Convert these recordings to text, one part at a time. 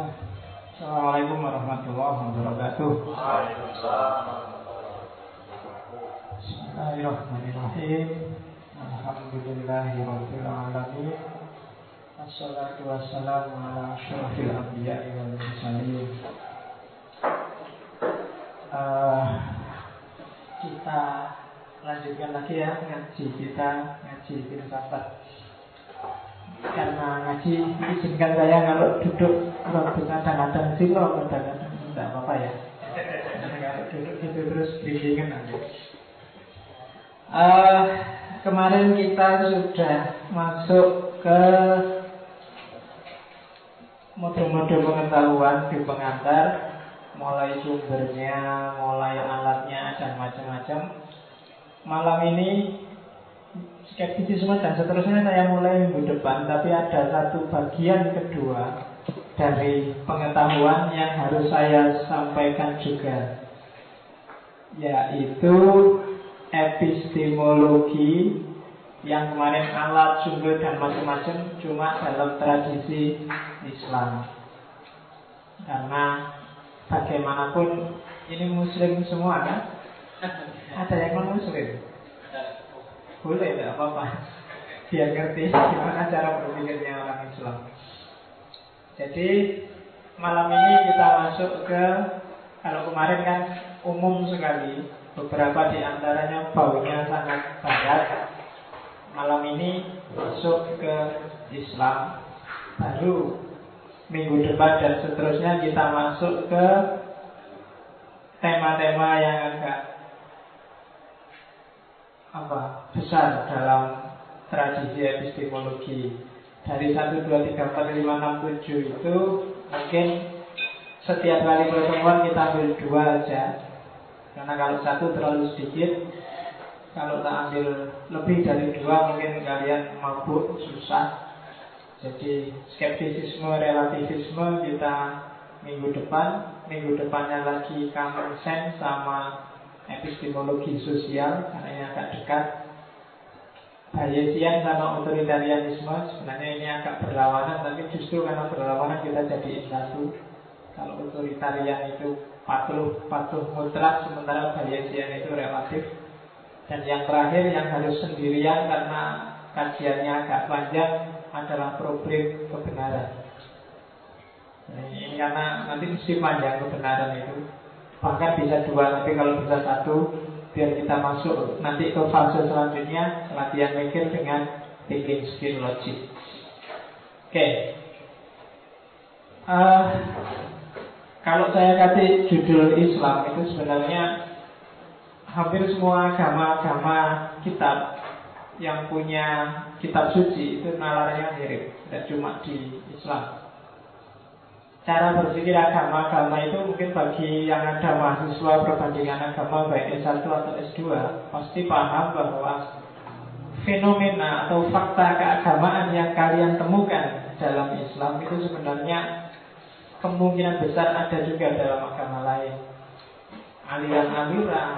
Assalamualaikum warahmatullahi wabarakatuh. Bismillahirrahmanirrahim. Alhamdulillahirabbil alamin. Assalatu wassalamu ala asyrafil anbiya'i wal mursalin. Uh, kita lanjutkan lagi ya ngaji kita ngaji filsafat karena ngaji izinkan saya kalau duduk kadang-kadang silo kadang-kadang tidak apa-apa ya. Kalau duduk itu terus bimbingan nanti. Uh, kemarin kita sudah masuk ke mode-mode pengetahuan di pengantar. Mulai sumbernya, mulai alatnya dan macam-macam. Malam ini skeptisisme dan seterusnya saya mulai minggu depan, tapi ada satu bagian kedua dari pengetahuan yang harus saya sampaikan juga, yaitu epistemologi yang kemarin alat, sumber dan macam-macam cuma dalam tradisi Islam. Karena bagaimanapun ini muslim semua kan? Ada yang non muslim? Boleh tidak apa-apa. Biar ngerti gimana cara berpikirnya orang Islam. Jadi malam ini kita masuk ke Kalau kemarin kan umum sekali Beberapa di antaranya baunya sangat barat Malam ini masuk ke Islam. Baru minggu depan dan seterusnya kita masuk ke tema-tema yang agak apa besar dalam tradisi epistemologi. Dari 1, 2, 3, 4, 5, 6, 7 itu mungkin setiap kali pertemuan kita ambil dua aja. Karena kalau satu terlalu sedikit kalau tak ambil lebih dari dua mungkin kalian mabuk susah. Jadi skeptisisme relativisme kita minggu depan. Minggu depannya lagi common sense sama epistemologi sosial karena ini agak dekat Bayesian sama otoritarianisme sebenarnya ini agak berlawanan tapi justru karena berlawanan kita jadi satu kalau otoritarian itu patuh patuh mutlak sementara Bayesian itu relatif. Dan yang terakhir yang harus sendirian karena kajiannya agak panjang adalah problem kebenaran. Nah, ini karena nanti mesti panjang kebenaran itu. Bahkan bisa dua, tapi kalau bisa satu Biar kita masuk nanti ke fase selanjutnya Latihan mikir dengan thinking skill logic Oke okay. uh, eh, Kalau saya kasih judul Islam itu sebenarnya Hampir semua agama-agama kitab Yang punya kitab suci itu nalarnya mirip Tidak cuma di Islam cara berpikir agama-agama itu mungkin bagi yang ada mahasiswa perbandingan agama baik S1 atau S2 pasti paham bahwa fenomena atau fakta keagamaan yang kalian temukan dalam Islam itu sebenarnya kemungkinan besar ada juga dalam agama lain. Aliran-aliran,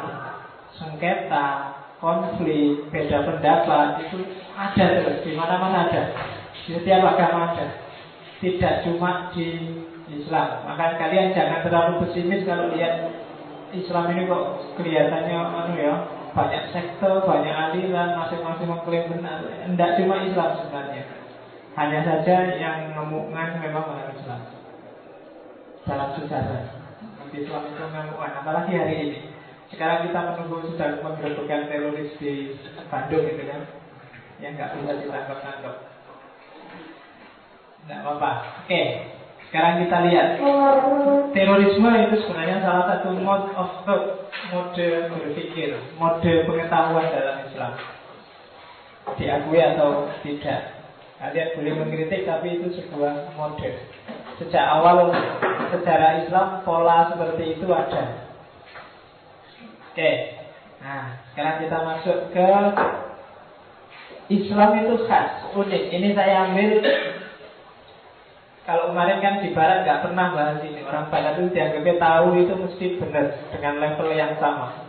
sengketa, konflik, beda pendapat itu ada terus di mana-mana ada. Di setiap agama ada. Tidak cuma di Islam. Maka kalian jangan terlalu pesimis kalau lihat Islam ini kok kelihatannya anu ya banyak sekte, banyak aliran, masing-masing mengklaim benar. Tidak cuma Islam sebenarnya. Hanya saja yang ngemukan memang orang Islam dalam sejarah. Islam itu ngemukan, apalagi hari ini. Sekarang kita menunggu sudah menggerebekkan teroris di Bandung gitu kan, yang nggak bisa ditangkap-tangkap. Tidak apa-apa. Oke. Okay. Sekarang kita lihat. Terorisme itu sebenarnya salah satu mode of thought Mode berpikir Mode pengetahuan dalam Islam. Diakui atau tidak? Kalian boleh mengkritik Tapi itu sebuah mode. Sejak awal sejarah Islam Pola seperti itu ada. Oke. Nah sekarang kita masuk ke Islam itu khas, unik. Ini saya ambil kalau kemarin kan di barat nggak pernah bahas ini Orang barat itu dianggapnya tahu itu mesti benar Dengan level yang sama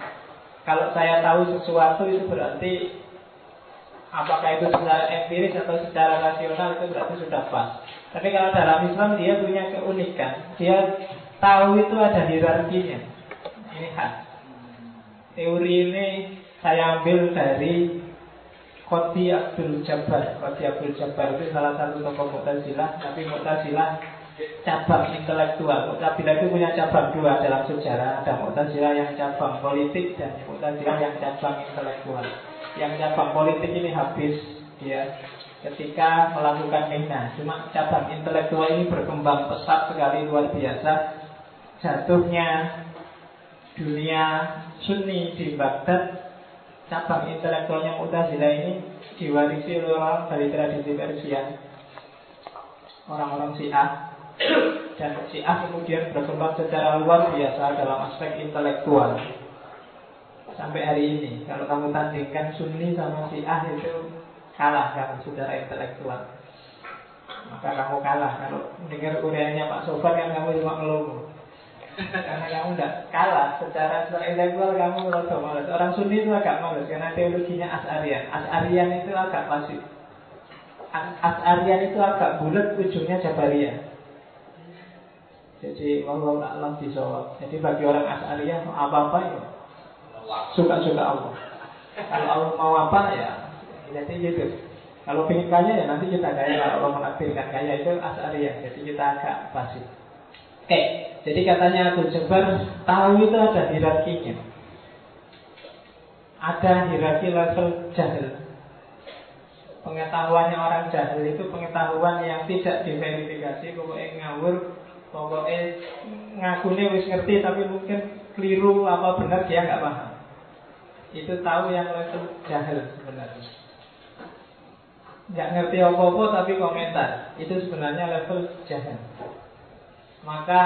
Kalau saya tahu sesuatu itu berarti Apakah itu secara empiris atau secara rasional itu berarti sudah pas. Tapi kalau dalam Islam dia punya keunikan. Dia tahu itu ada hierarkinya. Ini khas. Teori ini saya ambil dari Koti Abdul Jabbar. Koti Abdul Jabbar itu salah satu tokoh Mu'tazilah, tapi Mu'tazilah cabang intelektual. Mu'tazilah itu punya cabang dua dalam sejarah. Ada Mu'tazilah yang cabang politik dan Mu'tazilah yang cabang intelektual. Yang cabang politik ini habis dia ketika melakukan mina. Cuma cabang intelektual ini berkembang pesat sekali luar biasa. Jatuhnya dunia Sunni di Baghdad cabang intelektualnya Mu'tazilah ini diwarisi oleh orang dari tradisi Persia orang-orang Syiah. Dan Syiah kemudian berkembang secara luar biasa dalam aspek intelektual. Sampai hari ini kalau kamu tandingkan Sunni sama Syiah itu kalah kamu secara intelektual. Maka kamu kalah. Kalau dengar kuliahnya Pak Sofan kan kamu cuma ngeluh karena kamu tidak kalah secara intelektual kamu rada malas. Orang Sunni itu agak malas karena teologinya As'arian. As'arian itu agak pasif. As'arian itu agak bulat, ujungnya Jabariyah. Jadi Allah alam disawab. Jadi bagi orang As'arian apa-apa ya suka-suka Allah. Kalau Allah mau apa ya jadi gitu. Kalau ingin kaya ya nanti kita kaya. Kalau Allah menakdirkan kaya itu As'arian. Jadi kita agak pasif. Oke, jadi katanya Abu Jabbar tahu itu ada hierarkinya. Ada hierarki level jahil. Pengetahuannya orang jahil itu pengetahuan yang tidak diverifikasi, pokoknya ngawur, pokoknya ngakunya wis ngerti tapi mungkin keliru apa benar dia nggak paham. Itu tahu yang level jahil sebenarnya. Nggak ngerti apa-apa tapi komentar. Itu sebenarnya level jahil. Maka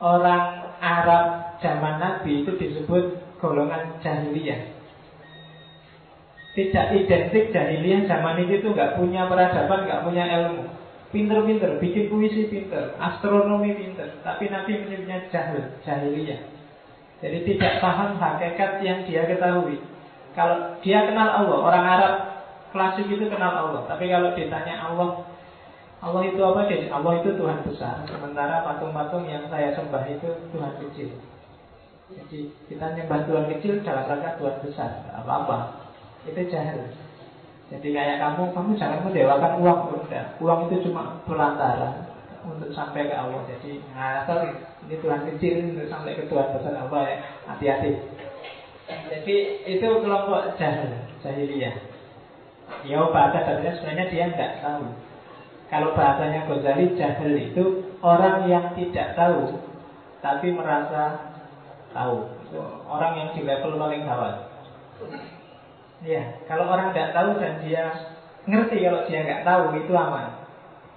orang Arab zaman Nabi itu disebut golongan jahiliyah. Tidak identik jahiliyah zaman itu tuh nggak punya peradaban, nggak punya ilmu. Pinter-pinter, bikin puisi pinter, astronomi pinter. Tapi Nabi menyebutnya jahil, jahiliyah. Jadi tidak paham hakikat yang dia ketahui. Kalau dia kenal Allah, orang Arab klasik itu kenal Allah. Tapi kalau ditanya Allah Allah itu apa sih? Allah itu Tuhan besar. Sementara patung-patung yang saya sembah itu Tuhan kecil. Jadi kita nyembah Tuhan kecil dalam rangka Tuhan besar. Apa-apa. Itu jahil. Jadi kayak kamu, kamu jangan mendewakan uang. Udah. Uang itu cuma perantara untuk sampai ke Allah. Jadi sorry, ini Tuhan kecil untuk sampai ke Tuhan besar apa ya? Hati-hati. Jadi itu kelompok jahil, jahiliyah. Ya bahasa sebenarnya dia nggak tahu kalau bahasanya Ghazali jahil itu orang yang tidak tahu tapi merasa tahu. Itu orang yang di level paling bawah. Ya, kalau orang tidak tahu dan dia ngerti kalau dia nggak tahu itu aman.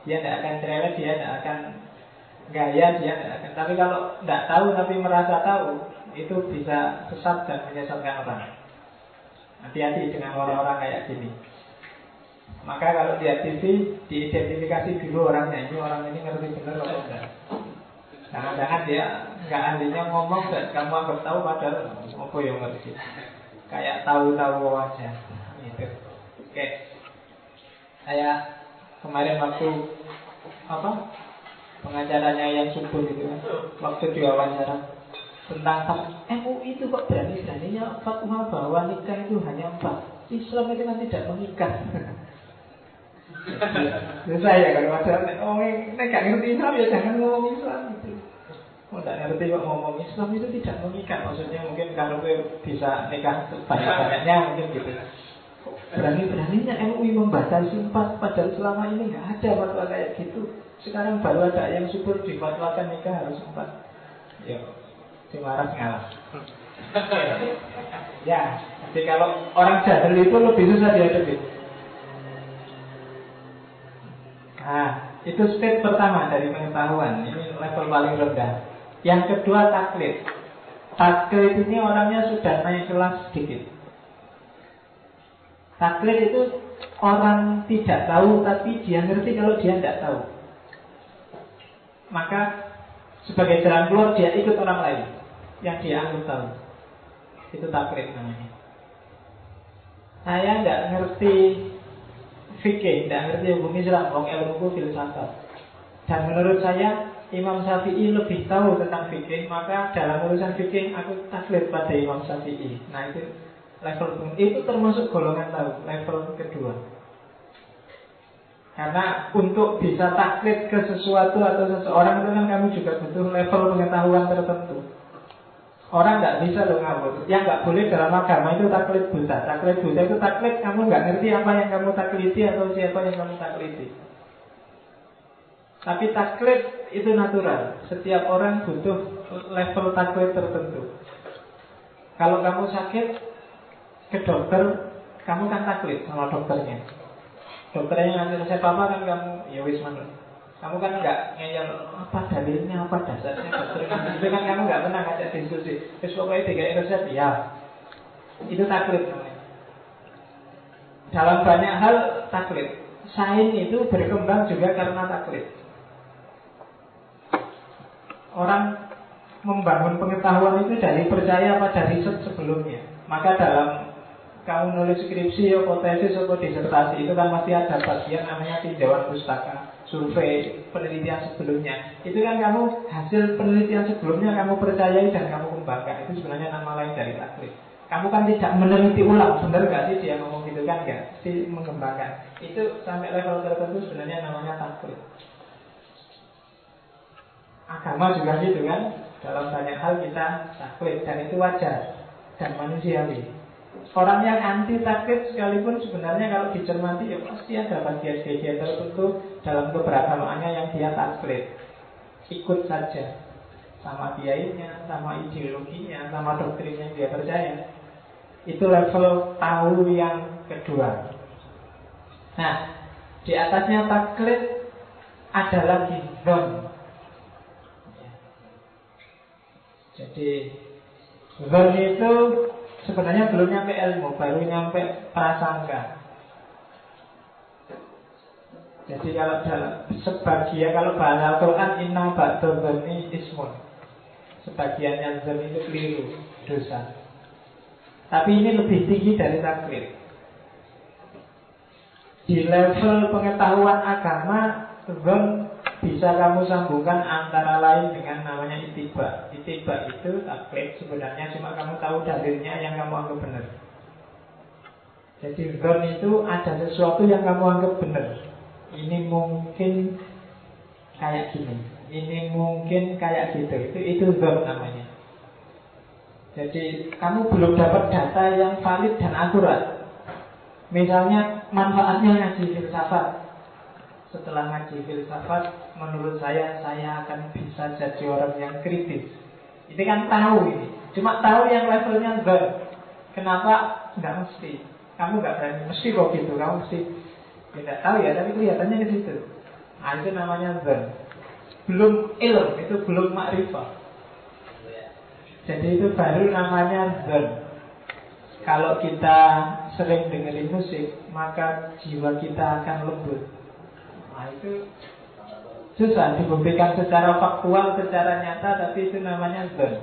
Dia tidak akan cerewet, dia tidak akan gaya, dia tidak akan. Tapi kalau tidak tahu tapi merasa tahu, itu bisa sesat dan menyesatkan orang. Hati-hati dengan orang-orang kayak gini. Maka kalau dia TV diidentifikasi dulu orangnya ini orang ini ngerti benar atau enggak. Jangan-jangan dia nggak ahlinya ngomong dan kamu anggap tahu padahal apa yang ngerti. Kayak tahu-tahu aja. Gitu. Oke. Saya kemarin waktu apa pengacaranya yang subuh gitu kan waktu diwawancara tentang MUI itu kok berani-beraninya fatwa bahwa nikah itu hanya empat Islam itu kan tidak mengikat Ya saya kalau ada oh ini gak ngerti Islam ya jangan ngomong Islam gitu. Oh, tidak ngerti kok ngomong Islam itu tidak mengikat Maksudnya mungkin kalau bisa nikah banyak-banyaknya mungkin gitu. Berani-beraninya MUI membatasi empat Padahal selama ini nggak ada fatwa kayak gitu. Sekarang baru ada yang syukur difatwakan nikah harus empat Ya, dimarah ngalah. Ya, jadi kalau orang jahil itu lebih susah dihadapi Nah, itu step pertama dari pengetahuan. Ini level paling rendah. Yang kedua taklid. Taklid ini orangnya sudah naik kelas sedikit. Taklid itu orang tidak tahu tapi dia ngerti kalau dia tidak tahu. Maka sebagai jalan keluar dia ikut orang lain yang dia anggap tahu. Itu taklid namanya. saya tidak ngerti fikih, tidak ngerti hukum Islam, wong ilmu filsafat. Dan menurut saya Imam Syafi'i lebih tahu tentang fikih, maka dalam urusan fikih aku taklid pada Imam Syafi'i. Nah itu level itu termasuk golongan tahu, level kedua. Karena untuk bisa taklid ke sesuatu atau seseorang itu kan kamu juga butuh level pengetahuan tertentu. Orang nggak bisa loh ngawur. Yang nggak boleh dalam agama itu taklid buta. Taklid buta itu taklid kamu nggak ngerti apa yang kamu takliti atau siapa yang kamu takliti. Tapi taklid itu natural. Setiap orang butuh level taklid tertentu. Kalau kamu sakit ke dokter, kamu kan taklid sama dokternya. Dokternya ngasih resep apa kan kamu, ya wis mana. Kamu kan nggak ngeyel apa dalilnya, apa dasarnya dokter itu kan kamu nggak pernah ngajak diskusi. Terus pokoknya tiga resep ya. Itu taklid. Dalam banyak hal taklid. Sains itu berkembang juga karena taklid. Orang membangun pengetahuan itu dari percaya pada riset sebelumnya. Maka dalam kamu nulis skripsi, atau tesis, atau disertasi itu kan masih ada bagian namanya tinjauan pustaka, survei, penelitian sebelumnya. Itu kan kamu hasil penelitian sebelumnya kamu percayai dan kamu kembangkan. Itu sebenarnya nama lain dari taklid. Kamu kan tidak meneliti ulang, benar gak sih dia ngomong gitu kan gak? Si mengembangkan. Itu sampai level tertentu sebenarnya namanya taklid. Agama juga gitu kan Dalam banyak hal kita taklid Dan itu wajar dan manusiawi Orang yang anti taklid sekalipun sebenarnya kalau dicermati ya pasti ada bagian-bagian tertentu dalam keberagamaannya yang dia taklid. Ikut saja sama kiainya, sama ideologinya, sama doktrin yang dia percaya. Itu level tahu yang kedua. Nah, di atasnya taklid ada lagi zon. Jadi zon itu sebenarnya belum nyampe ilmu, baru nyampe prasangka. Jadi kalau dalam sebagian kalau bahasa Al-Quran inna ba'dadzani ismun. Sebagian yang zon itu keliru, dosa. Tapi ini lebih tinggi dari taklid. Di level pengetahuan agama, zon bisa kamu sambungkan antara lain dengan namanya itiba. Itiba itu taklid sebenarnya cuma kamu tahu dalilnya yang kamu anggap benar. Jadi zon itu ada sesuatu yang kamu anggap benar. Ini mungkin kayak gini. Ini mungkin kayak gitu. Itu itu zon namanya. Jadi kamu belum dapat data yang valid dan akurat. Misalnya manfaatnya ngaji filsafat setelah ngaji filsafat, menurut saya saya akan bisa jadi orang yang kritis. Ini kan tahu ini, cuma tahu yang levelnya zon. Kenapa? Nggak mesti. Kamu nggak berani mesti kok gitu. Kamu mesti ya, tahu ya, tapi kelihatannya di situ. Nah, itu namanya zon. Belum ilm, itu belum makrifah. Jadi itu baru namanya zon. Kalau kita sering dengerin musik, maka jiwa kita akan lembut. Nah itu susah dibuktikan secara faktual, secara nyata, tapi itu namanya zon.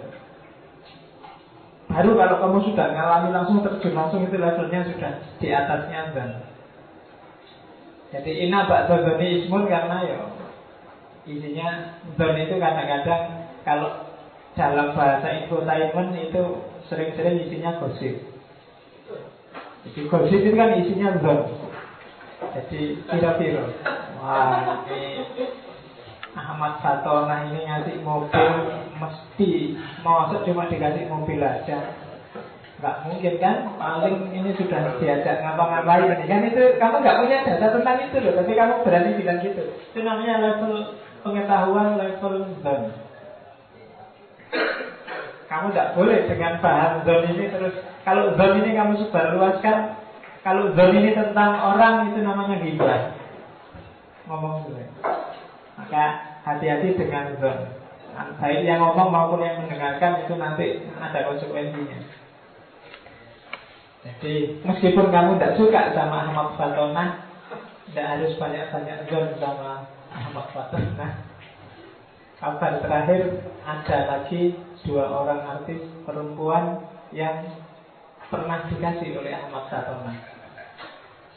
Baru kalau kamu sudah ngalami langsung terjun langsung itu levelnya sudah di atasnya zon. Jadi ina bak zoni ismun karena ya isinya zon itu kadang-kadang kalau dalam bahasa infotainment itu sering-sering isinya gosip. Jadi gosip itu kan isinya zon. Jadi kira-kira Wah ini Ahmad Satona ini ngasih mobil Mesti mau cuma dikasih mobil aja. Gak mungkin kan? Paling ini sudah diajak ngapa-ngapain ini Kan? Itu kamu gak punya data tentang itu loh Tapi kamu berani bilang gitu. Itu namanya level pengetahuan level zone Kamu gak boleh dengan bahan zone ini terus. Kalau zone ini kamu sebarluaskan kalau zon ini tentang orang itu namanya gibah. Ngomong dulu. Maka hati-hati dengan zon. Baik yang ngomong maupun yang mendengarkan itu nanti ada konsekuensinya. Jadi meskipun kamu tidak suka sama Ahmad Fatona, tidak harus banyak-banyak zon sama Ahmad Fatona. Kabar terakhir ada lagi dua orang artis perempuan yang pernah dikasih oleh Ahmad Fatona.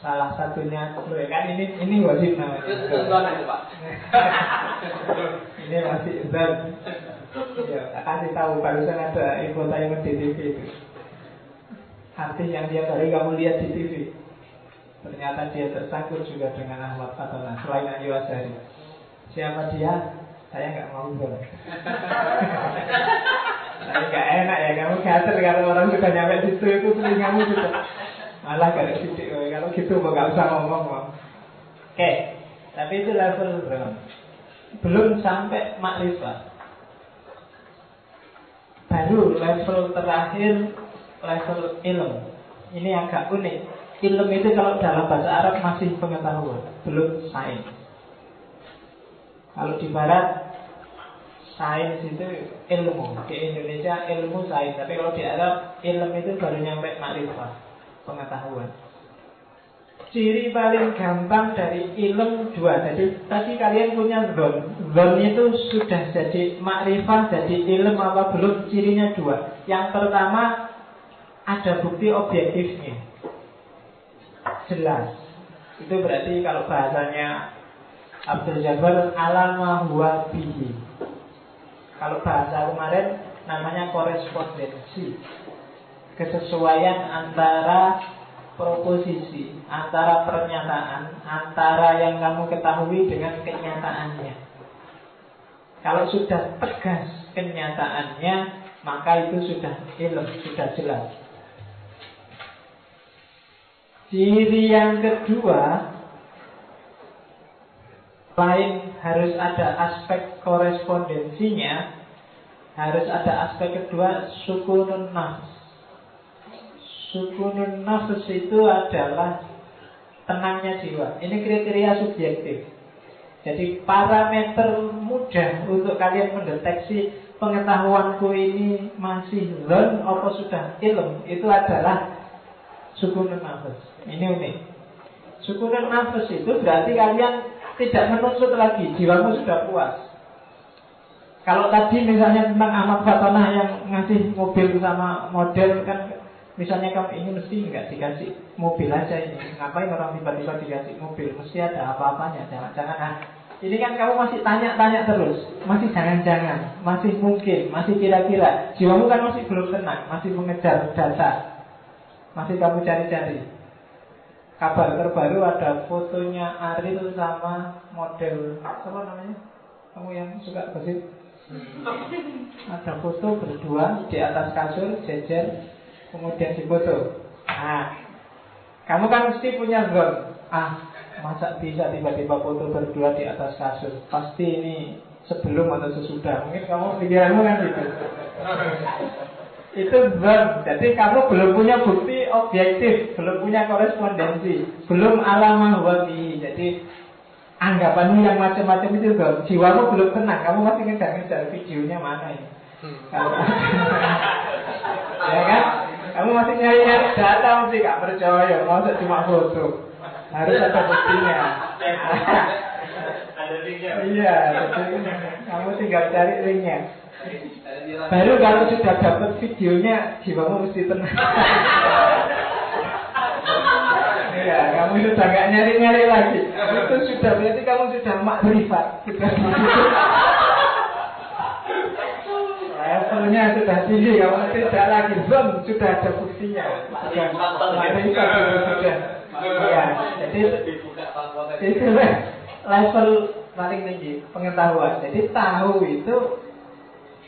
Salah satunya ya kan ini ini wajib namanya. ini masih dan ya, kasih tahu barusan ada info tayangan di TV itu. Artis yang dia hari kamu lihat di TV. Ternyata dia tersangkut juga dengan Ahmad Fatona selain Ayu Azhari. Siapa dia? Saya nggak mau bilang. Tapi nggak enak ya kamu gatel kalau orang sudah nyampe situ itu telingamu sudah Malah gak sidik Kalau gitu mau gak usah ngomong Oke okay. Tapi itu level berapa? Belum sampai makrifat Baru level terakhir Level ilmu. Ini agak unik. Ilmu itu kalau dalam bahasa Arab masih pengetahuan Belum sains. Kalau di barat Sains itu ilmu. Di Indonesia ilmu sains. Tapi kalau di Arab ilmu itu baru nyampe makrifat pengetahuan. Ciri paling gampang dari ilmu dua. Jadi tadi kalian punya zon. Zon itu sudah jadi makrifah, jadi ilmu apa belum? Cirinya dua. Yang pertama ada bukti objektifnya. Jelas. Itu berarti kalau bahasanya Abdul Jabbar alama huwa. Kalau bahasa kemarin namanya korespondensi kesesuaian antara proposisi, antara pernyataan, antara yang kamu ketahui dengan kenyataannya. Kalau sudah tegas kenyataannya, maka itu sudah ilmu, sudah jelas. Ciri yang kedua, lain harus ada aspek korespondensinya, harus ada aspek kedua sukunun nafs. Sukunun nafs itu adalah tenangnya jiwa. Ini kriteria subjektif. Jadi parameter mudah untuk kalian mendeteksi pengetahuanku ini masih zon atau sudah ilm itu adalah sukunun nafas. Ini unik. Sukunun nafas itu berarti kalian tidak menuntut lagi, jiwamu sudah puas. Kalau tadi misalnya tentang Ahmad Fatona yang ngasih mobil sama model kan Misalnya kamu ini mesti nggak dikasih mobil aja ini. Ngapain orang tiba-tiba dikasih mobil? Mesti ada apa-apanya. Jangan-jangan ah, ini kan kamu masih tanya-tanya terus, masih jangan-jangan, masih mungkin, masih kira-kira. Jiwamu kan masih belum tenang, masih mengejar data, masih kamu cari-cari. Kabar terbaru ada fotonya Ariel sama model apa namanya? Kamu yang suka gosip? Ada foto berdua di atas kasur jejer kemudian difoto. Nah, kamu kan mesti punya zon. Ah, masa bisa tiba-tiba foto berdua di atas kasur? Pasti ini sebelum atau sesudah. Mungkin kamu pikiranmu kan gitu. Itu zon. Jadi kamu belum punya bukti objektif, belum punya korespondensi, belum alama wabi. Jadi anggapanmu yang macam-macam itu zon. Jiwamu belum tenang. Kamu masih ngejar-ngejar videonya mana ini. Hmm. ya kan? Kamu masih nyari-nyari data mesti gak percaya, masa cuma foto. Harus ada buktinya. ada linknya. Iya, kamu tinggal cari linknya. Baru kalau sudah dapat videonya, jiwamu mesti tenang. Iya, kamu sudah gak nyari-nyari lagi. Itu sudah berarti kamu sudah makrifat. Sudah levelnya sudah tinggi kalau tidak lagi zon sudah ada buktinya. Sudah. sudah. Ya jadi itu level paling tinggi pengetahuan. Jadi tahu itu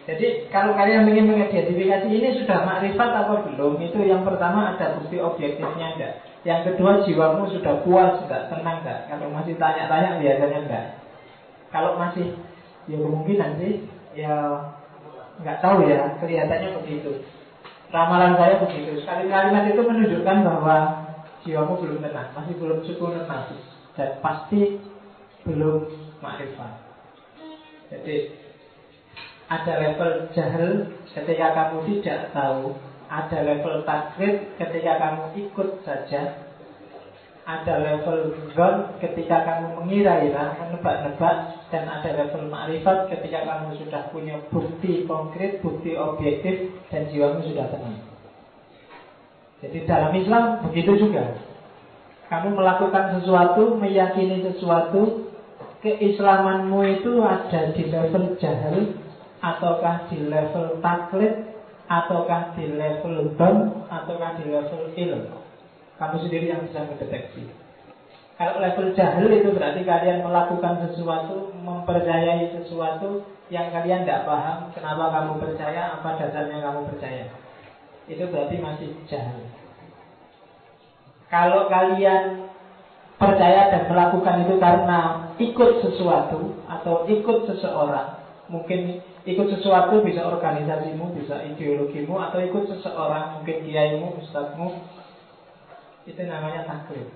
jadi kalau kalian ingin mengidentifikasi ini sudah makrifat atau belum itu yang pertama ada bukti objektifnya enggak. Yang kedua jiwamu sudah puas enggak tenang enggak. Kalau masih tanya-tanya biasanya enggak. Kalau masih ya kemungkinan sih ya nggak tahu ya, kelihatannya begitu. Ramalan saya begitu. Sekali kalimat itu menunjukkan bahwa jiwamu belum tenang, masih belum cukup nafsu dan pasti belum makrifat. Jadi ada level jahil ketika kamu tidak tahu, ada level takrib ketika kamu ikut saja, ada level zon ketika kamu mengira-ira, menebak-nebak, dan ada level ma'rifat ketika kamu sudah punya bukti konkret, bukti objektif, dan jiwamu sudah tenang. Jadi dalam Islam begitu juga. Kamu melakukan sesuatu, meyakini sesuatu, keislamanmu itu ada di level jahil, ataukah di level taklid, ataukah di level don, ataukah di level ilmu. Kamu sendiri yang bisa mendeteksi. Kalau level jahil itu berarti kalian melakukan sesuatu, mempercayai sesuatu yang kalian tidak paham, kenapa kamu percaya, apa dasarnya kamu percaya. Itu berarti masih jahil. Kalau kalian percaya dan melakukan itu karena ikut sesuatu atau ikut seseorang, mungkin ikut sesuatu bisa organisasimu, bisa ideologimu, atau ikut seseorang, mungkin kiaimu, ustadzmu, itu namanya taklid.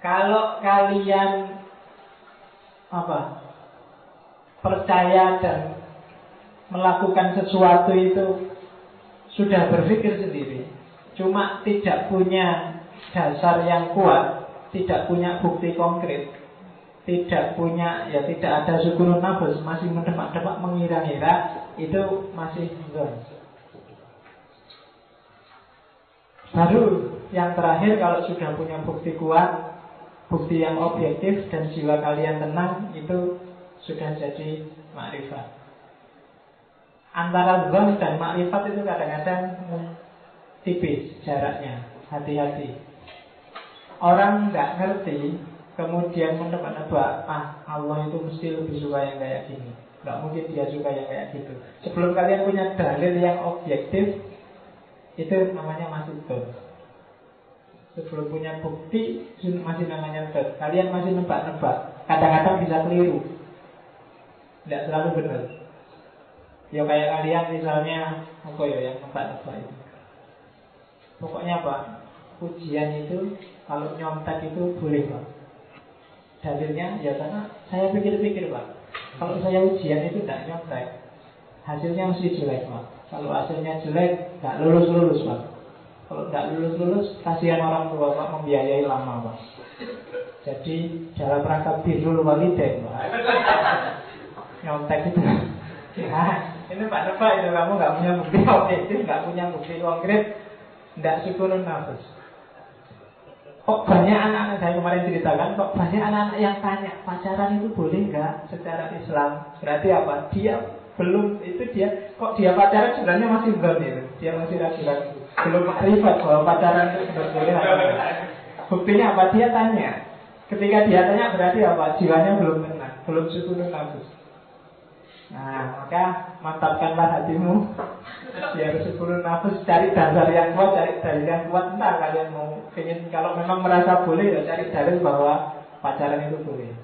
Kalau kalian apa percaya dan melakukan sesuatu itu sudah berpikir sendiri, cuma tidak punya dasar yang kuat, tidak punya bukti konkret, tidak punya ya tidak ada syukur nafas, masih mendemak-demak mengira-ngira, itu masih belum. Baru yang terakhir kalau sudah punya bukti kuat, bukti yang objektif dan jiwa kalian tenang itu sudah jadi makrifat. Antara zon dan makrifat itu kadang-kadang tipis jaraknya, hati-hati. Orang nggak ngerti, kemudian menebak-nebak, ah Allah itu mesti lebih suka yang kayak gini. Nggak mungkin dia suka yang kayak gitu. Sebelum kalian punya dalil yang objektif, itu namanya masih dot. Sebelum punya bukti masih namanya dot. Kalian masih nebak-nebak. Kadang-kadang bisa keliru. Tidak selalu benar. Ya kayak kalian misalnya apa ya yang nebak-nebak itu. Pokoknya apa? Ujian itu kalau nyontek itu boleh pak. Dalilnya ya karena saya pikir-pikir pak. Kalau saya ujian itu tidak nyontek, hasilnya mesti jelek pak. Kalau hasilnya jelek, nggak lulus lulus pak. Kalau nggak lulus lulus, kasihan orang tua pak membiayai lama pak. Jadi dalam rangka birrul walidain pak. Nyontek itu. Nah, ini Pak Nova itu kamu nggak punya bukti objektif, nggak punya bukti konkret, nggak syukur nafas. Kok banyak anak-anak saya kemarin ceritakan, kok banyak anak-anak yang tanya pacaran itu boleh nggak secara Islam? Berarti apa? Dia belum itu dia kok dia pacaran sebenarnya masih belum itu dia masih ragu-ragu belum makrifat bahwa pacaran itu boleh buktinya apa? Dia tanya. Ketika dia tanya berarti apa? Jiwanya belum tenang belum suku nafsu nah maka mantapkanlah hatimu. Biar sepuluh nafsu cari dasar yang kuat cari dalil yang kuat. Entah kalian mau ingin kalau memang merasa boleh ya cari dalil bahwa pacaran itu boleh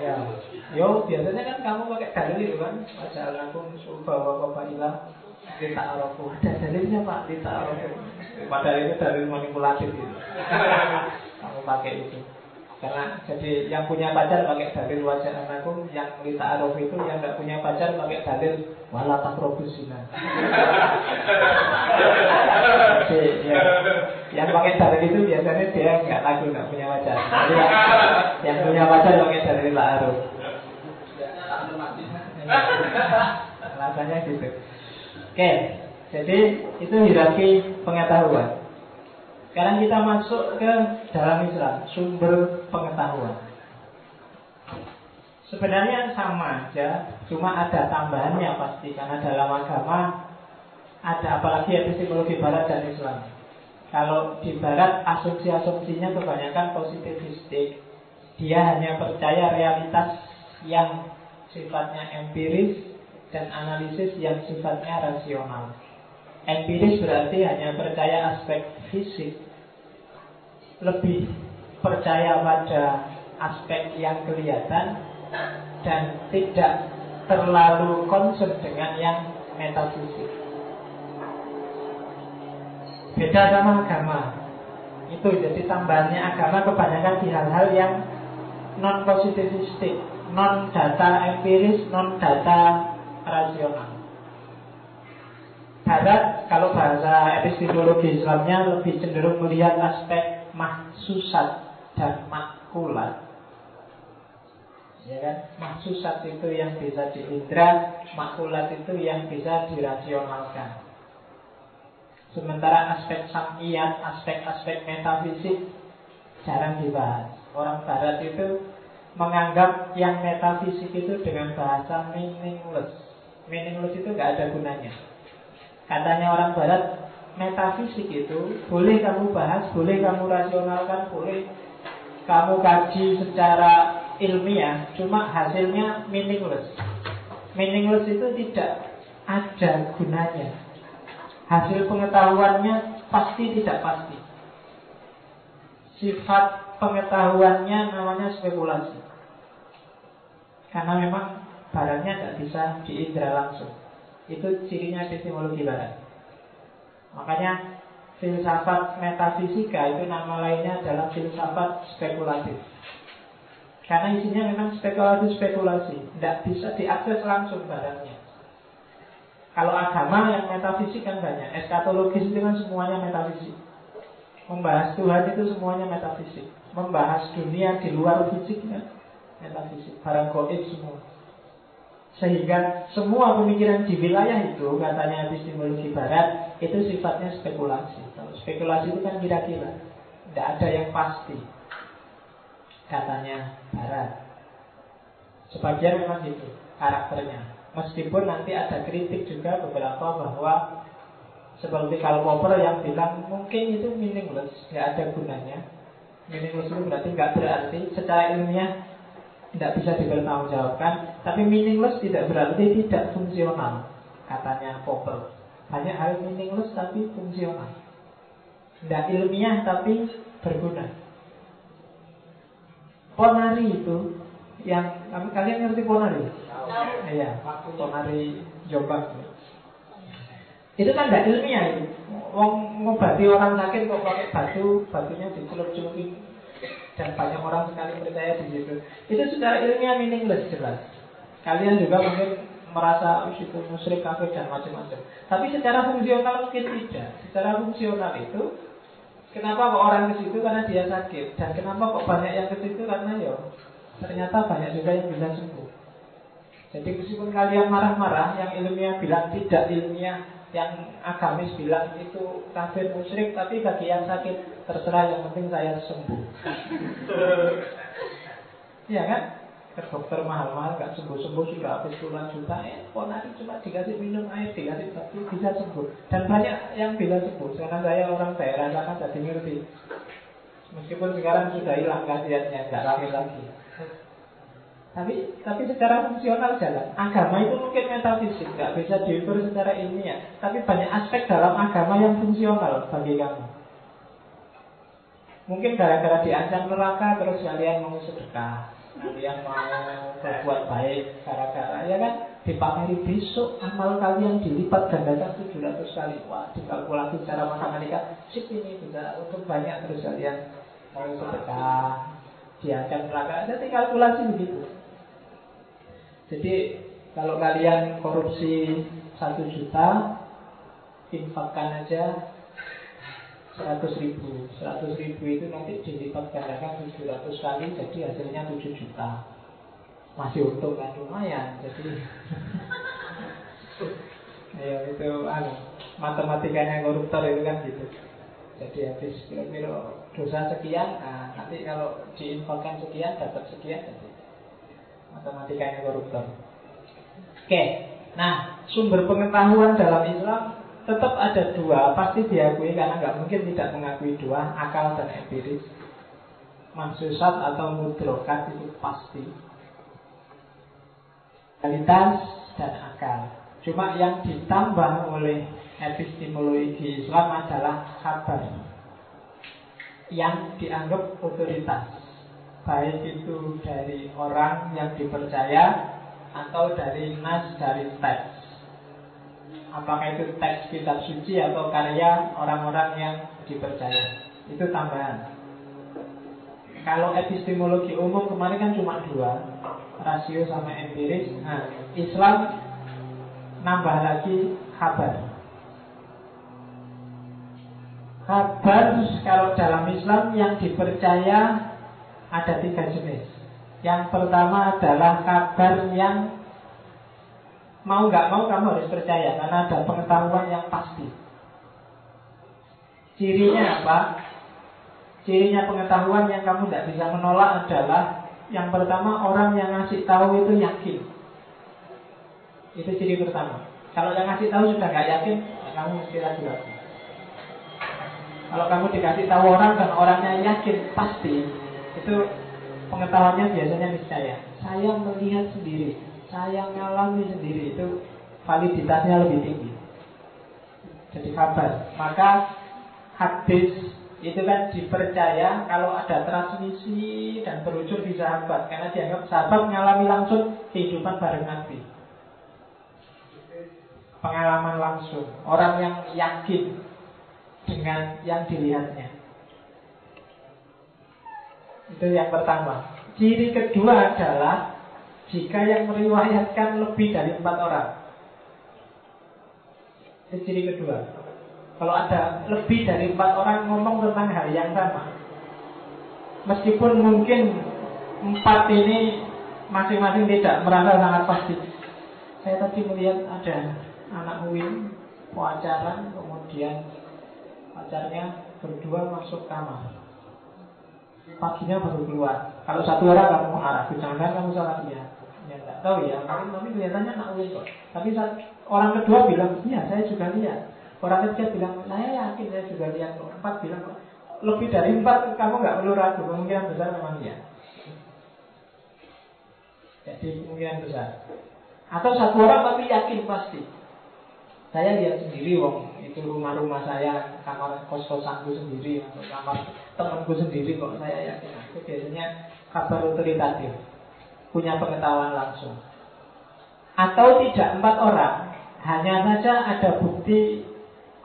ya Yo, biasanya kan kamu pakai dalil itu kan. Wajah bahwa bapak ilah kita arofu. Ada dalilnya pak, kita arofu. Padahal itu dalil manipulatif itu. kamu pakai itu. Karena jadi yang punya pacar pakai dalil wajah anakku, yang kita arof itu yang nggak punya pacar pakai dalil wala takrobusina. jadi ya, yang pakai dalil itu biasanya dia nggak laku nggak punya pacar. Jadi yang, punya pacar pakai dalil la arof. Alasannya gitu. Oke, jadi itu hierarki pengetahuan. Sekarang kita masuk ke dalam Islam, sumber pengetahuan. Sebenarnya sama aja, cuma ada tambahannya pasti karena dalam agama ada apalagi epistemologi barat dan Islam. Kalau di barat asumsi-asumsinya kebanyakan positivistik. Dia hanya percaya realitas yang sifatnya empiris dan analisis yang sifatnya rasional. Empiris berarti hanya percaya aspek fisik, lebih percaya pada aspek yang kelihatan dan tidak terlalu concern dengan yang metafisik. Beda sama agama. Itu jadi tambahannya agama kebanyakan di hal-hal yang non positivistik non data empiris, non data rasional. Barat kalau bahasa epistemologi Islamnya lebih cenderung melihat aspek mahsusat dan makulat. Ya kan? Mahsusat itu yang bisa diindra, makulat itu yang bisa dirasionalkan. Sementara aspek samiyat, aspek-aspek metafisik jarang dibahas. Orang barat itu menganggap yang metafisik itu dengan bahasa meaningless. Meaningless itu nggak ada gunanya. Katanya orang barat, metafisik itu boleh kamu bahas, boleh kamu rasionalkan, boleh kamu kaji secara ilmiah, cuma hasilnya meaningless. Meaningless itu tidak ada gunanya. Hasil pengetahuannya pasti tidak pasti. Sifat pengetahuannya namanya spekulasi. Karena memang barangnya tidak bisa diindra langsung. Itu cirinya epistemologi barat. Makanya filsafat metafisika itu nama lainnya adalah filsafat spekulatif. Karena isinya memang spekulasi-spekulasi, tidak bisa diakses langsung barangnya. Kalau agama yang metafisik kan banyak, eskatologis itu kan semuanya metafisik. Membahas Tuhan itu semuanya metafisik. Membahas dunia di luar fisik kan metafisik. Barang goib semua. Sehingga semua pemikiran di wilayah itu katanya epistemologi barat itu sifatnya spekulasi. Kalau spekulasi itu kan kira-kira, tidak ada yang pasti. Katanya barat. Sebagian memang gitu karakternya. Meskipun nanti ada kritik juga beberapa bahwa seperti Karl Popper yang bilang mungkin itu meaningless, nggak ada gunanya. Meaningless itu berarti nggak berarti secara ilmiah tidak bisa dipertanggungjawabkan. Tapi meaningless tidak berarti tidak fungsional, katanya Popper. Banyak hal meaningless tapi fungsional. Tidak ilmiah tapi berguna. Ponari itu yang kalian ngerti ponari? Iya, ponari Jombang. Itu kan tidak ilmiah itu. Wong ngobati orang sakit kok pakai batu, batunya dicelup-celupin dan banyak orang sekali percaya di situ. Itu secara ilmiah meaningless jelas. Kalian juga mungkin merasa oh, itu musyrik kafir dan macam-macam. Tapi secara fungsional mungkin tidak. Secara fungsional itu kenapa kok orang ke situ karena dia sakit dan kenapa kok banyak yang ke situ karena ya ternyata banyak juga yang bisa sembuh. Jadi meskipun kalian marah-marah, yang ilmiah bilang tidak ilmiah, yang agamis bilang itu kafir musyrik, tapi bagi yang sakit terserah yang penting saya sembuh. Iya kan? Ke dokter mahal-mahal nggak sembuh-sembuh sudah habis puluhan juta, eh nanti cuma dikasih minum air, dikasih batu bisa sembuh. Dan banyak yang bisa sembuh. Karena saya orang daerah kan jadi ngerti. Meskipun sekarang sudah hilang kasihannya, nggak lagi lagi. Tapi tapi secara fungsional jalan. Agama itu mungkin metafisik, nggak bisa diukur secara ilmiah. Tapi banyak aspek dalam agama yang fungsional bagi kamu. Mungkin gara-gara diancam neraka terus kalian mau sedekah, kalian mau berbuat baik gara-gara ya kan dipameri besok amal kalian dilipat gandakan 700 kali wah dikalkulasi secara matematika sip ini bisa untuk banyak terus kalian mau sedekah diancam neraka ada kalkulasi begitu jadi kalau kalian korupsi satu juta, infakkan aja seratus ribu. Seratus ribu itu nanti dilipat gandakan tujuh ratus kali, jadi hasilnya tujuh juta. Masih untung kan lumayan. Jadi Ayo itu anu, matematikanya koruptor itu kan gitu. Jadi habis kira-kira dosa sekian, nah, nanti kalau diinfakkan sekian dapat sekian, jadi matematikanya koruptor. Oke, nah sumber pengetahuan dalam Islam tetap ada dua, pasti diakui karena nggak mungkin tidak mengakui dua, akal dan empiris. Mansusat atau mudrokat itu pasti. Kualitas dan akal. Cuma yang ditambah oleh epistemologi Islam adalah kabar yang dianggap otoritas baik itu dari orang yang dipercaya atau dari nas dari teks. Apakah itu teks kitab suci atau karya orang-orang yang dipercaya? Itu tambahan. Kalau epistemologi umum kemarin kan cuma dua, rasio sama empiris. Nah, Islam nambah lagi kabar. Kabar kalau dalam Islam yang dipercaya ada tiga jenis. Yang pertama adalah kabar yang mau nggak mau kamu harus percaya karena ada pengetahuan yang pasti. Cirinya apa? Cirinya pengetahuan yang kamu tidak bisa menolak adalah yang pertama orang yang ngasih tahu itu yakin. Itu ciri pertama. Kalau yang ngasih tahu sudah nggak yakin, kamu mesti ragu-ragu. Kalau kamu dikasih tahu orang dan orangnya yakin pasti, itu pengetahuannya biasanya niscaya. Saya melihat sendiri, saya mengalami sendiri itu validitasnya lebih tinggi. Jadi kabar. Maka hadis itu kan dipercaya kalau ada transmisi dan berujung di sahabat karena dianggap sahabat mengalami langsung kehidupan bareng Nabi pengalaman langsung orang yang yakin dengan yang dilihatnya. Itu yang pertama. Ciri kedua adalah jika yang meriwayatkan lebih dari empat orang. Itu ciri kedua. Kalau ada lebih dari empat orang ngomong tentang hal yang sama Meskipun mungkin empat ini masing-masing tidak merasa sangat pasti. Saya tadi melihat ada anak UIN pacaran kemudian pacarnya berdua masuk kamar paginya baru keluar kalau satu orang kamu arah jangan kamu salah dia ya nggak tahu ya tapi tapi kelihatannya kok tapi orang kedua bilang iya saya juga lihat Orang ketiga bilang, saya yakin saya juga lihat. Empat bilang, lebih dari empat kamu nggak perlu ragu, kemungkinan besar memang dia. Jadi kemungkinan besar. Atau satu orang tapi yakin pasti. Saya lihat sendiri, wong itu rumah-rumah saya, kamar kos-kosanku sendiri, atau kamar temanku sendiri kok saya yakin. Itu biasanya kabar otoritatif, punya pengetahuan langsung. Atau tidak empat orang, hanya saja ada bukti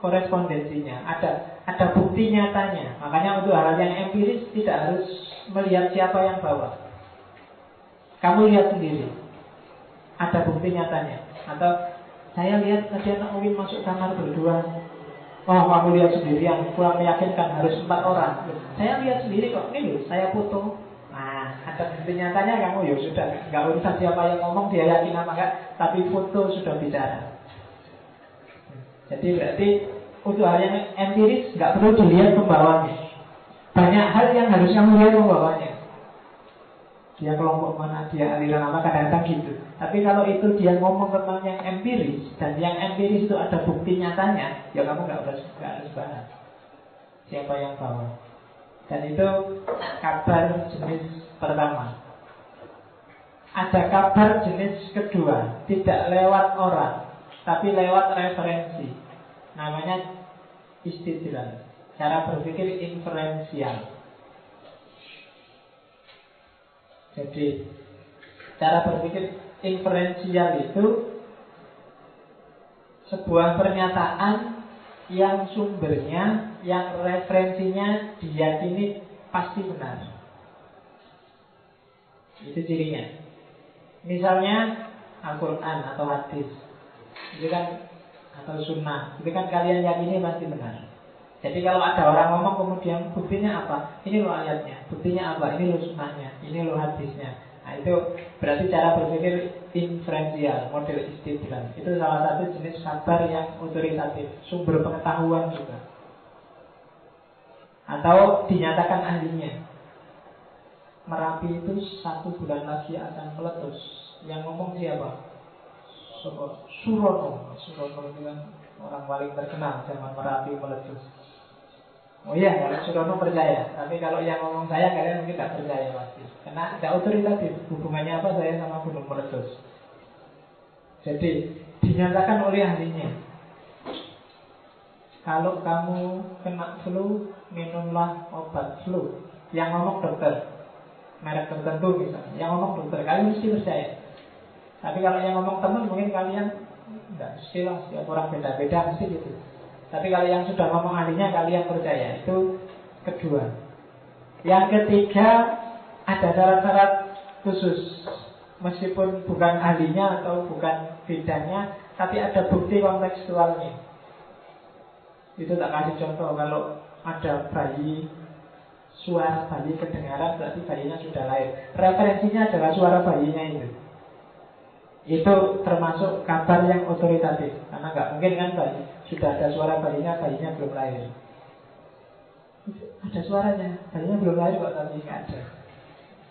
korespondensinya, ada ada bukti nyatanya. Makanya untuk hal yang empiris tidak harus melihat siapa yang bawa. Kamu lihat sendiri. Ada bukti nyatanya. Atau saya lihat tadi anak Uwin masuk kamar berdua. Oh, kamu lihat sendiri yang kurang meyakinkan harus empat orang. Saya lihat sendiri kok. Ini loh, saya foto. Nah, ada nyatanya kamu ya sudah nggak usah siapa yang ngomong dia yakin apa enggak, tapi foto sudah bicara. Jadi berarti untuk hal yang empiris nggak perlu dilihat pembawanya. Banyak hal yang harus kamu lihat pembawanya. Dia kelompok mana, dia aliran apa, kadang-kadang gitu. Tapi kalau itu dia ngomong tentang yang empiris dan yang empiris itu ada bukti nyatanya, ya kamu nggak harus nggak harus bahas siapa yang bawa. Dan itu kabar jenis pertama. Ada kabar jenis kedua, tidak lewat orang, tapi lewat referensi. Namanya istidlal. Cara berpikir inferensial. Jadi cara berpikir inferensial itu sebuah pernyataan yang sumbernya, yang referensinya diyakini pasti benar. Itu cirinya. Misalnya Al-Quran atau hadis itu kan atau sunnah itu kan kalian yakini pasti benar jadi kalau ada orang ngomong kemudian buktinya apa? Ini lo ayatnya buktinya apa? Ini lo sunnahnya ini lo hadisnya. Nah itu berarti cara berpikir inferensial model istidlal itu salah satu jenis kabar yang otoritatif sumber pengetahuan juga. Atau dinyatakan ahlinya. Merapi itu satu bulan lagi akan meletus. Yang ngomong siapa? Surono. Surono itu kan orang paling terkenal zaman Merapi meletus Oh iya, kalau Surono percaya. Tapi kalau yang ngomong saya kalian mungkin tidak percaya pasti Karena tidak otoritatif Hubungannya apa saya sama gunung meletus Jadi dinyatakan oleh ahlinya. Kalau kamu kena flu Minumlah obat flu. Yang ngomong dokter Merek tertentu misalnya. Yang ngomong dokter Kalian mesti percaya. Tapi kalau yang ngomong teman mungkin kalian Tidak mesti lah, setiap orang beda-beda mesti gitu Tapi kalau yang sudah ngomong ahlinya kalian percaya. Itu kedua. Yang ketiga Ada syarat-syarat khusus. Meskipun bukan ahlinya atau bukan bidangnya Tapi ada bukti kontekstualnya. Itu tak kasih contoh. Kalau ada bayi Suara bayi kedengaran Berarti bayinya sudah lahir. Referensinya adalah suara bayinya itu. Itu termasuk kabar yang otoritatif. Karena nggak mungkin kan bayi sudah ada suara bayinya bayinya belum lahir Ada suaranya, bayinya belum lahir kok tapi nggak ada.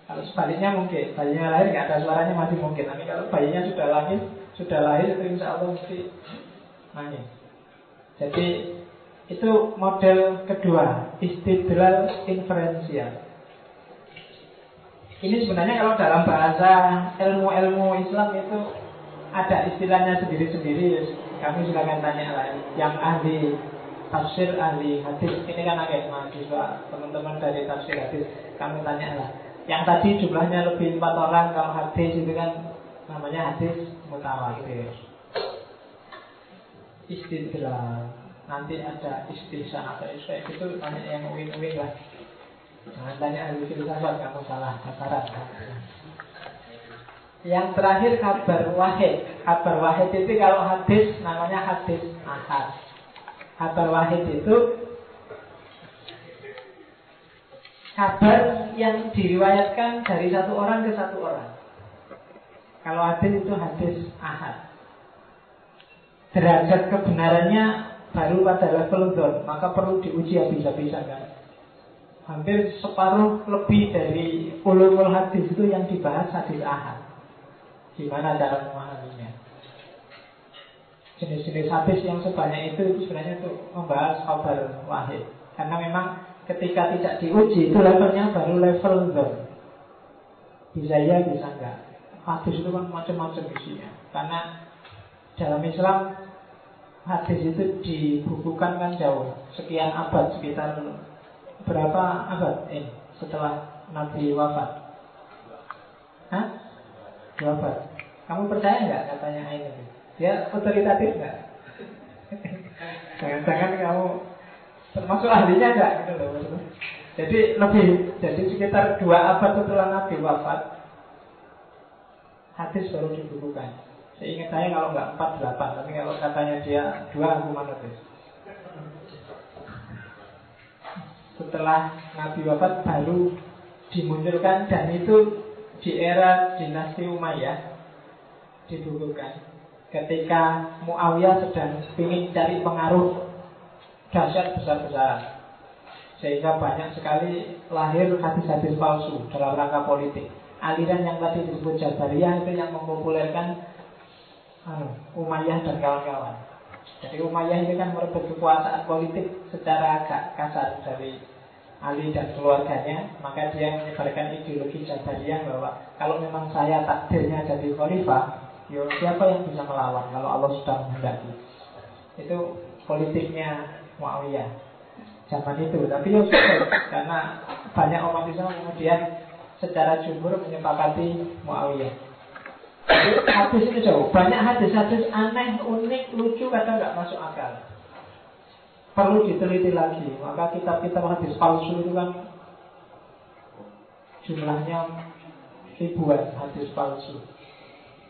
Kalau sebaliknya mungkin, bayinya lahir nggak ada suaranya masih mungkin. Tapi kalau bayinya sudah lahir, sudah lahir itu insya Allah mesti nangis. Jadi itu model kedua, istidlal inferensial. Ini sebenarnya kalau dalam bahasa ilmu-ilmu Islam itu ada istilahnya sendiri-sendiri. Kami silakan tanya lah. Yang ahli tafsir, ahli hadis. Ini kan agak mahasiswa, teman-teman dari tafsir hadis. Kami tanya lah. Yang tadi jumlahnya lebih empat orang. Kalau hadis itu kan namanya hadis mutawatir. Istidlal. Nanti ada istihsan atau isya itu tanya yang win-win lah. Jangan tanya ahli filsafat kamu salah sasaran. Yang terakhir kabar wahid. Kabar wahid itu kalau hadis namanya hadis ahad. Kabar wahid itu kabar yang diriwayatkan dari satu orang ke satu orang. Kalau hadis itu hadis ahad. Derajat kebenarannya baru pada level don, maka perlu diuji habis-habisan kan hampir separuh lebih dari ulumul hadis itu yang dibahas hadis ahad. Gimana cara memahaminya? Jenis-jenis hadis yang sebanyak itu, itu sebenarnya untuk membahas kabar wahid. Karena memang ketika tidak diuji itu levelnya baru level zon. Bisa ya, bisa enggak. Hadis itu kan macam-macam isinya. Karena dalam Islam hadis itu dibukukan kan jauh, sekian abad sekitar berapa abad ini setelah Nabi wafat? Hah? Abad. Kamu percaya nggak katanya ini? Dia otoritatif nggak? Jangan-jangan kamu termasuk ahlinya nggak gitu loh Jadi lebih, jadi sekitar dua abad setelah Nabi wafat, hadis baru dibukukan. Seingat saya kalau nggak empat delapan, tapi kalau katanya dia dua aku manut setelah Nabi wafat baru dimunculkan dan itu di era dinasti Umayyah dibukukan ketika Muawiyah sedang ingin cari pengaruh dahsyat besar-besaran. Sehingga banyak sekali lahir hadis-hadis palsu dalam rangka politik. Aliran yang tadi disebut Jabariyah itu yang mempopulerkan anu, Umayyah dan kawan-kawan. Jadi Umayyah ini kan merebut kekuasaan politik secara agak kasar dari Ali dan keluarganya, maka dia menyebarkan ideologi Jabariyah bahwa kalau memang saya takdirnya jadi khalifah, yo siapa yang bisa melawan kalau Allah sudah menghendaki. Itu politiknya Muawiyah zaman itu. Tapi ya sudah karena banyak umat Islam kemudian secara jumhur menyepakati Muawiyah. hadis itu jauh. Banyak hadis-hadis aneh, unik, lucu, kadang nggak masuk akal perlu diteliti lagi. Maka kitab-kitab hadis palsu itu kan jumlahnya ribuan hadis palsu.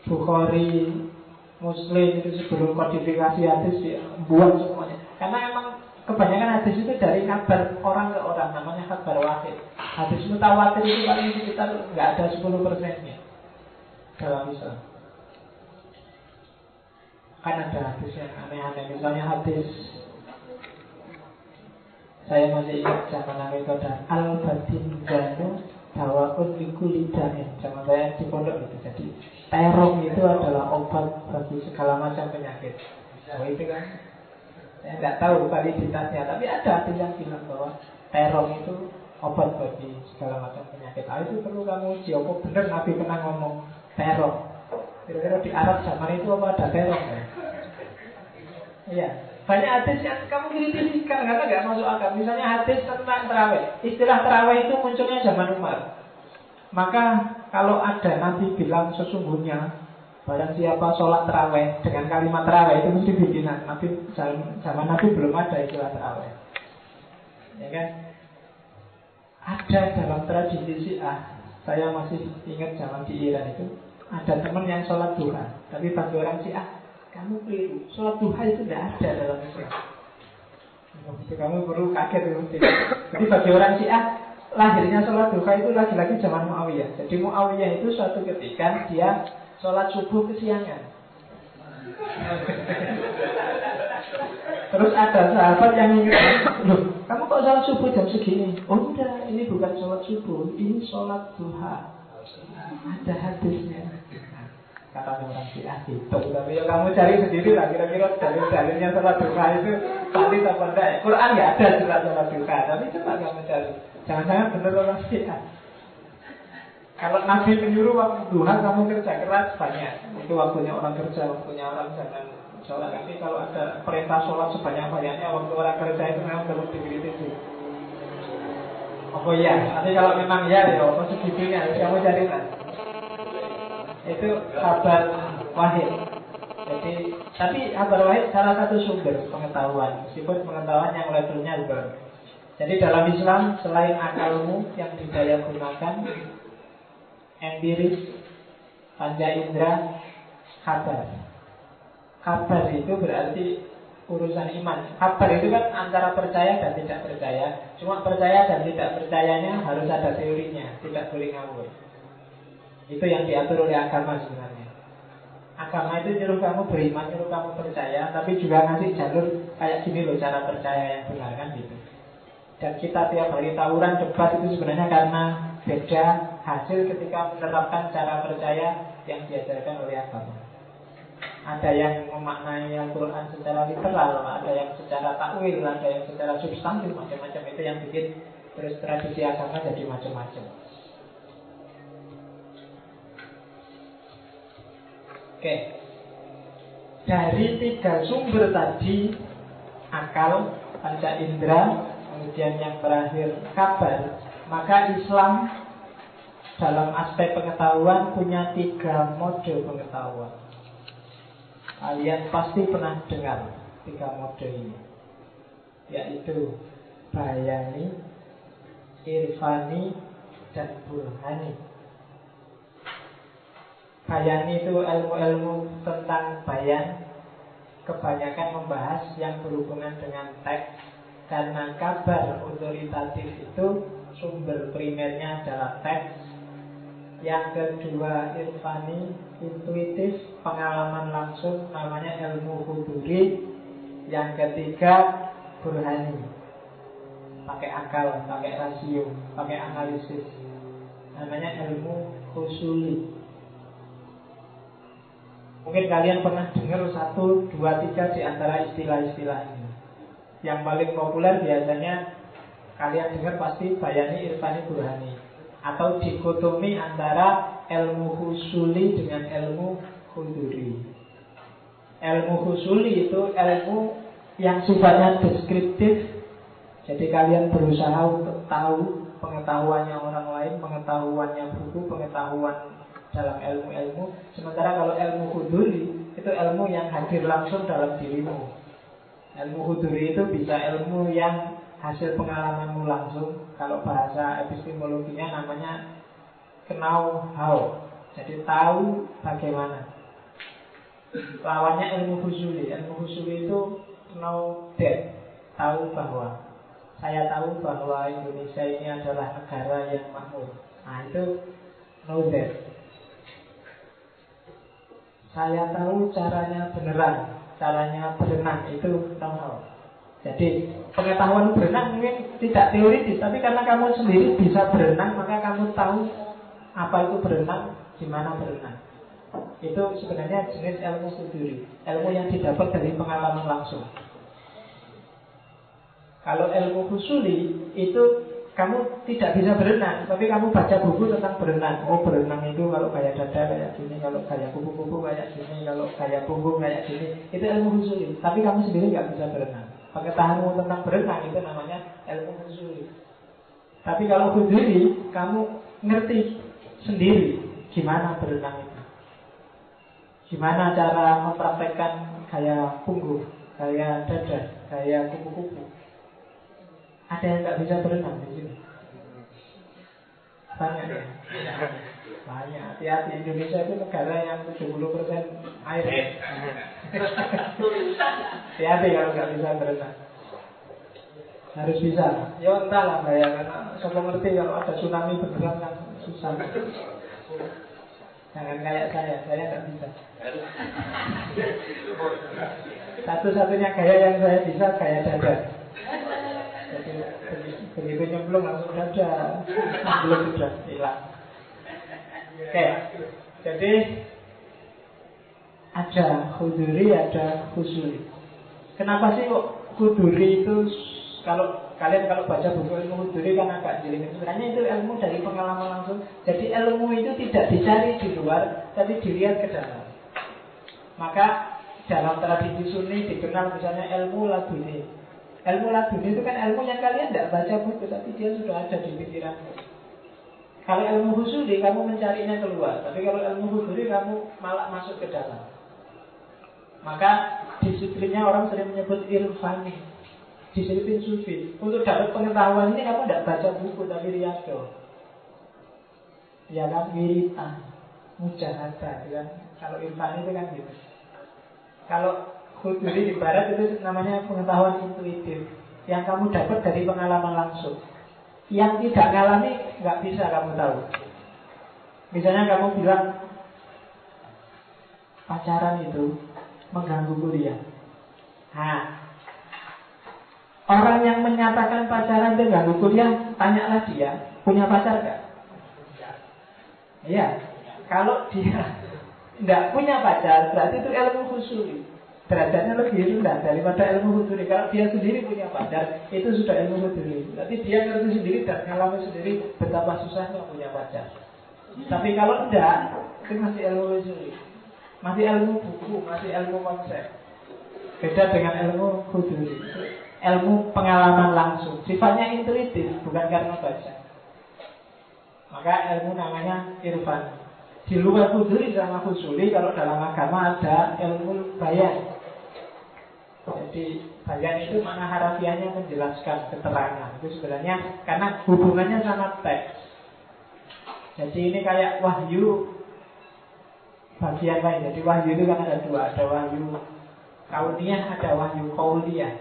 Bukhari, Muslim itu sebelum kodifikasi hadis dibuat semuanya. Karena memang kebanyakan hadis itu dari kabar orang ke orang, namanya kabar wahid. Hadis mutawatir itu paling sekitar nggak ada 10 persennya dalam Islam. Kan ada hadis yang aneh-aneh, misalnya hadis saya masih ingat zaman Nabi dan al batinjanu dawaun likuli dain. Zaman saya di pondok itu. Jadi terong itu adalah obat bagi segala macam penyakit. Oh itu kan saya nggak tahu validitasnya, tapi ada arti yang bilang bahwa terong itu obat bagi segala macam penyakit. Ah itu perlu kamu uji. Apa benar Nabi pernah ngomong terong? Kira-kira di Arab zaman itu apa ada terong ya? Iya, banyak hadis yang kamu kritisi karena nggak masuk akal. Misalnya hadis tentang terawih. Istilah terawih itu munculnya zaman Umar. Maka kalau ada Nabi bilang sesungguhnya Barang siapa sholat terawih dengan kalimat terawih itu mesti bikinan. Nabi zaman, zaman Nabi belum ada istilah terawih. Ya kan? Ada dalam tradisi ah Saya masih ingat zaman di Iran itu ada teman yang sholat duha, tapi bagi orang ah kamu keliru. Sholat duha itu tidak ada dalam Islam. Kamu perlu kaget itu. Jadi bagi orang Syiah lahirnya sholat duha itu lagi-lagi zaman Muawiyah. Jadi Muawiyah itu suatu ketika dia sholat subuh kesiangan. Terus ada sahabat yang ingat, loh kamu kok sholat subuh jam segini? Oh enggak, ini bukan sholat subuh, ini sholat duha. Ada hadisnya. Kata orang Syiah gitu. Tapi ya kamu cari sendiri lah, kira-kira dalil-dalilnya sholat duha itu tadi apa enggak? Quran nggak ada sholat sholat duha, tapi coba kamu cari. Jangan-jangan benar orang Syiah. Kalau Nabi menyuruh waktu duha kamu kerja keras banyak. Itu waktunya orang kerja, waktunya orang jangan sholat Tapi kalau ada perintah sholat sebanyak-banyaknya Waktu orang kerja itu memang perlu dikritisi Oh iya, nanti kalau memang ya ya apa segitunya kamu cari kan Itu kabar wahid Jadi, tapi kabar wahid salah satu sumber pengetahuan Meskipun pengetahuan yang levelnya juga Jadi dalam Islam selain akalmu yang didaya gunakan Empiris, panca indera, kabar Kabar itu berarti urusan iman. Kabar itu kan antara percaya dan tidak percaya. Cuma percaya dan tidak percayanya harus ada teorinya, tidak boleh ngawur. Itu yang diatur oleh agama sebenarnya. Agama itu nyuruh kamu beriman, nyuruh kamu percaya, tapi juga ngasih jalur kayak gini loh cara percaya yang benar kan gitu. Dan kita tiap hari tawuran debat itu sebenarnya karena beda hasil ketika menerapkan cara percaya yang diajarkan oleh agama. Ada yang memaknai Al-Quran secara literal, ada yang secara takwil, ada yang secara substantif, macam-macam itu yang bikin terus tradisi agama jadi macam-macam. Oke, dari tiga sumber tadi akal, panca indera, kemudian yang terakhir kabar, maka Islam dalam aspek pengetahuan punya tiga mode pengetahuan. Kalian pasti pernah dengar tiga mode ini Yaitu Bayani Irfani Dan Burhani Bayani itu ilmu-ilmu tentang bayan Kebanyakan membahas yang berhubungan dengan teks Karena kabar otoritatif itu Sumber primernya adalah teks Yang kedua irfani intuitif, pengalaman langsung namanya ilmu huduri. Yang ketiga burhani. Pakai akal, pakai rasio, pakai analisis. Namanya ilmu husuli. Mungkin kalian pernah dengar satu, dua, tiga di antara istilah-istilah ini. Yang paling populer biasanya kalian dengar pasti Bayani Irfani Burhani atau dikotomi antara ilmu husuli dengan ilmu huduri. Ilmu husuli itu ilmu yang sifatnya deskriptif. Jadi kalian berusaha untuk tahu pengetahuannya orang lain, pengetahuannya buku, pengetahuan dalam ilmu-ilmu. Sementara kalau ilmu huduri itu ilmu yang hadir langsung dalam dirimu. Ilmu huduri itu bisa ilmu yang hasil pengalamanmu langsung. Kalau bahasa epistemologinya namanya Kenal how Jadi tahu bagaimana Lawannya ilmu husuli Ilmu husuli itu know that Tahu bahwa Saya tahu bahwa Indonesia ini adalah negara yang makmur Nah itu know that Saya tahu caranya beneran Caranya berenang Itu how jadi pengetahuan berenang mungkin tidak teoritis, tapi karena kamu sendiri bisa berenang, maka kamu tahu apa itu berenang, gimana berenang. Itu sebenarnya jenis ilmu sendiri, ilmu yang didapat dari pengalaman langsung. Kalau ilmu husuli itu kamu tidak bisa berenang, tapi kamu baca buku tentang berenang. Oh berenang itu kalau kayak dada kayak gini, kalau kayak kupu-kupu kayak gini, kalau kayak punggung kayak gini. Itu ilmu husuli, tapi kamu sendiri nggak bisa berenang. Pengetahuanmu tentang berenang itu namanya ilmu husuli. Tapi kalau huduri, kamu ngerti sendiri gimana berenang itu. Gimana cara mempraktekkan gaya punggung, gaya dada, gaya kupu-kupu. Ada yang nggak bisa berenang di sini? Banyak ya? Banyak. Hati-hati Indonesia itu negara yang 70% air. Hati-hati kalau nggak bisa berenang. Harus bisa. Ya entahlah ya karena saya ngerti kalau ada tsunami beneran kan susah. Jangan kayak saya, saya nggak bisa. Satu-satunya gaya yang saya bisa gaya dada. Jadi begitu nyemplung langsung ada belum sudah hilang. Oke, jadi ada huduri, ada husuli. Kenapa sih kok huduri itu kalau kalian kalau baca buku ilmu huduri kan agak jadi sebenarnya itu ilmu dari pengalaman langsung. Jadi ilmu itu tidak dicari di luar, tapi dilihat ke dalam. Maka dalam tradisi Sunni dikenal misalnya ilmu laduni. Ilmu laduni itu kan ilmu yang kalian tidak baca buku, tapi dia sudah ada di pikiran. Kalau ilmu husuli kamu mencarinya keluar, tapi kalau ilmu huduri kamu malah masuk ke dalam. Maka disiplinnya orang sering menyebut irfani Disiplin sufi Untuk dapat pengetahuan ini kamu tidak baca buku Tapi riyado Ya kan wiritan Mujahadah kan? Kalau irfani itu kan gitu Kalau huduri di barat itu namanya pengetahuan intuitif Yang kamu dapat dari pengalaman langsung Yang tidak ngalami nggak bisa kamu tahu Misalnya kamu bilang Pacaran itu mengganggu kuliah. Nah, orang yang menyatakan pacaran mengganggu kuliah, tanyalah dia, punya pacar gak? Iya, kalau dia tidak punya pacar, berarti itu ilmu khusus. Derajatnya lebih rendah daripada ilmu huduri Kalau dia sendiri punya pacar Itu sudah ilmu huduri Berarti dia ngerti sendiri dan ngalami sendiri Betapa susahnya punya pacar Tapi kalau tidak Itu masih ilmu huduri masih ilmu buku, masih ilmu konsep. Beda dengan ilmu huduri. Ilmu pengalaman langsung. Sifatnya intuitif, bukan karena baca. Maka ilmu namanya irfan. Di luar huduri sama husuli, kalau dalam agama ada ilmu bayan. Jadi bayan itu mana harafiahnya menjelaskan keterangan. Itu sebenarnya karena hubungannya sama teks. Jadi ini kayak wahyu bagian lain. Jadi wahyu itu kan ada dua, ada wahyu kauniyah, ada wahyu kauliyah.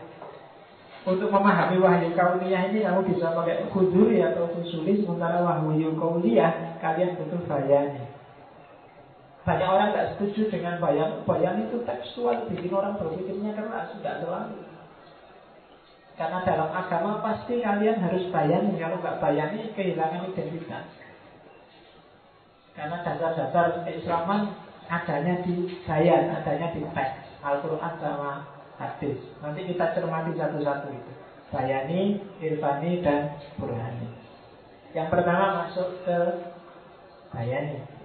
Untuk memahami wahyu kauniyah ini kamu bisa pakai kuduri atau fusuli, sementara wahyu kauliyah kalian butuh bayani. Banyak orang tidak setuju dengan bayang. Bayang itu tekstual, bikin orang berpikirnya keras, tidak selalu. Karena dalam agama pasti kalian harus bayani. Kalau nggak bayani, kehilangan identitas. Karena dasar-dasar keislaman adanya di bayan, adanya di teks Al-Quran sama hadis. Nanti kita cermati satu-satu itu. Bayani, Irfani, dan Burhani. Yang pertama masuk ke Bayani.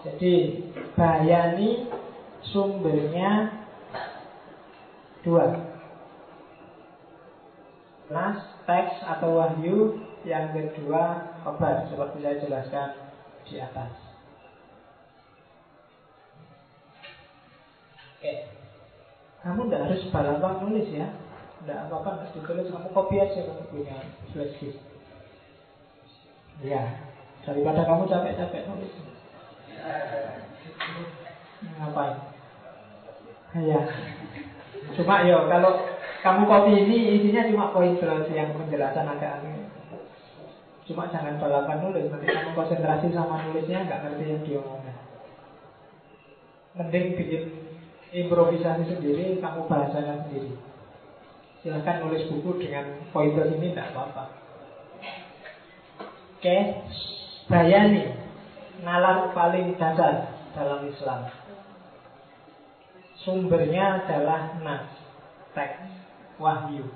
Jadi Bayani sumbernya dua. Nas, teks atau wahyu. Yang kedua khabar Seperti saya jelaskan di atas. Oke. Kamu tidak harus balapan nulis ya. Tidak apa-apa harus ditulis. Kamu copy aja kamu punya flash disk. Ya Daripada kamu capek-capek nulis Ngapain Ya Cuma yo kalau kamu kopi ini isinya cuma poin terus yang penjelasan agak aneh. Cuma jangan balapan nulis, nanti kamu konsentrasi sama nulisnya nggak ngerti yang diomongin. Mending bikin improvisasi sendiri, kamu bahasakan sendiri. Silahkan nulis buku dengan pointer ini tidak apa-apa. Oke, bayani nalar paling dasar dalam Islam. Sumbernya adalah nas, teks wahyu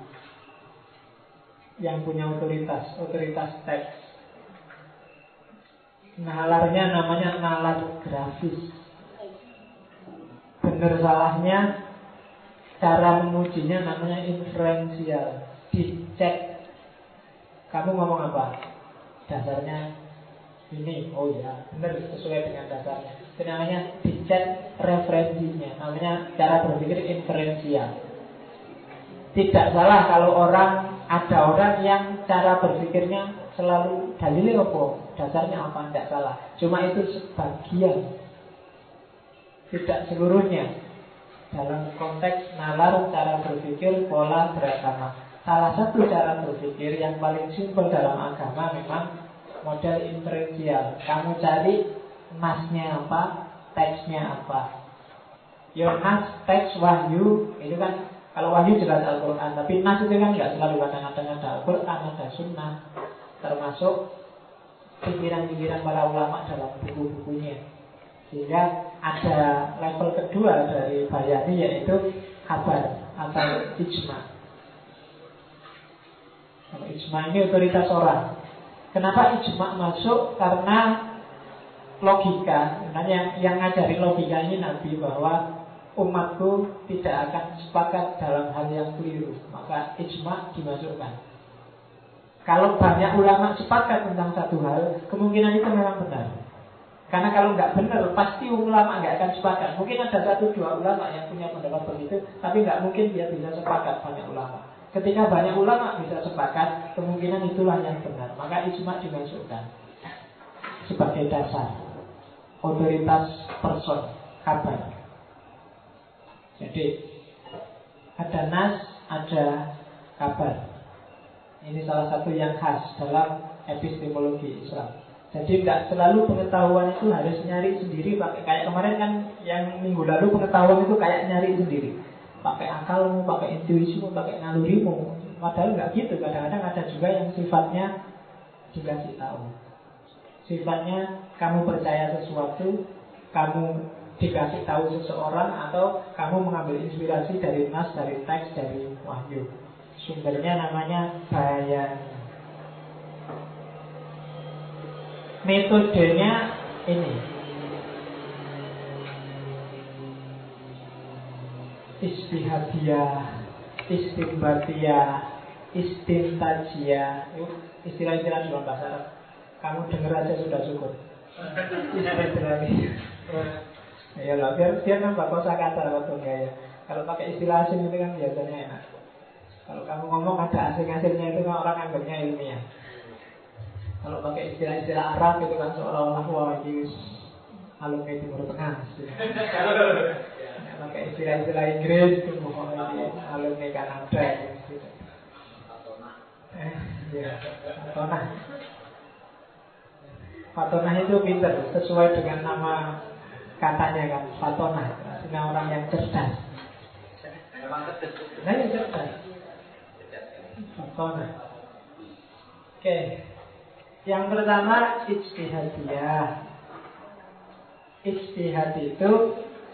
yang punya otoritas, otoritas teks. Nalarnya namanya nalar grafis. Benar salahnya cara mengujinya namanya inferensial. Dicek. Kamu ngomong apa? Dasarnya ini. Oh ya, benar sesuai dengan dasarnya. Itu namanya dicek referensinya. Namanya cara berpikir inferensial. Tidak salah kalau orang ada orang yang cara berpikirnya selalu dalilnya apa? Dasarnya apa? Tidak salah. Cuma itu sebagian. Tidak seluruhnya. Dalam konteks nalar cara berpikir pola beragama. Salah satu cara berpikir yang paling simpel dalam agama memang model inferensial. Kamu cari masnya apa, teksnya apa. Your nas, teks wahyu, itu kan kalau wahyu jelas Al-Quran, tapi nas itu kan nggak selalu kadang-kadang ada Al-Quran, ada sunnah, termasuk pikiran-pikiran para ulama dalam buku-bukunya. Sehingga ada level kedua dari bayani yaitu kabar atau ijma. Ijma ini otoritas orang. Kenapa ijma masuk? Karena logika. Sebenarnya yang ngajari logika ini Nabi bahwa umatku tidak akan sepakat dalam hal yang keliru. Maka ijma dimasukkan. Kalau banyak ulama sepakat tentang satu hal, kemungkinan itu memang benar. Karena kalau nggak benar, pasti ulama nggak akan sepakat. Mungkin ada satu dua ulama yang punya pendapat begitu, tapi nggak mungkin dia bisa sepakat banyak ulama. Ketika banyak ulama bisa sepakat, kemungkinan itulah yang benar. Maka ijma dimasukkan sebagai dasar otoritas person kabar. Jadi ada nas, ada kabar. Ini salah satu yang khas dalam epistemologi Islam. Jadi tidak selalu pengetahuan itu harus nyari sendiri pakai kayak kemarin kan yang minggu lalu pengetahuan itu kayak nyari sendiri. Pakai akalmu, pakai intuisimu, pakai nalurimu. Padahal nggak gitu. Kadang-kadang ada juga yang sifatnya dikasih tahu. Sifatnya kamu percaya sesuatu, kamu dikasih tahu seseorang atau kamu mengambil inspirasi dari nas, dari teks, dari wahyu. Sumbernya namanya bayan. Metodenya ini. Istihadiyah, istimbatiyah, istintajiyah. Istilah-istilah dalam bahasa Arab. Kamu dengar aja sudah cukup. Istilah Ya lah, biar dia nambah kosa kata waktu ya. Kalau pakai istilah asing itu kan biasanya enak. Kalau kamu ngomong ada asing-asingnya itu kan orang anggapnya ilmiah. Kalau pakai istilah-istilah Arab itu kan seolah-olah wah ini alumni Timur Tengah. Pakai istilah-istilah Inggris itu mohon ini alumni Kanada. Gitu. Eh, ya, Fatona. Fatona itu pinter, sesuai dengan nama katanya kan, Fatona. Artinya orang yang cerdas. Nah, yang cerdas. Oke. Okay. Yang pertama ijtihadiyah. Ijtihad itu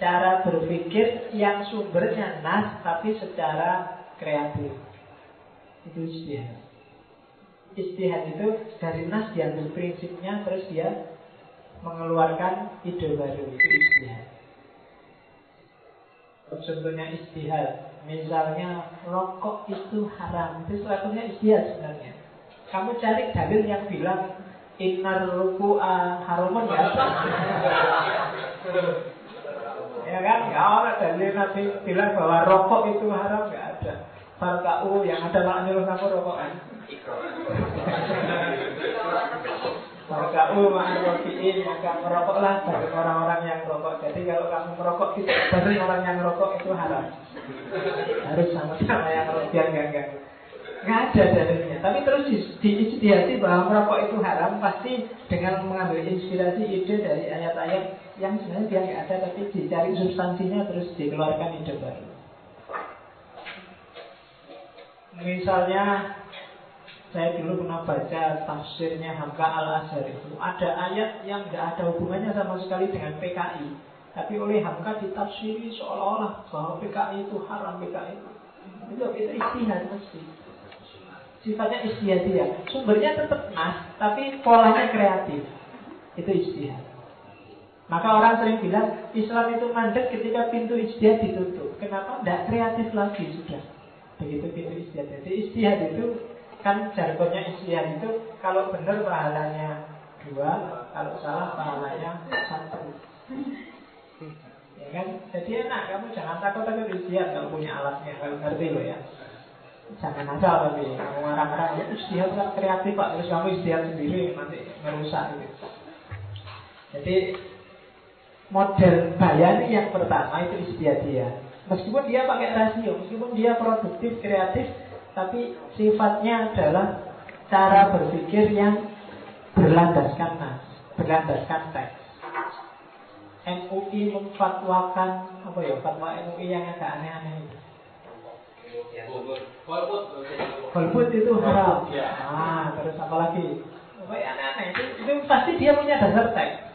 cara berpikir yang sumbernya nas tapi secara kreatif. Itu ijtihad. Ijtihad itu dari nas diambil prinsipnya terus dia mengeluarkan ide baru itu ijtihad. Contohnya istihad Misalnya rokok itu haram Itu satunya istihad sebenarnya Kamu cari dalil yang bilang Innar ruku'a haramun ya Ya kan? Ya orang dalil nanti bilang bahwa rokok itu haram Gak ada. Farka'u yang ada maknanya kamu rokokan Warka'u ma'al-wafi'in Maka merokoklah bagi orang-orang yang merokok Jadi kalau kamu merokok tidak bareng orang yang merokok itu haram. Harus sama-sama yang merokok Biar enggak Nggak ada dalilnya. Tapi terus di, di bahwa merokok itu haram Pasti dengan mengambil inspirasi ide dari ayat-ayat Yang sebenarnya dia nggak ada Tapi dicari substansinya terus dikeluarkan ide baru. Misalnya saya dulu pernah baca tafsirnya Hamka al-Azhar itu. Ada ayat yang tidak ada hubungannya sama sekali dengan PKI Tapi oleh Hamka ditafsiri seolah-olah Bahwa PKI itu haram PKI itu. Itu kita istihad mesti. Sifatnya dia Sumbernya tetap nas Tapi polanya kreatif. Itu istihad maka orang sering bilang Islam itu mandek ketika pintu istihad ditutup Kenapa? Tidak kreatif lagi sudah Begitu pintu istihad Jadi istihad itu Kan jargonnya istihad itu kalau benar pahalanya dua, kalau salah pahalanya satu. Ya kan? Jadi enak, kamu jangan takut takut istihad kalau punya alatnya, kalau ngerti loh ya. Jangan asal tapi kamu marah-marah ya istihad kan kreatif pak, terus kamu istihad sendiri nanti merusak gitu. Jadi model bayani yang pertama itu istihadiyah. Meskipun dia pakai rasio, meskipun dia produktif, kreatif, tapi sifatnya adalah cara berpikir yang berlandaskan nas, berlandaskan teks. MUI memfatwakan apa ya fatwa MUI yang agak aneh-aneh itu. Golput itu haram. Ah, terus apa lagi? Apa aneh-aneh itu, itu pasti dia punya dasar teks.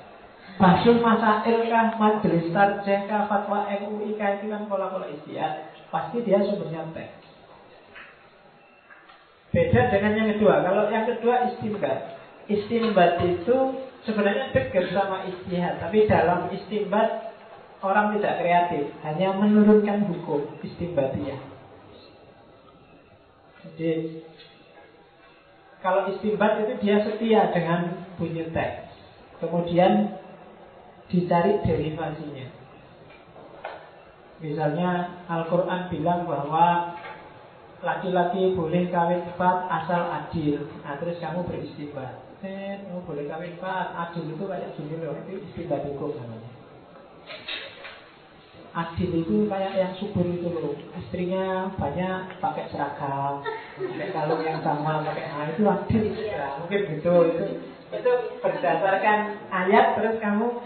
Basul Masail kah, Majelis Tarjah kah, Fatwa MUI kah, itu kan pola-pola istihad Pasti dia sumbernya teks. Beda dengan yang kedua. Kalau yang kedua istimbat. Istimbat itu sebenarnya dekat sama istihad Tapi dalam istimbat Orang tidak kreatif. Hanya menurunkan hukum istimbatiyah Jadi Kalau istimbat itu dia setia dengan bunyi teks. Kemudian dicari derivasinya. Misalnya Al-Quran bilang bahwa laki-laki boleh kawin empat asal adil. Nah, terus kamu beristighfar. Eh, oh, boleh kawin empat, adil itu kayak gini loh, itu istighfar hukum namanya. Adil itu kayak yang subur itu loh Istrinya banyak pakai seragam Pakai kalung yang sama pakai nah, itu adil ya, Mungkin gitu itu, itu berdasarkan ayat Terus kamu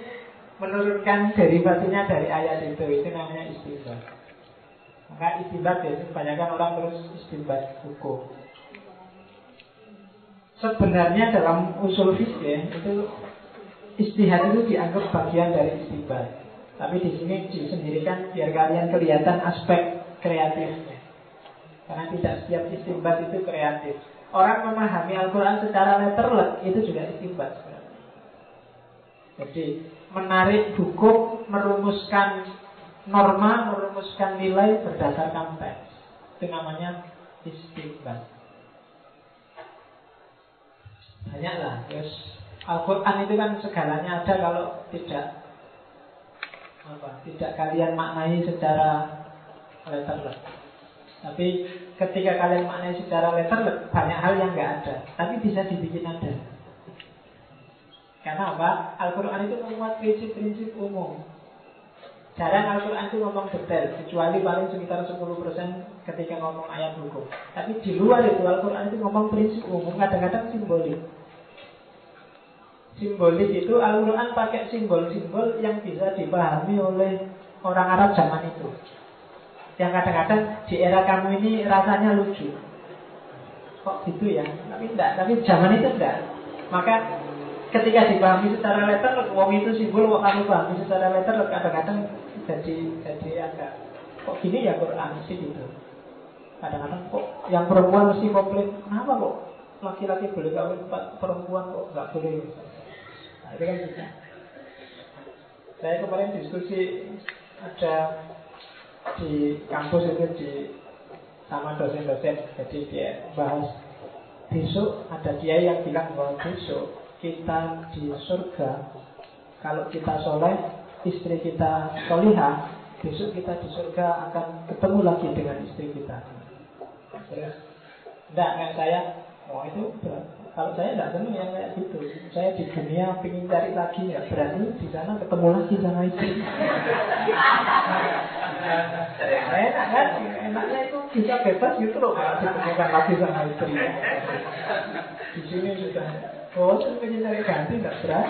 menurunkan derivasinya dari ayat itu. Itu namanya istimbat. Maka istimbat ya kebanyakan orang terus istimbat hukum. Sebenarnya dalam usul fikih itu istihad itu dianggap bagian dari istimbat. Tapi di sini disendirikan biar kalian kelihatan aspek kreatifnya. Karena tidak setiap istimbat itu kreatif. Orang memahami Al-Quran secara letterlek itu juga istimbat jadi menarik hukum, merumuskan norma, merumuskan nilai berdasarkan teks. Itu namanya istimbat. Banyaklah, terus Al-Quran itu kan segalanya ada kalau tidak apa, tidak kalian maknai secara letterless. Tapi ketika kalian maknai secara letterless, banyak hal yang nggak ada, tapi bisa dibikin ada. Karena apa? Al-Quran itu memuat prinsip-prinsip umum. Jarang Al-Quran itu ngomong detail, kecuali paling sekitar 10% ketika ngomong ayat hukum. Tapi di luar itu Al-Quran itu ngomong prinsip umum, kadang-kadang simbolik. Simbolik itu Al-Quran pakai simbol-simbol yang bisa dipahami oleh orang Arab zaman itu. Yang kadang-kadang di era kamu ini rasanya lucu. Kok gitu ya? Tapi enggak, tapi zaman itu enggak. Maka ketika dipahami secara letter, wong itu simbol, wong kamu pahami secara letter, kadang-kadang jadi jadi agak kok gini ya Quran sih gitu. Kadang-kadang kok yang perempuan mesti komplain, kenapa kok laki-laki boleh kawin empat perempuan kok nggak boleh? Nah, itu kan bisa. Saya kemarin diskusi ada di kampus itu di sama dosen-dosen, jadi dia bahas besok ada dia yang bilang bahwa besok kita di surga Kalau kita soleh Istri kita solihah Besok kita di surga akan ketemu lagi dengan istri kita. Terus Enggak, kan saya. Oh itu kalau saya tidak senang yang kayak gitu. Saya di dunia ingin cari lagi ya Berarti di sana ketemu lagi sama istri. Enak kan Enaknya itu bisa bebas gitu loh Kalau ditemukan lagi sama istri. Di sini sudah Terus pengen cari ganti nggak berat.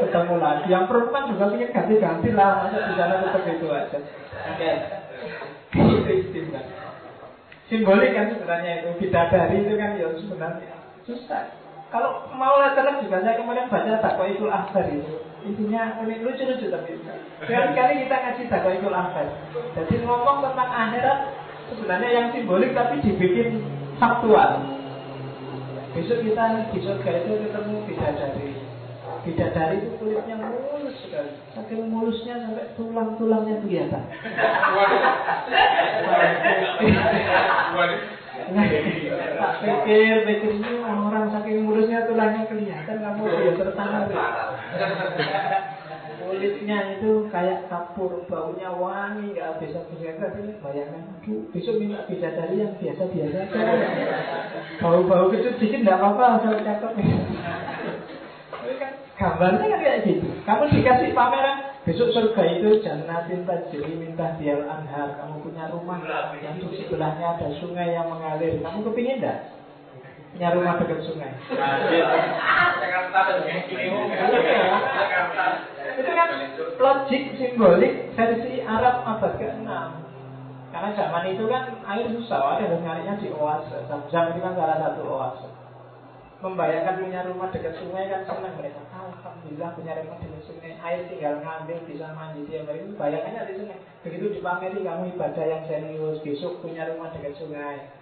ketemu lagi. Yang perempuan juga punya ganti-ganti lah. Masa di sana tetap itu aja. Oke. Itu istimewa. Simbolik kan sebenarnya itu bidadari itu kan ya sebenarnya susah. Kalau mau letterlek juga saya kemudian baca takwa itu akhir itu. Intinya ini lucu-lucu tapi sekali-kali kita ngasih takwa itu akhir. Jadi ngomong tentang akhirat sebenarnya yang simbolik tapi dibikin faktual. Besok kita di surga itu ketemu bidadari. Bidadari itu kulitnya mulus sekali. Saking mulusnya sampai tulang-tulangnya kelihatan. tak pikir, ini orang saking mulusnya tulangnya kelihatan, kamu dia tertanam kulitnya itu kayak kapur, baunya wangi, nggak bisa habis ini bayangkan, aduh, besok minta bidadari yang biasa-biasa aja. Bau-bau kecil dikit nggak apa-apa, asal cakep. Kan gambarnya kan kayak gitu. Kamu dikasih pameran, besok surga itu jannatin tajri minta dial anhar. Kamu punya rumah yang di sebelahnya ada sungai yang mengalir. Kamu kepingin enggak? Punya rumah dekat sungai. Itu kan logik simbolik versi Arab abad ke-6. Karena zaman itu kan air susah, ada harus nyarinya di oase. Zam-zam itu kan salah satu oase. Membayangkan punya rumah dekat sungai kan senang mereka. Alhamdulillah punya rumah dekat sungai. Air tinggal ngambil bisa mandi tiap hari. Bayangannya di sungai. Begitu dipameri kamu ibadah yang serius. Besok punya rumah dekat sungai.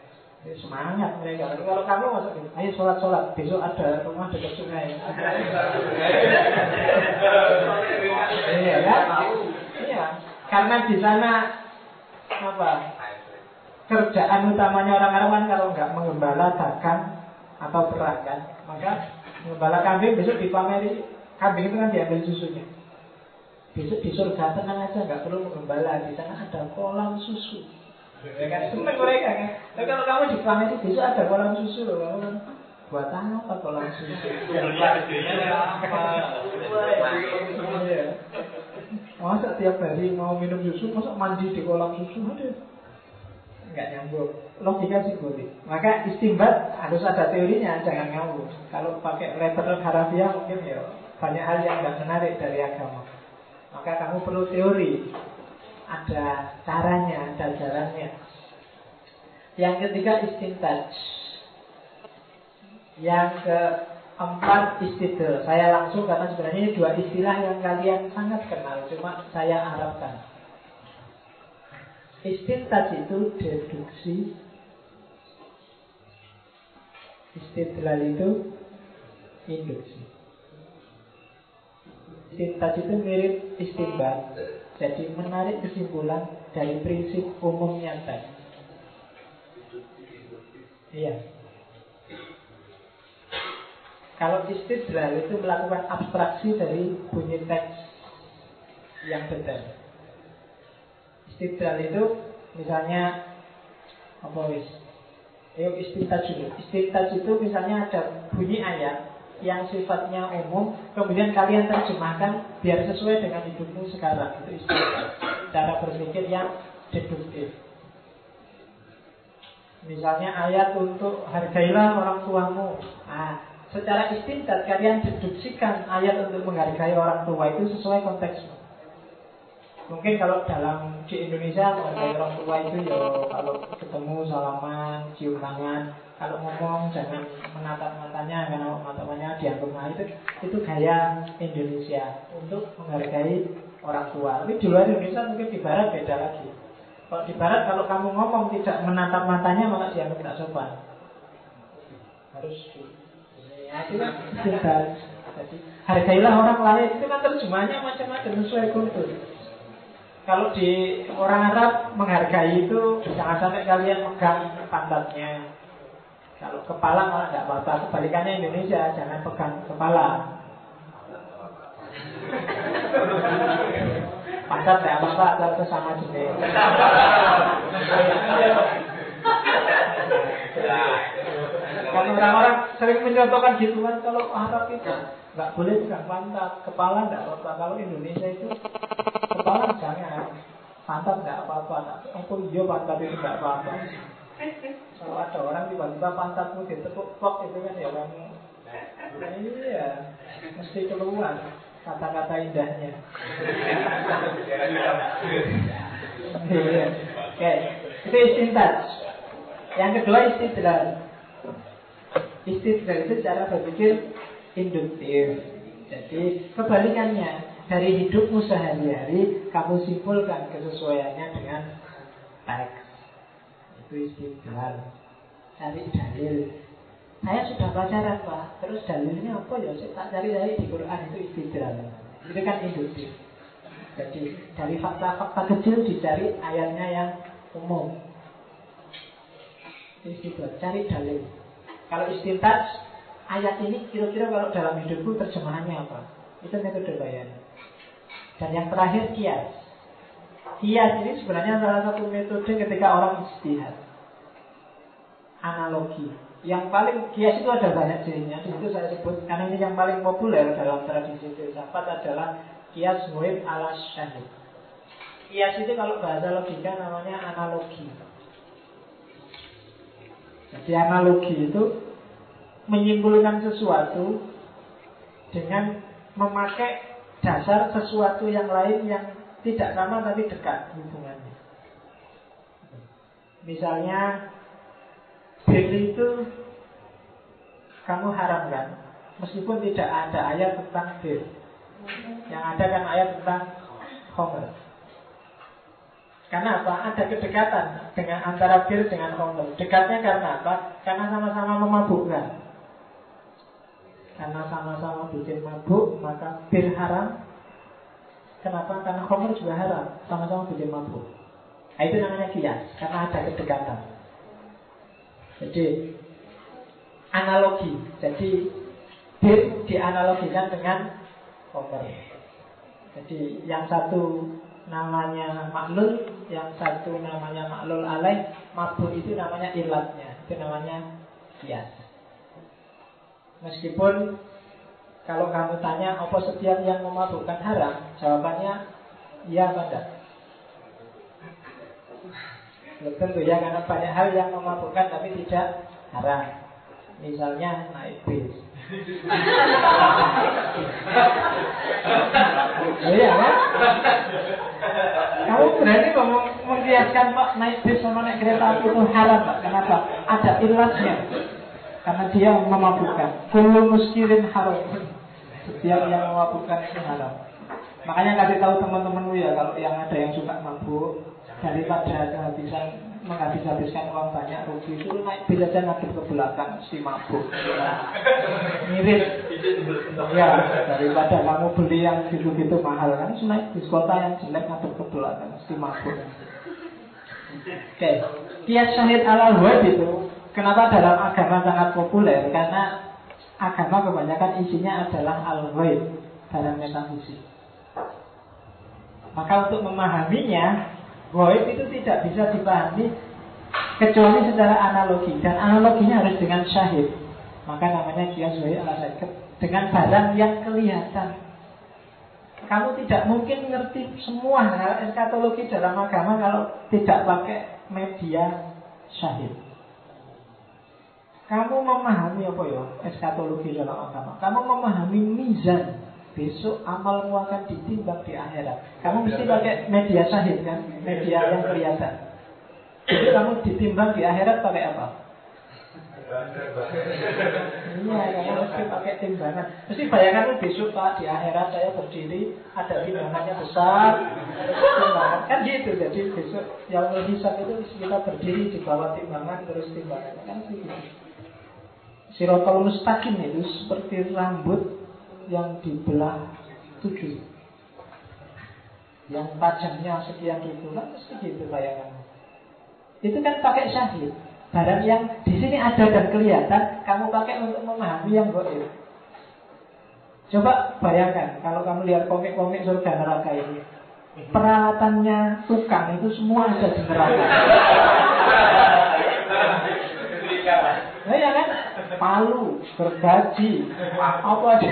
Ya, semangat mereka. Tapi kalau kamu masuk gitu, ayo sholat sholat. Besok ada rumah dekat sungai. iya kan? Iya. Karena di sana apa? Kerjaan utamanya orang Arab kan kalau nggak mengembala dagang atau perang kan, maka mengembala kambing besok dipameri kambing itu kan diambil susunya. Besok di surga tenang aja, nggak perlu mengembala. Di sana ada kolam susu. Ya kan seneng mereka kan. Tapi kalau kamu di Pameri besok ada kolam susu loh, kamu kan buat apa kolam susu? Iya. Masa tiap hari mau minum susu, masa mandi di kolam susu? Aduh. Enggak nyambung. Logika sih boleh. Maka istimbat harus ada teorinya, jangan ngawur. Kalau pakai letter harafiah mungkin ya banyak hal yang nggak menarik dari agama. Maka kamu perlu teori ada caranya, ada jalannya. Yang ketiga istintaj. Yang keempat istidl. Saya langsung karena sebenarnya ini dua istilah yang kalian sangat kenal, cuma saya harapkan. Istintaj itu deduksi. Istidlal itu induksi. Istintaj itu mirip istimbat jadi menarik kesimpulan dari prinsip umumnya tadi. Iya. Kalau istidlal itu melakukan abstraksi dari bunyi teks yang detail. Istidlal itu misalnya apa wis? Ayo istintaj dulu. Istintaj itu misalnya ada bunyi ayat yang sifatnya umum, kemudian kalian terjemahkan biar sesuai dengan hidupmu sekarang. Itu istilah cara berpikir yang deduktif. Misalnya ayat untuk hargailah orang tuamu. Nah, secara istintat kalian deduksikan ayat untuk menghargai orang tua itu sesuai konteksnya. Mungkin kalau dalam di Indonesia menghargai orang tua itu ya kalau ketemu salaman, cium tangan, kalau ngomong jangan menatap matanya karena matanya dianggap nah itu itu gaya Indonesia untuk menghargai orang tua. Tapi di luar Indonesia mungkin di barat beda lagi. Kalau di barat kalau kamu ngomong tidak menatap matanya maka dianggap tidak sopan. Harus ya itu kan Jadi hargailah orang lain itu kan terjemahnya macam-macam sesuai kultur. Kalau di orang Arab menghargai itu jangan sampai kalian megang pantatnya, kalau kepala malah tidak apa-apa. Kebalikannya Indonesia, jangan pegang kepala. Pantat tidak apa-apa, asal itu sama jenis. Kalau orang-orang sering menyontohkan gitu kan, kalau Arab itu nggak boleh pegang pantat, kepala tidak apa-apa. Kalau Indonesia itu kepala jangan, pantat tidak apa-apa. Oh iya pantat itu tidak apa-apa. Kalau ada orang tiba-tiba pantatmu ditepuk kok itu kan ya kamu nah, Iya Mesti keluar kata-kata indahnya. Iya. Oke Itu istintaj Yang kedua istidlal. Istidlal itu cara berpikir induktif. Jadi kebalikannya Dari hidupmu sehari-hari Kamu simpulkan kesesuaiannya dengan teks itu istidlal cari dalil. Saya sudah pacaran pak. Terus dalilnya apa ya? Saya tak cari dari di Quran itu istidlal itu kan induktif. Jadi dari fakta-fakta kecil dicari ayatnya yang umum. Istidlal cari dalil. Kalau istintaj ayat ini kira-kira kalau dalam hidupku terjemahannya apa? Itu metode bayan dan yang terakhir kias Kias ini sebenarnya salah satu metode ketika orang istihad. Analogi. Yang paling kias itu ada banyak jenisnya. Di situ saya sebut karena ini yang paling populer dalam tradisi filsafat adalah kias muhib ala syahid. Kias itu kalau bahasa logika namanya analogi. Jadi analogi itu menyimpulkan sesuatu dengan memakai dasar sesuatu yang lain yang tidak sama tapi dekat hubungannya. Misalnya bir itu kamu haramkan meskipun tidak ada ayat tentang bir. Yang ada kan ayat tentang homer. Karena apa? Ada kedekatan dengan antara bir dengan homer. Dekatnya karena apa? Karena sama-sama memabukkan. Karena sama-sama bikin mabuk, maka bir haram. Kenapa? Karena homer juga haram. Sama-sama bikin mabuk. Nah, itu namanya kias, karena ada kedekatan. Jadi analogi. Jadi bir dianalogikan dengan homer. Jadi yang satu namanya maklul, yang satu namanya maklul alaih, mabuk itu namanya ilatnya, itu namanya kias. Meskipun kalau kamu tanya apa setiap yang memabukkan haram, jawabannya iya? Belum tentu ya karena banyak hal yang memabukkan tapi tidak haram. Misalnya naik bis. iya kan? Kamu berani ngomong mengkiaskan naik bis sama naik kereta api itu haram? Kenapa? Ada ilasnya. Karena dia memabukkan. Kullu muskirin haram. Setiap yang memabukkan itu haram. Makanya kasih tahu teman-temanmu ya kalau yang ada yang suka mabuk daripada kehabisan menghabis-habiskan uang banyak rugi itu naik bis aja ngadep ke belakang si mabuk mirip ya daripada kamu beli yang gitu-gitu mahal kan naik bis kota yang jelek ngadep ke belakang si mabuk oke okay. kias syahid ala itu kenapa dalam agama sangat populer karena agama kebanyakan isinya adalah al dalam metafisik maka untuk memahaminya Goib itu tidak bisa dipahami kecuali secara analogi dan analoginya harus dengan syahid. Maka namanya kias ala dengan barang yang kelihatan. Kamu tidak mungkin ngerti semua hal eskatologi dalam agama kalau tidak pakai media syahid. Kamu memahami apa ya eskatologi dalam agama? Kamu memahami mizan besok amalmu akan ditimbang di akhirat. Kamu mesti pakai media sahid kan, media yang kelihatan. Jadi kamu ditimbang di akhirat pakai apa? Iya, kamu mesti pakai timbangan. Mesti bayangkan besok pak di akhirat saya berdiri ada timbangannya besar, timbangan kan gitu. Jadi besok yang hisap itu kita berdiri di bawah timbangan terus timbangan kan gitu. Sirotol mustaqim itu seperti rambut yang dibelah tujuh. Yang tajamnya sekian ribu kan mesti gitu bayangan itu kan pakai syahid. Barang yang di sini ada dan kelihatan kamu pakai untuk memahami yang goib coba bayangkan kalau kamu lihat komik-komik surga neraka ini peralatannya tukang itu semua ada di neraka Nah ya kan palu, gergaji, apa aja.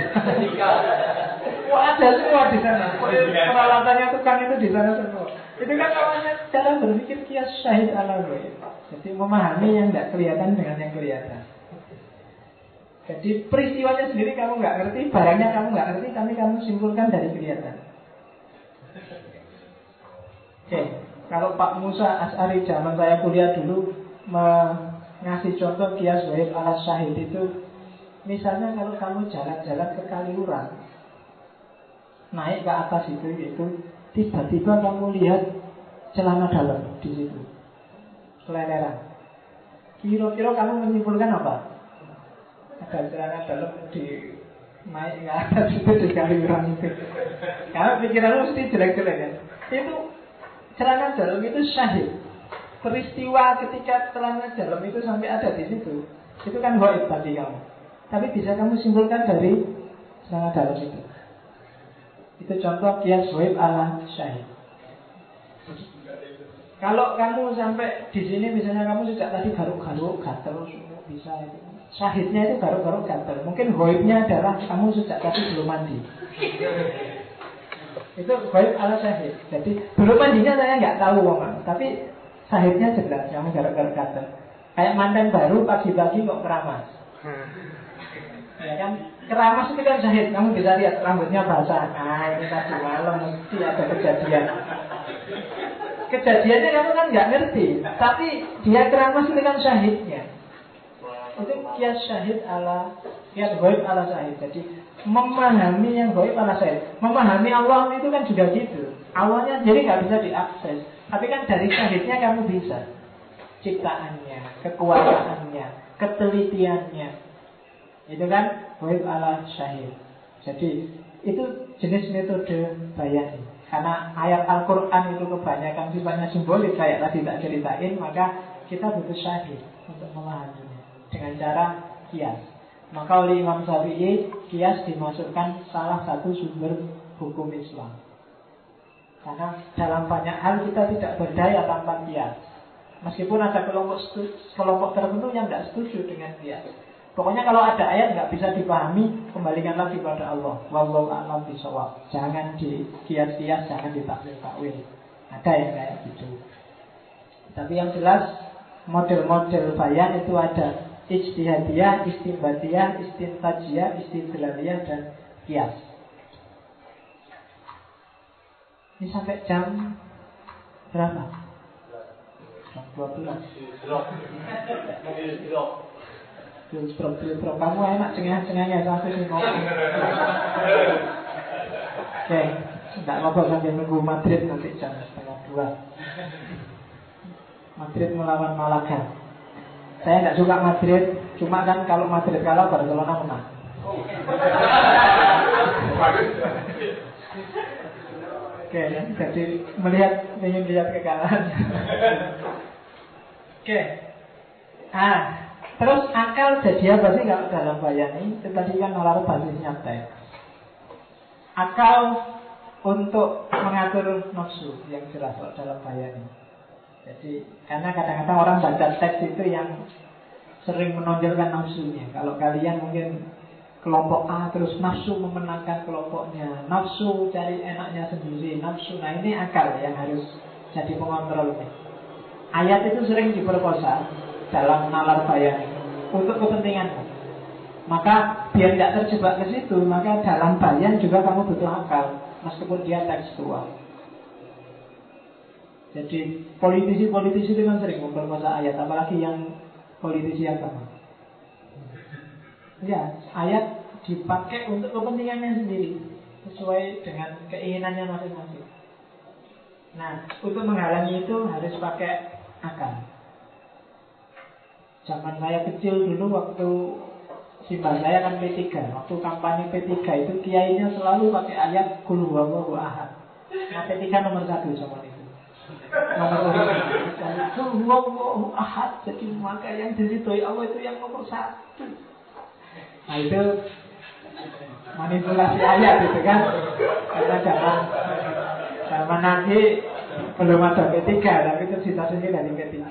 Wah ada semua di sana. Peralatannya tukang itu di sana semua. Itu kan namanya cara berpikir kias syahid ala Jadi memahami yang tidak kelihatan dengan yang kelihatan. Jadi peristiwanya sendiri kamu nggak ngerti, barangnya kamu nggak ngerti, tapi kamu simpulkan dari kelihatan. Oke, kalau Pak Musa As'ari zaman saya kuliah dulu ngasih contoh kias wahid ala syahid itu misalnya kalau kamu jalan-jalan ke Kaliurang naik ke atas itu itu tiba-tiba kamu lihat celana dalam di situ seleleran kira-kira kamu menyimpulkan apa? Ada celana dalam di naik ke atas itu di Kaliurang itu. Karena pikiranmu mesti jelek-jelek kan? Itu celana dalam itu syahid peristiwa ketika celana dalam itu sampai ada di situ, itu kan goib tadi kamu. Tapi bisa kamu simpulkan dari celana dalam itu. Itu contoh kias goib ala syahid. Kalau kamu sampai di sini misalnya kamu sejak tadi garuk-garuk gatel bisa itu. Syahidnya itu garuk-garuk gatel. Mungkin goibnya adalah kamu sejak tadi belum mandi. itu goib ala syahid. Jadi belum mandinya saya nggak tahu, Bang. Tapi Sahibnya jelas, kamu garuk-garuk. Kayak mantan baru pagi-pagi kok keramas. Ya kan? Keramas itu kan syahid. Kamu bisa lihat rambutnya basah. Nah, ini tadi malam mesti ada kejadian. Kejadiannya kamu kan nggak ngerti. Tapi dia keramas itu kan syahidnya. Itu kias syahid ala kias goib ala syahid. Jadi memahami yang goib ala syahid. Memahami Allah itu kan juga gitu. Awalnya jadi nggak bisa diakses. Tapi kan dari syahidnya kamu bisa. Ciptaannya, kekuasaannya, ketelitiannya. Itu kan goib ala syahid. Jadi itu jenis metode bayan. Karena ayat Al-Quran itu kebanyakan sifatnya simbolik Kayak tadi tak ceritain Maka kita butuh syahid untuk memahaminya Dengan cara kias Maka oleh Imam Syafi'i Kias dimasukkan salah satu sumber hukum Islam Karena dalam banyak hal kita tidak berdaya tanpa kias Meskipun ada kelompok kelompok tertentu yang tidak setuju dengan kias Pokoknya kalau ada ayat nggak bisa dipahami, kembalikan lagi pada Allah. Wallahu a'lam bishawab. Jangan di kias-kias, jangan ditakwil-takwil. Ada yang kayak gitu. Tapi yang jelas model-model bayan itu ada ijtihadiyah, istinbadiyah, istintajiyah, istidlaliyah dan kias. Ini sampai jam berapa? Jam 12. Filtrop-filtrop Kamu enak cengah-cengahnya Sampai sih ngomong. Oke Tidak apa-apa sampai nunggu Madrid nanti jam setengah dua. Madrid melawan Malaga. Saya tidak suka Madrid Cuma kan kalau Madrid kalah Barcelona menang Oke, jadi melihat ingin lihat kekalahan. Oke, ah Terus akal jadi apa sih kalau dalam bayani? Itu tadi kan nalar basisnya teks. Akal untuk mengatur nafsu yang jelas dalam bayani. Jadi karena kadang-kadang orang baca teks itu yang sering menonjolkan nafsunya. Kalau kalian mungkin kelompok A terus nafsu memenangkan kelompoknya, nafsu cari enaknya sendiri, nafsu. Nah ini akal yang harus jadi pengontrolnya. Ayat itu sering diperkosa dalam nalar bayang untuk kepentingan maka biar tidak terjebak ke situ maka dalam bayan juga kamu butuh akal meskipun dia tekstual jadi politisi-politisi itu kan sering memperkosa ayat apalagi yang politisi agama ya ayat dipakai untuk kepentingannya sendiri sesuai dengan keinginannya masing-masing. Nah untuk menghalangi itu harus pakai akal. Zaman saya kecil dulu waktu Simbah saya kan P3 Waktu kampanye P3 itu kiainya selalu pakai ayat Kul huwallahu ahad. Nah P3 nomor satu sama itu. Nomor satu. Kul huwallahu ahad. Jadi maka yang diridhoi Allah itu yang nomor satu Nah itu manipulasi ayat itu kan Karena zaman Zaman nanti belum ada P3 Tapi itu cita-cita dari P3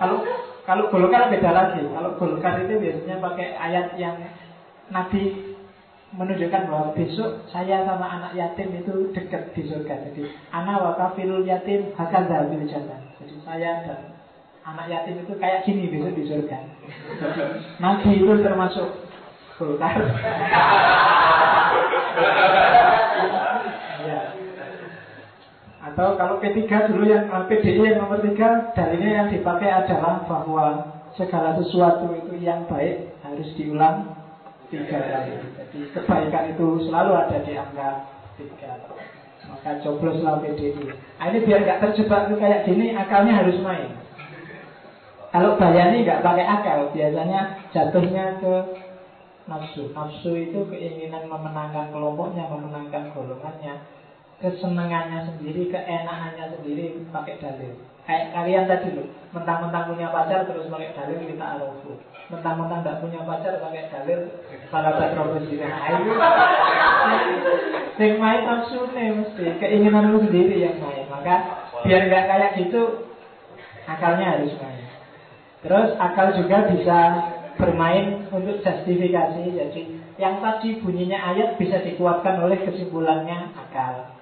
Kalau kalau Golkar beda lagi. Kalau Golkar itu biasanya pakai ayat yang Nabi menunjukkan bahwa besok saya sama anak yatim itu dekat di surga. Jadi anak wakafilul yatim akan dabil jannah. Jadi saya dan anak yatim itu kayak gini besok di surga. Jadi Nabi itu termasuk Golkar. Atau kalau P3 dulu yang eh, PDI yang nomor 3 Dalilnya yang dipakai adalah bahwa Segala sesuatu itu yang baik Harus diulang tiga kali. Jadi kebaikan itu selalu ada di angka tiga. Maka cobloslah PDI nah, Ini biar nggak terjebak itu kayak gini Akalnya harus main. Kalau bayani nggak pakai akal Biasanya jatuhnya ke nafsu Nafsu itu keinginan memenangkan kelompoknya Memenangkan golongannya kesenangannya sendiri, keenakannya sendiri pakai dalil. Kayak kalian tadi loh, mentang-mentang punya pacar terus pakai dalil kita arofu. Mentang-mentang tidak punya pacar pakai dalil para patrobus ini. Ayo, yang main nafsu nih mesti keinginanmu sendiri yang main. Maka biar nggak kayak gitu, akalnya harus main. Terus akal juga bisa bermain untuk justifikasi. Jadi yang tadi bunyinya ayat bisa dikuatkan oleh kesimpulannya akal.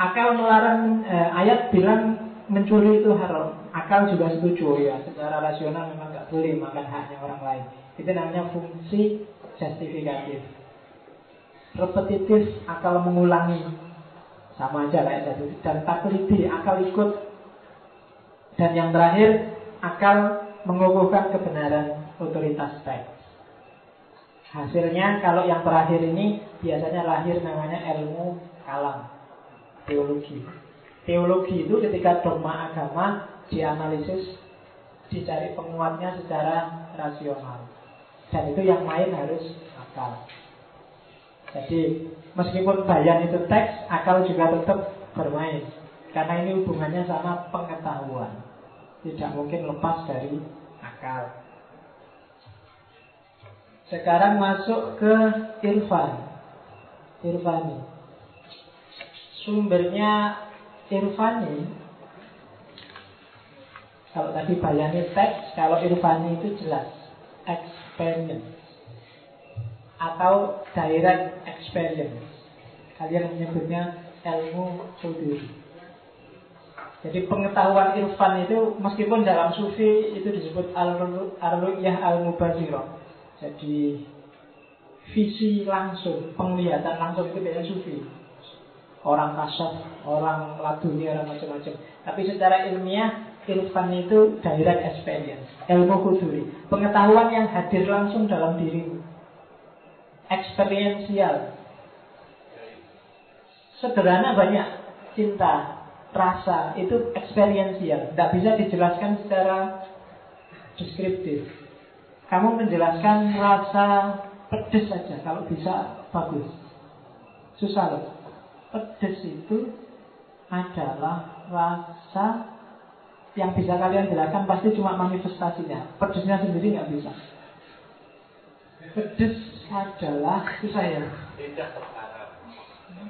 Akal melarang eh, ayat bilang mencuri itu haram. Akal juga setuju ya. Secara rasional memang nggak boleh makan haknya orang lain. Itu namanya fungsi justifikatif. Repetitif, akal mengulangi. Sama aja kayak tadi. Dan taklidi, akal ikut. Dan yang terakhir, akal mengukuhkan kebenaran otoritas teks. Hasilnya kalau yang terakhir ini biasanya lahir namanya ilmu kalam, teologi. Teologi itu ketika dogma agama dianalisis, dicari penguatnya secara rasional. Dan itu yang main harus akal. Jadi meskipun bayan itu teks, akal juga tetap bermain. Karena ini hubungannya sama pengetahuan. Tidak mungkin lepas dari akal. Sekarang masuk ke irfan. Irfani. Sumbernya irfani kalau tadi bayani teks, kalau irfani itu jelas experience atau direct experience. Kalian menyebutnya ilmu suduri. Jadi pengetahuan irfan itu meskipun dalam sufi itu disebut al-ru'yah al-mubazirah. Jadi visi langsung, penglihatan langsung itu biasanya sufi. Orang kasar, orang laduni, orang macam-macam. Tapi secara ilmiah Irfan itu direct experience Ilmu kuduri. Pengetahuan yang hadir langsung dalam dirimu. Experiential. Sederhana banyak. Cinta, rasa Itu experiential. Tidak bisa dijelaskan secara Deskriptif Kamu menjelaskan rasa pedes saja Kalau bisa bagus Susah loh Pedes itu adalah rasa yang bisa kalian jelaskan pasti cuma manifestasinya. Pedesnya sendiri nggak bisa. Pedes adalah susah ya.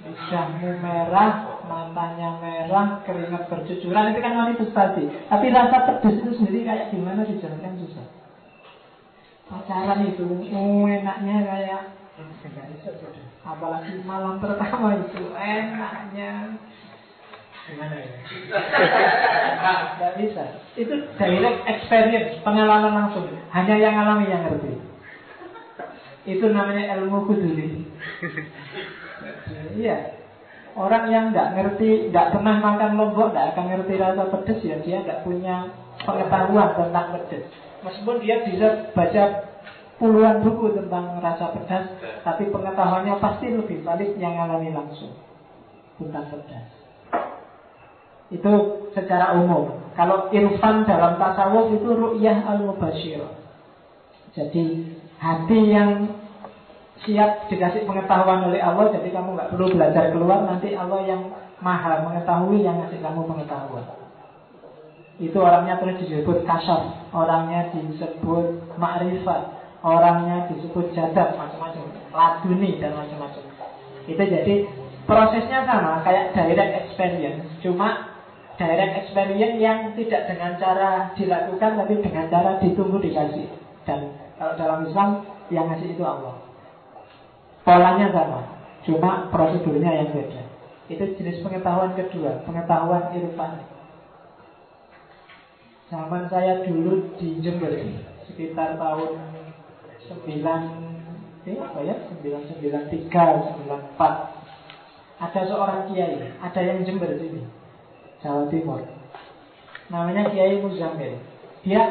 Lidahmu merah, matanya merah, keringat bercucuran itu kan manifestasi. Tapi rasa pedes itu sendiri kayak gimana dijelaskan susah. Pacaran itu, oh enaknya kayak Apalagi malam pertama itu enaknya Gimana ya? Gak bisa. Itu direct experience, pengalaman langsung. Hanya yang alami yang ngerti. Itu namanya ilmu kuduli. Iya. Orang yang nggak ngerti, nggak pernah makan lombok, nggak akan ngerti rasa pedes ya dia nggak punya pengetahuan tentang pedes. Meskipun dia bisa baca puluhan buku tentang rasa pedas, tapi pengetahuannya pasti lebih valid yang alami langsung tentang pedas. Itu secara umum. Kalau irfan dalam tasawuf itu ru'yah al-mubashir. Jadi hati yang siap dikasih pengetahuan oleh Allah, jadi kamu nggak perlu belajar keluar, nanti Allah yang maha mengetahui yang ngasih kamu pengetahuan. Itu orangnya terus disebut kasar, orangnya disebut ma'rifat, orangnya disebut jadab, macam-macam, laduni dan macam-macam. Itu jadi prosesnya sama kayak direct experience, cuma direct experience yang tidak dengan cara dilakukan tapi dengan cara ditunggu dikasih. Dan kalau dalam Islam yang ngasih itu Allah. Polanya sama, cuma prosedurnya yang beda. Itu jenis pengetahuan kedua, pengetahuan irfan. Zaman saya dulu di Jember sekitar tahun 9 eh apa ya? 993, 94. Ada seorang kiai, ada yang Jember sini Jawa Timur. Namanya Kiai Muzamil. Dia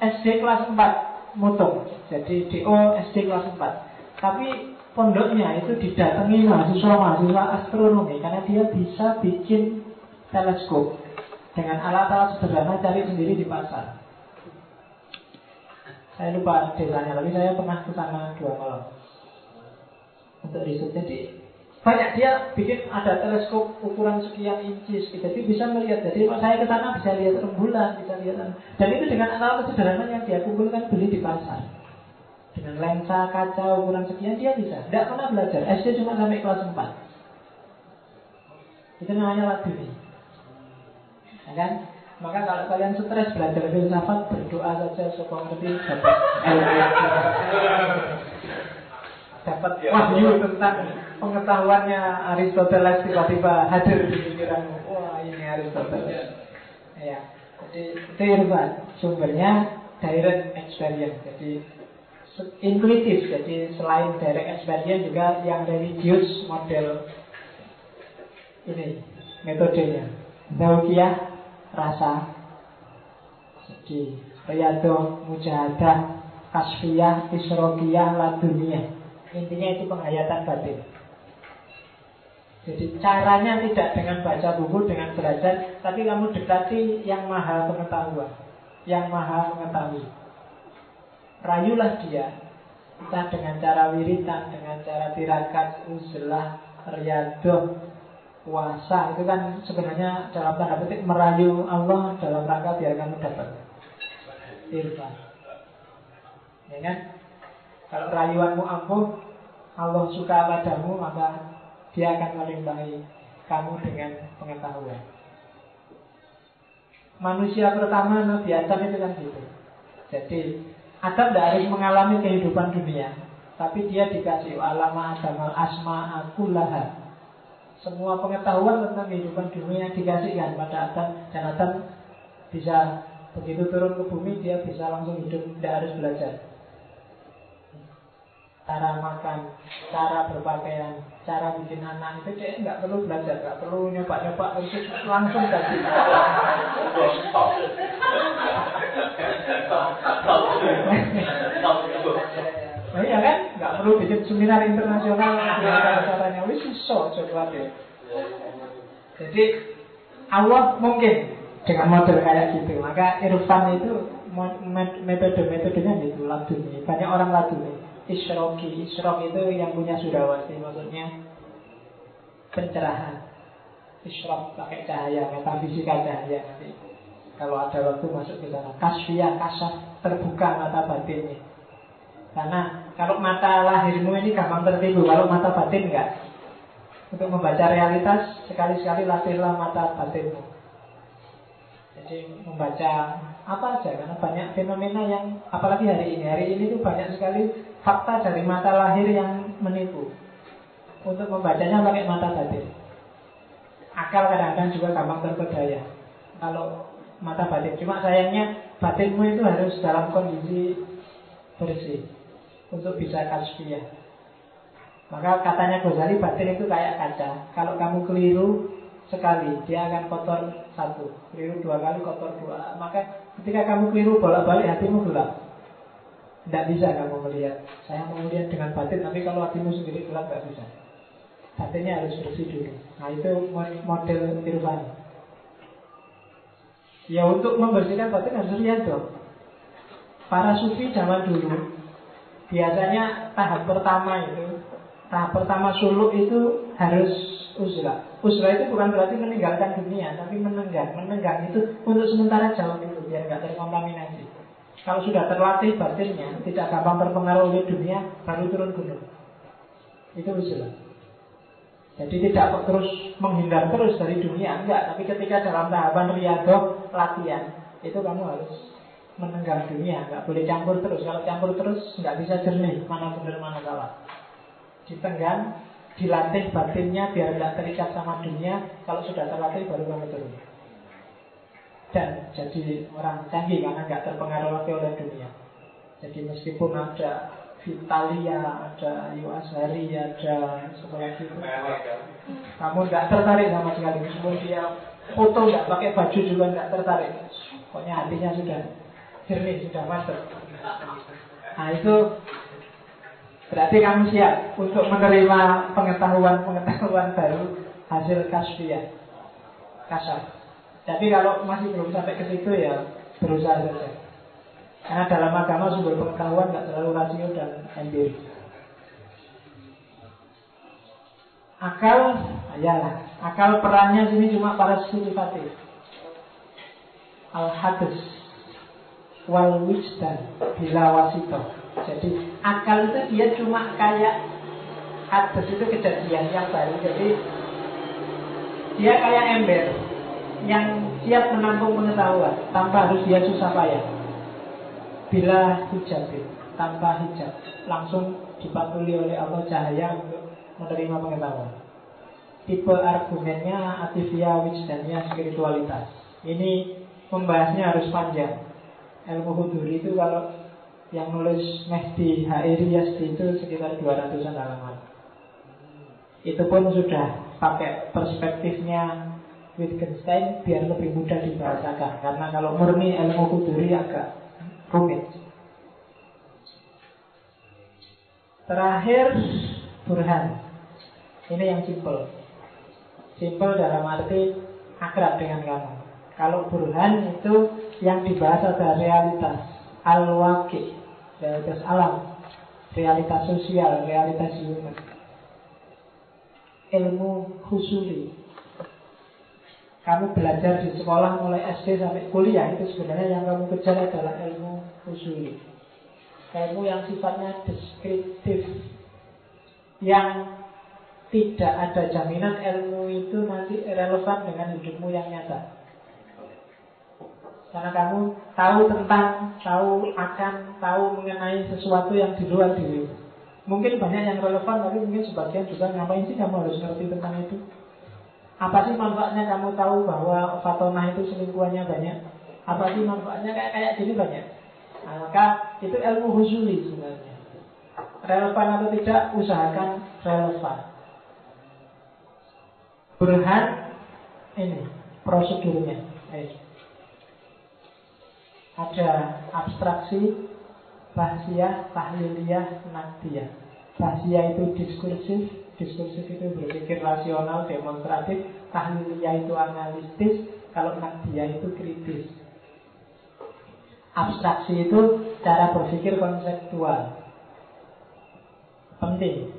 SD kelas 4 mutung. Jadi DO SD kelas 4. Tapi pondoknya itu didatangi mahasiswa-mahasiswa astronomi karena dia bisa bikin teleskop dengan alat-alat sederhana cari sendiri di pasar. Saya lupa desanya, tapi saya pernah ke sana dua malam untuk riset. Jadi banyak dia bikin ada teleskop ukuran sekian inci, jadi bisa melihat. Jadi saya ke sana bisa lihat rembulan, bisa lihat. Dan itu dengan alat sederhana yang dia kumpulkan beli di pasar. Dengan lensa kaca ukuran sekian dia bisa. Tidak pernah belajar. SD cuma sampai kelas 4. Itu namanya laduni. Ya kan? Maka kalau kalian stres belajar filsafat, berdoa saja supaya ngerti dapat dapat ya. wahyu tentang pengetahuannya Aristoteles tiba-tiba hadir di pikiranmu. Wah ini Aristoteles. Ya, jadi itu irfan. Sumbernya direct experience. Jadi intuitif. Jadi selain direct experience juga yang religius model ini metodenya. Zauqiyah rasa. Jadi riyadhah, mujahadah, kasfiyah, isrokiyah, ladunia. Intinya itu penghayatan batin. Jadi caranya tidak dengan baca buku, dengan belajar, tapi kamu dekati yang maha pengetahuan, yang maha mengetahui. Rayulah dia, entah dengan cara wiritan, dengan cara tirakat, uzlah, riadoh, puasa, itu kan sebenarnya dalam tanda petik merayu Allah dalam rangka biar kamu dapat irfan. Ya kan? Kalau rayuanmu ampuh, Allah suka padamu, maka dia akan melimbahi kamu dengan pengetahuan. Manusia pertama Nabi Adam itu kan gitu. Jadi Adam tidak harus mengalami kehidupan dunia, tapi dia dikasih alama Adam al asma akulah. Semua pengetahuan tentang kehidupan dunia dikasihkan pada Adam dan Adam bisa begitu turun ke bumi dia bisa langsung hidup, tidak harus belajar. Cara makan, cara berpakaian, cara bikin anak itu dia nggak perlu belajar, nggak perlu nyoba-nyoba itu langsung jadi. Nah, iya kan, nggak perlu bikin seminar internasional caranya wis iso coba deh. Jadi Allah mungkin dengan model kayak gitu, maka Irfan itu metode-metodenya gitu laduni. Banyak orang laduni isroki Isrok itu yang punya sudawati Maksudnya. Pencerahan. Isrok pakai cahaya Metafisika cahaya nanti Kalau ada waktu masuk ke sana. Kasfiyah, kasaf, terbuka mata batinnya Karena kalau mata lahirmu ini gampang tertipu Kalau mata batin enggak. Untuk membaca realitas Sekali-sekali latihlah mata batinmu. Jadi membaca apa aja karena banyak fenomena yang apalagi hari ini. Hari ini tuh banyak sekali fakta dari mata lahir yang menipu. Untuk membacanya pakai mata batin. Akal kadang-kadang juga gampang terpedaya. Kalau mata batin cuma sayangnya batinmu itu harus dalam kondisi bersih untuk bisa kasfiyah maka katanya Ghazali batin itu kayak kaca kalau kamu keliru sekali dia akan kotor satu keliru dua kali kotor dua maka Ketika kamu keliru bolak-balik hatimu gelap. Tidak bisa kamu melihat. Saya mau melihat dengan batin, tapi kalau hatimu sendiri gelap tidak bisa. Batinnya harus bersih dulu. Nah itu model irfan. Ya untuk membersihkan batin harus lihat dong. Para sufi zaman dulu biasanya tahap pertama itu tahap pertama suluk itu harus uzlah. Uzlah itu bukan berarti meninggalkan dunia, tapi menenggang. Menenggang itu untuk sementara jauh itu biar nggak terkontaminasi. Kalau sudah terlatih batinnya, tidak gampang terpengaruh oleh dunia, baru turun gunung. Itu uzlah. Jadi tidak terus menghindar terus dari dunia, enggak. Tapi ketika dalam tahapan riadoh latihan, itu kamu harus menenggang dunia, nggak boleh campur terus. Kalau campur terus, nggak bisa jernih mana benar mana salah. Ditenggang, dilatih batinnya biar tidak terikat sama dunia. Kalau sudah terlatih baru kamu turun. Dan jadi orang canggih karena nggak terpengaruh lagi oleh dunia. Jadi meskipun ada Vitalia, ada Yuasari, ada sekolah itu, kamu nggak tertarik sama sekali. Meskipun dia foto nggak pakai baju juga nggak tertarik. Pokoknya hatinya sudah jernih, sudah masuk. Nah itu Berarti kamu siap untuk menerima pengetahuan-pengetahuan baru hasil kasfiyah. Kasar. Tapi kalau masih belum sampai ke situ ya berusaha saja. Karena dalam agama sumber pengetahuan nggak terlalu rasio dan empiris. Akal, ayalah. Akal perannya sini cuma para sifatih. Al hadis wal wijdan bila wasitoh jadi akal itu dia cuma kayak hadis itu kejadian yang baru. Jadi dia kayak ember yang siap menampung pengetahuan tanpa harus dia susah payah. Bila hijab tanpa hijab langsung dipatuli oleh Allah cahaya untuk menerima pengetahuan. Tipe argumennya atifia wijdannya spiritualitas. Ini membahasnya harus panjang. Ilmu huduri itu kalau yang nulis Mehdi Yasdi itu sekitar 200an halaman. Itu pun sudah pakai perspektifnya Wittgenstein biar lebih mudah dibahasakan. Karena kalau murni ilmu huduri agak rumit. Terakhir Burhan. Ini yang simple. Simple dalam arti akrab dengan kamu. Kalau Burhan itu yang dibahas adalah realitas al-waqi, realitas alam, realitas sosial, realitas human. Ilmu husuli. Kamu belajar di sekolah mulai SD sampai kuliah itu sebenarnya yang kamu kejar adalah ilmu husuli. Ilmu yang sifatnya deskriptif. Yang tidak ada jaminan ilmu itu nanti relevan dengan hidupmu yang nyata. Karena kamu tahu tentang, tahu akan, tahu mengenai sesuatu yang di luar diri. Mungkin banyak yang relevan, tapi mungkin sebagian juga ngapain sih kamu harus ngerti tentang itu? Apa sih manfaatnya kamu tahu bahwa Fatona itu selingkuhannya banyak? Apa sih manfaatnya kayak kayak gini banyak? Nah, maka itu ilmu husuli sebenarnya. Relevan atau tidak, usahakan relevan. Burhan ini prosedurnya. Ayo ada abstraksi, bahsia, tahliliyah, nakdiyah. Bahsia itu diskursif, diskursif itu berpikir rasional, demonstratif, tahliliyah itu analitis, kalau nakdiyah itu kritis. Abstraksi itu cara berpikir konseptual. Penting.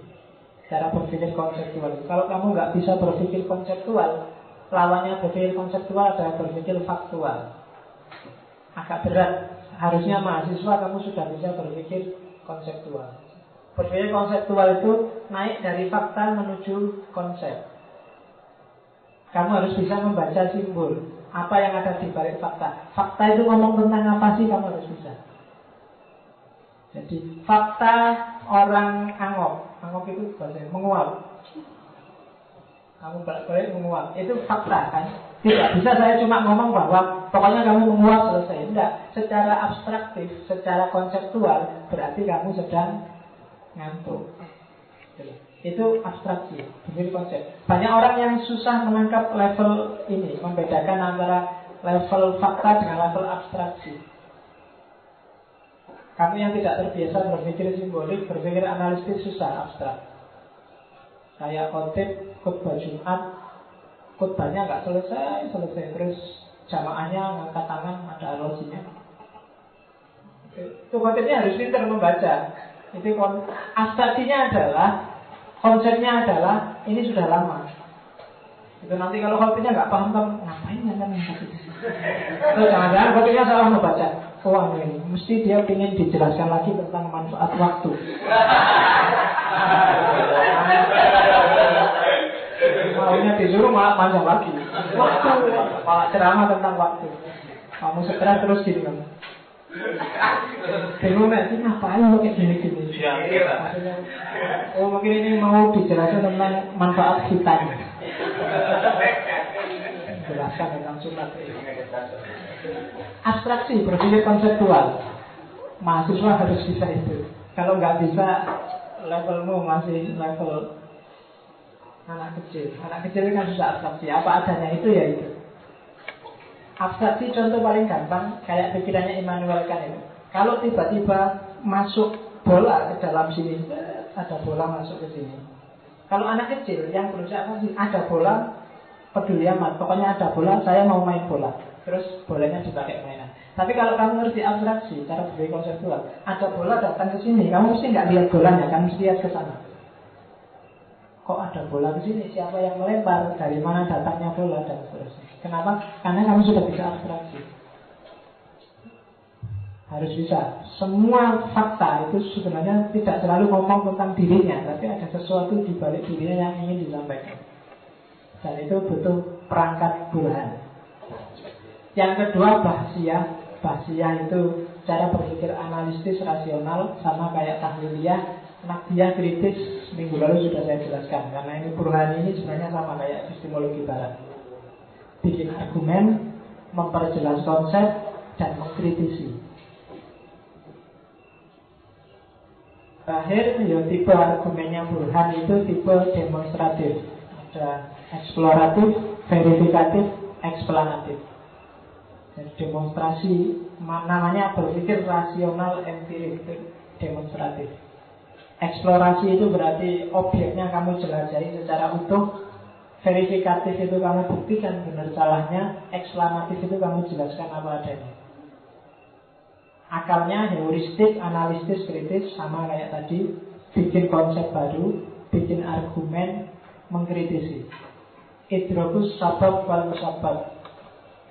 Cara berpikir konseptual. Kalau kamu nggak bisa berpikir konseptual, lawannya berpikir konseptual adalah berpikir faktual agak berat. Harusnya mahasiswa kamu sudah bisa berpikir konseptual. Berpikir konseptual itu naik dari fakta menuju konsep. Kamu harus bisa membaca simbol. Apa yang ada di balik fakta. Fakta itu ngomong tentang apa sih kamu harus bisa. Jadi fakta orang angop. Angop itu bahasa menguap. Kamu balik-balik menguap. Itu fakta kan. Tidak bisa saya cuma ngomong bahwa pokoknya kamu menguap selesai. Tidak. Secara abstraktif, secara konseptual, berarti kamu sedang ngantuk. Itu abstraksi, jadi konsep. Banyak orang yang susah menangkap level ini, membedakan antara level fakta dengan level abstraksi. Kamu yang tidak terbiasa berpikir simbolik, berpikir analitis susah abstrak. Saya khotib khutbah Jumat khutbahnya nggak selesai selesai. Terus jamaahnya ngangkat tangan ada alosinya. Itu konsepnya harus pintar membaca. Itu abstraksinya adalah konsepnya adalah ini sudah lama. Itu nanti kalau khotibnya nggak paham kan ngapain kan itu jangan-jangan khotibnya salah membaca. Oh ini mesti dia ingin dijelaskan lagi tentang manfaat waktu Maunya disuruh malah panjang lagi. Waktu, malah ceramah tentang waktu. Kamu stres terus gini kamu. Bingung ini ngapain pakai gini-gini? oh mungkin ini mau dijelaskan tentang manfaat hitam. Jelaskan tentang sunat. Abstraksi, berpikir konseptual. Mahasiswa harus bisa itu. Kalau nggak bisa, levelmu masih level anak kecil. Anak kecil kan susah abstraksi. Apa adanya itu ya itu. Abstraksi contoh paling gampang kayak pikirannya Immanuel Kant itu. Kalau tiba-tiba masuk bola ke dalam sini, ada bola masuk ke sini. Kalau anak kecil yang berusaha apa sih? Ada bola, peduli amat. Pokoknya ada bola, saya mau main bola. Terus bolanya dipakai mainan. Tapi kalau kamu ngerti abstraksi, cara berpikir konseptual, ada bola datang ke sini, kamu mesti nggak lihat bolanya, kan mesti lihat ke sana kok ada bola di sini, siapa yang melempar, dari mana datangnya bola dan seterusnya. Kenapa? Karena kamu sudah bisa abstraksi. Harus bisa. Semua fakta itu sebenarnya tidak selalu ngomong tentang dirinya, tapi ada sesuatu di balik dirinya yang ingin disampaikan. Dan itu butuh perangkat Tuhan. Yang kedua bahsia. Bahsia itu cara berpikir analitis rasional sama kayak tahliliyah Nakdiyah kritis Minggu lalu sudah saya jelaskan Karena ini Burhani ini sebenarnya sama kayak epistemologi barat. Bikin argumen, memperjelas konsep, dan mengkritisi. Terakhir, ya tipe argumennya Burhan itu tipe demonstratif. Ada eksploratif, verifikatif, eksplanatif. Dan demonstrasi namanya berpikir rasional empirik demonstratif. Eksplorasi itu berarti objeknya kamu jelajahi secara utuh. Verifikatif itu kamu buktikan benar salahnya. Eksplanatif itu kamu jelaskan apa adanya. Akalnya heuristik, analisis, kritis sama kayak tadi. Bikin konsep baru, bikin argumen, mengkritisi. Idrokus sabab wal musabab.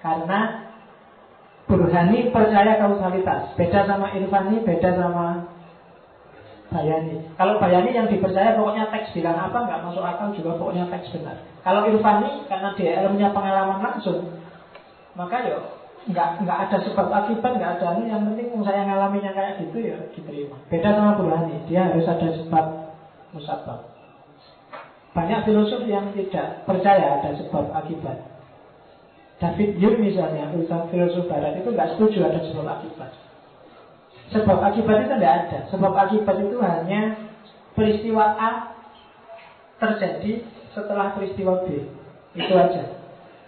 Karena Burhani percaya kausalitas. Beda sama Irfani, beda sama Bayani. Kalau Bayani yang dipercaya pokoknya teks bilang apa nggak masuk akal juga pokoknya teks benar. Kalau Irfani karena dia ilmunya pengalaman langsung, maka yo nggak nggak ada sebab akibat nggak ada ini yang penting saya ngalamin yang kayak gitu ya diterima. Beda sama Burhani, dia harus ada sebab musabab. Banyak filosof yang tidak percaya ada sebab akibat. David Hume misalnya, filsuf barat itu nggak setuju ada sebab akibat. Sebab akibat itu tidak ada. Sebab akibat itu hanya peristiwa A terjadi setelah peristiwa B. Itu aja.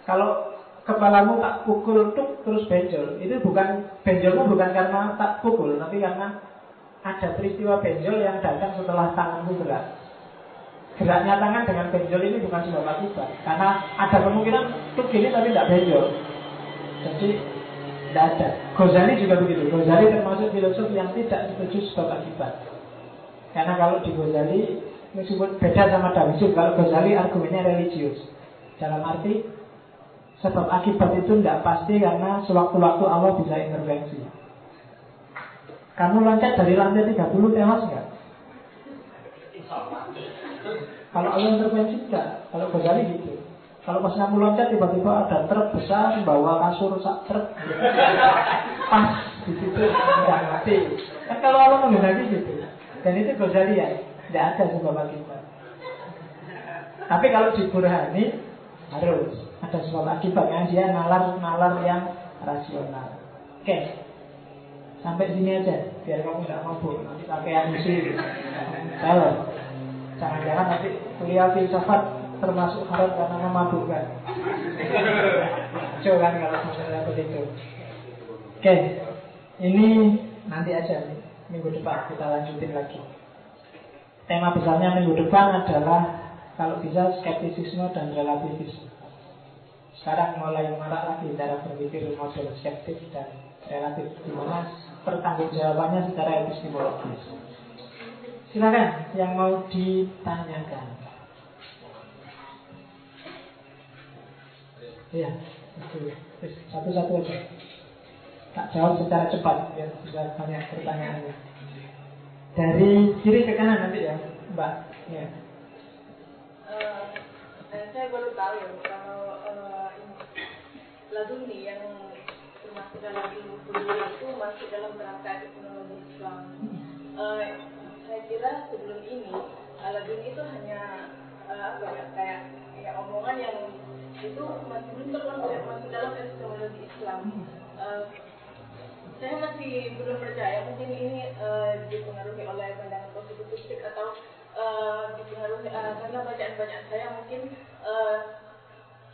Kalau kepalamu tak pukul tuh terus benjol, itu bukan benjolmu bukan karena tak pukul, tapi karena ada peristiwa benjol yang datang setelah tanganmu berat. Geraknya tangan dengan benjol ini bukan sebab akibat Karena ada kemungkinan tuh gini tapi tidak benjol Jadi tidak ada Ghazali juga begitu Ghazali termasuk filosof yang tidak setuju sebab akibat Karena kalau di Ghazali Meskipun beda sama Dawisub Kalau Ghazali argumennya religius Dalam arti Sebab akibat itu tidak pasti Karena sewaktu-waktu Allah bisa intervensi Kamu loncat dari lantai 30 tewas nggak? Kalau Allah intervensi enggak. Kalau Ghazali gitu. Kalau pas kamu loncat tiba-tiba ada truk besar bawa kasur sak truk. Pas di situ enggak mati. Kan kalau Allah menghendaki gitu. Dan itu Ghazali ya. Tidak ada sebab akibat. Tapi kalau di Burhani harus ada sebab akibatnya dia nalar-nalar yang rasional. Oke. Sampai sini aja biar kamu tidak mabuk nanti pakai amusi. Salah. Jangan-jangan nanti kuliah filsafat termasuk haram karena memabukkan. Coba kan kalau misalnya seperti itu. Oke, ini nanti aja minggu depan kita lanjutin lagi. Tema besarnya minggu depan adalah kalau bisa skeptisisme dan relativisme. Sekarang mulai marak lagi cara berpikir model skeptis dan relatif, di mana pertanggungjawabannya secara epistemologis. Silakan yang mau ditanyakan. Iya, satu-satu aja. Tak jawab secara cepat biar bisa banyak pertanyaannya. Dari kiri ke kanan nanti ya, Mbak. Ya. Uh, saya baru tahu ya kalau uh, Laduni yang termasuk dalam ilmu itu masuk dalam kerangka teknologi Islam. Uh, saya kira sebelum ini Aladin itu hanya uh, apa ya kayak ya omongan yang itu masih belum terkonfirmasi masih dalam epistemologi Islam. Uh, saya masih belum percaya mungkin ini uh, dipengaruhi oleh pandangan positivistik atau uh, dipengaruhi uh, karena bacaan-bacaan saya mungkin uh,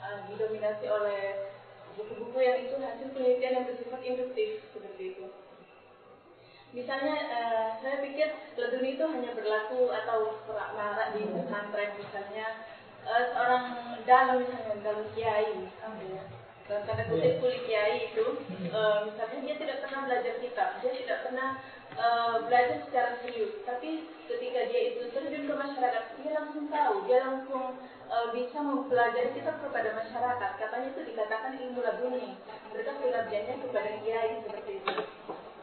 uh, didominasi oleh buku-buku yang itu hasil penelitian yang bersifat induktif seperti itu. Misalnya uh, saya pikir ledun itu hanya berlaku atau marak di pesantren misalnya uh, seorang dalam misalnya dalam kiai misalnya dalam tanda kutip kulit kiai itu uh, misalnya dia tidak pernah belajar kitab dia tidak pernah uh, belajar secara serius. Tapi ketika dia itu terjun ke masyarakat dia langsung tahu dia langsung uh, bisa mempelajari kitab kepada masyarakat. Katanya itu dikatakan ilmu laduni mereka pengabdiannya kepada kiai seperti itu.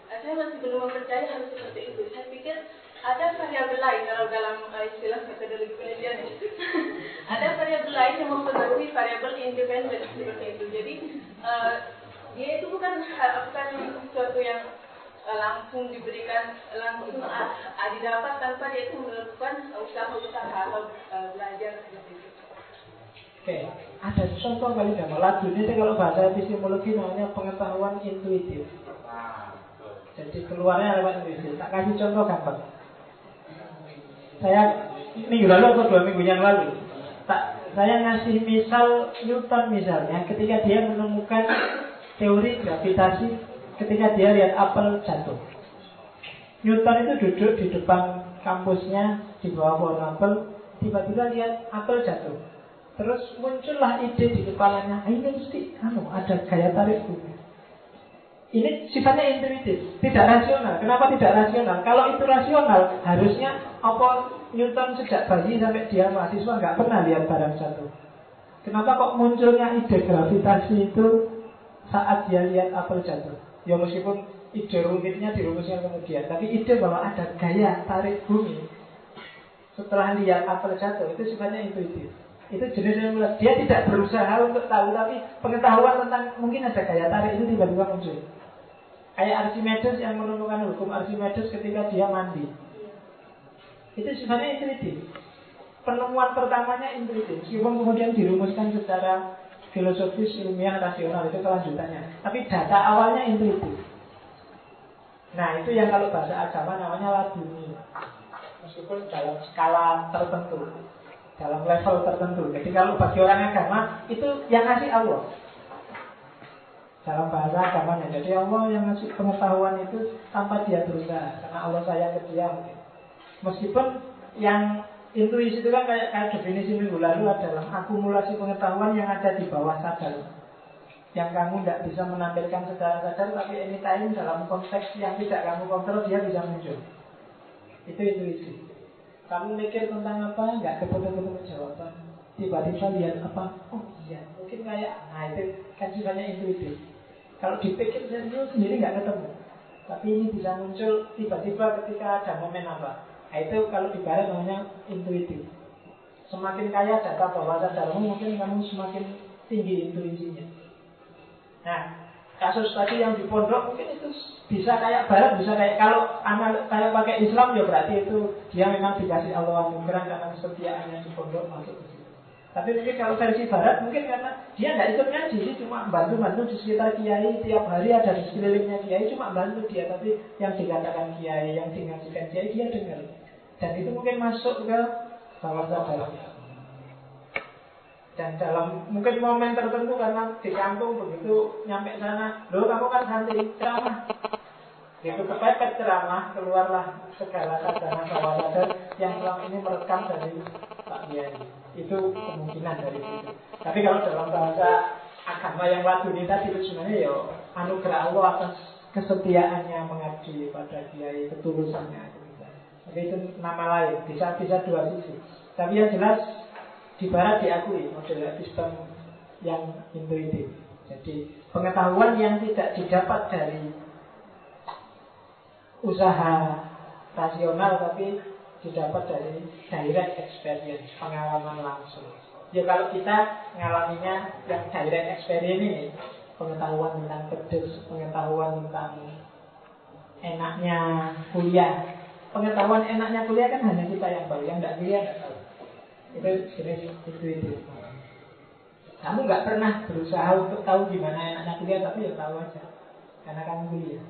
Saya masih belum mempercaya harus seperti itu. Saya pikir ada variabel lain kalau dalam uh, istilah metodologi penelitian ini. ada variabel lain yang mempengaruhi variabel independen seperti itu. Jadi uh, dia itu bukan bukan sesuatu yang uh, langsung diberikan langsung uh, didapat tanpa dia itu melakukan usaha-usaha atau uh, belajar seperti itu. Oke, ada contoh kali nggak? Lagu ini kalau bahasa epistemologi namanya pengetahuan intuitif. Jadi keluarnya lewat intuisi. Tak kasih contoh gampang. Saya minggu lalu atau dua minggu yang lalu. Tak saya ngasih misal Newton misalnya ketika dia menemukan teori gravitasi ketika dia lihat apel jatuh. Newton itu duduk di depan kampusnya di bawah pohon apel tiba-tiba lihat apel jatuh. Terus muncullah ide di kepalanya ah, ini mesti anu ada gaya tarik bumi ini sifatnya intuitif, tidak rasional. Kenapa tidak rasional? Kalau itu rasional, harusnya apa Newton sejak bayi sampai dia mahasiswa nggak pernah lihat barang satu. Kenapa kok munculnya ide gravitasi itu saat dia lihat apel jatuh? Ya meskipun ide rumitnya dirumuskan kemudian, tapi ide bahwa ada gaya tarik bumi setelah lihat apel jatuh itu sifatnya intuitif. Itu jenis yang dia tidak berusaha untuk tahu, tapi pengetahuan tentang mungkin ada gaya tarik itu tiba-tiba muncul. Kayak Archimedes yang menemukan hukum Archimedes ketika dia mandi. Itu sebenarnya intuitif. Penemuan pertamanya intuitif. Meskipun kemudian dirumuskan secara filosofis, ilmiah, rasional itu kelanjutannya. Tapi data awalnya intuitif. Nah itu yang kalau bahasa agama namanya laduni. Meskipun dalam skala tertentu, dalam level tertentu. Jadi kalau bagi orang agama itu yang ngasih Allah dalam bahasa agamanya. Jadi Allah yang ngasih pengetahuan itu tanpa dia berusaha, karena Allah sayang ke dia. Meskipun yang intuisi itu kan kayak, kayak definisi minggu lalu adalah akumulasi pengetahuan yang ada di bawah sadar. Yang kamu tidak bisa menampilkan secara sadar tapi anytime dalam konteks yang tidak kamu kontrol dia bisa muncul. Itu intuisi. Kamu mikir tentang apa nggak ketemu-ketemu jawaban. Tiba-tiba lihat apa? Oh iya mungkin kayak nah itu kan sifatnya intuitif kalau dipikir serius sendiri nggak ketemu. Tapi ini bisa muncul tiba-tiba ketika ada momen apa. Nah, itu kalau di barat namanya intuitif. Semakin kaya data bawah sadarmu, mungkin kamu semakin tinggi intuisinya. Nah, kasus tadi yang di pondok mungkin itu bisa kayak barat, bisa kayak kalau anak kayak pakai Islam ya berarti itu dia memang dikasih Allah anugerah karena kesetiaannya di pondok masuk tapi mungkin kalau versi barat mungkin karena dia tidak ikut ngaji sih cuma bantu-bantu di sekitar kiai. Tiap hari ada di sekelilingnya kiai cuma bantu dia. Tapi yang dikatakan kiai yang dingajikan kiai dia dengar. Dan itu mungkin masuk ke bawah sadar. Dan dalam mungkin momen tertentu karena di kampung begitu nyampe sana lo kamu kan santri ceramah. Itu kepepet ceramah keluarlah segala sarjana bawah sadar yang selama ini merekam dari Pak Kiai itu kemungkinan dari situ. Tapi kalau dalam bahasa agama yang ini tadi itu sebenarnya ya anugerah Allah atas kesetiaannya mengabdi pada kiai ketulusannya. Tapi itu nama lain, bisa bisa dua sisi. Tapi yang jelas di barat diakui model sistem yang intuitif. Jadi pengetahuan yang tidak didapat dari usaha rasional tapi didapat dari direct experience, pengalaman langsung. Ya kalau kita ngalaminya yang direct experience ini, pengetahuan tentang pedes, pengetahuan tentang enaknya kuliah. Pengetahuan enaknya kuliah kan hanya kita yang tahu, yang tidak kuliah tidak tahu. Itu jenis itu itu. Kamu nggak pernah berusaha untuk tahu gimana enaknya kuliah, tapi ya tahu aja, karena kamu kuliah.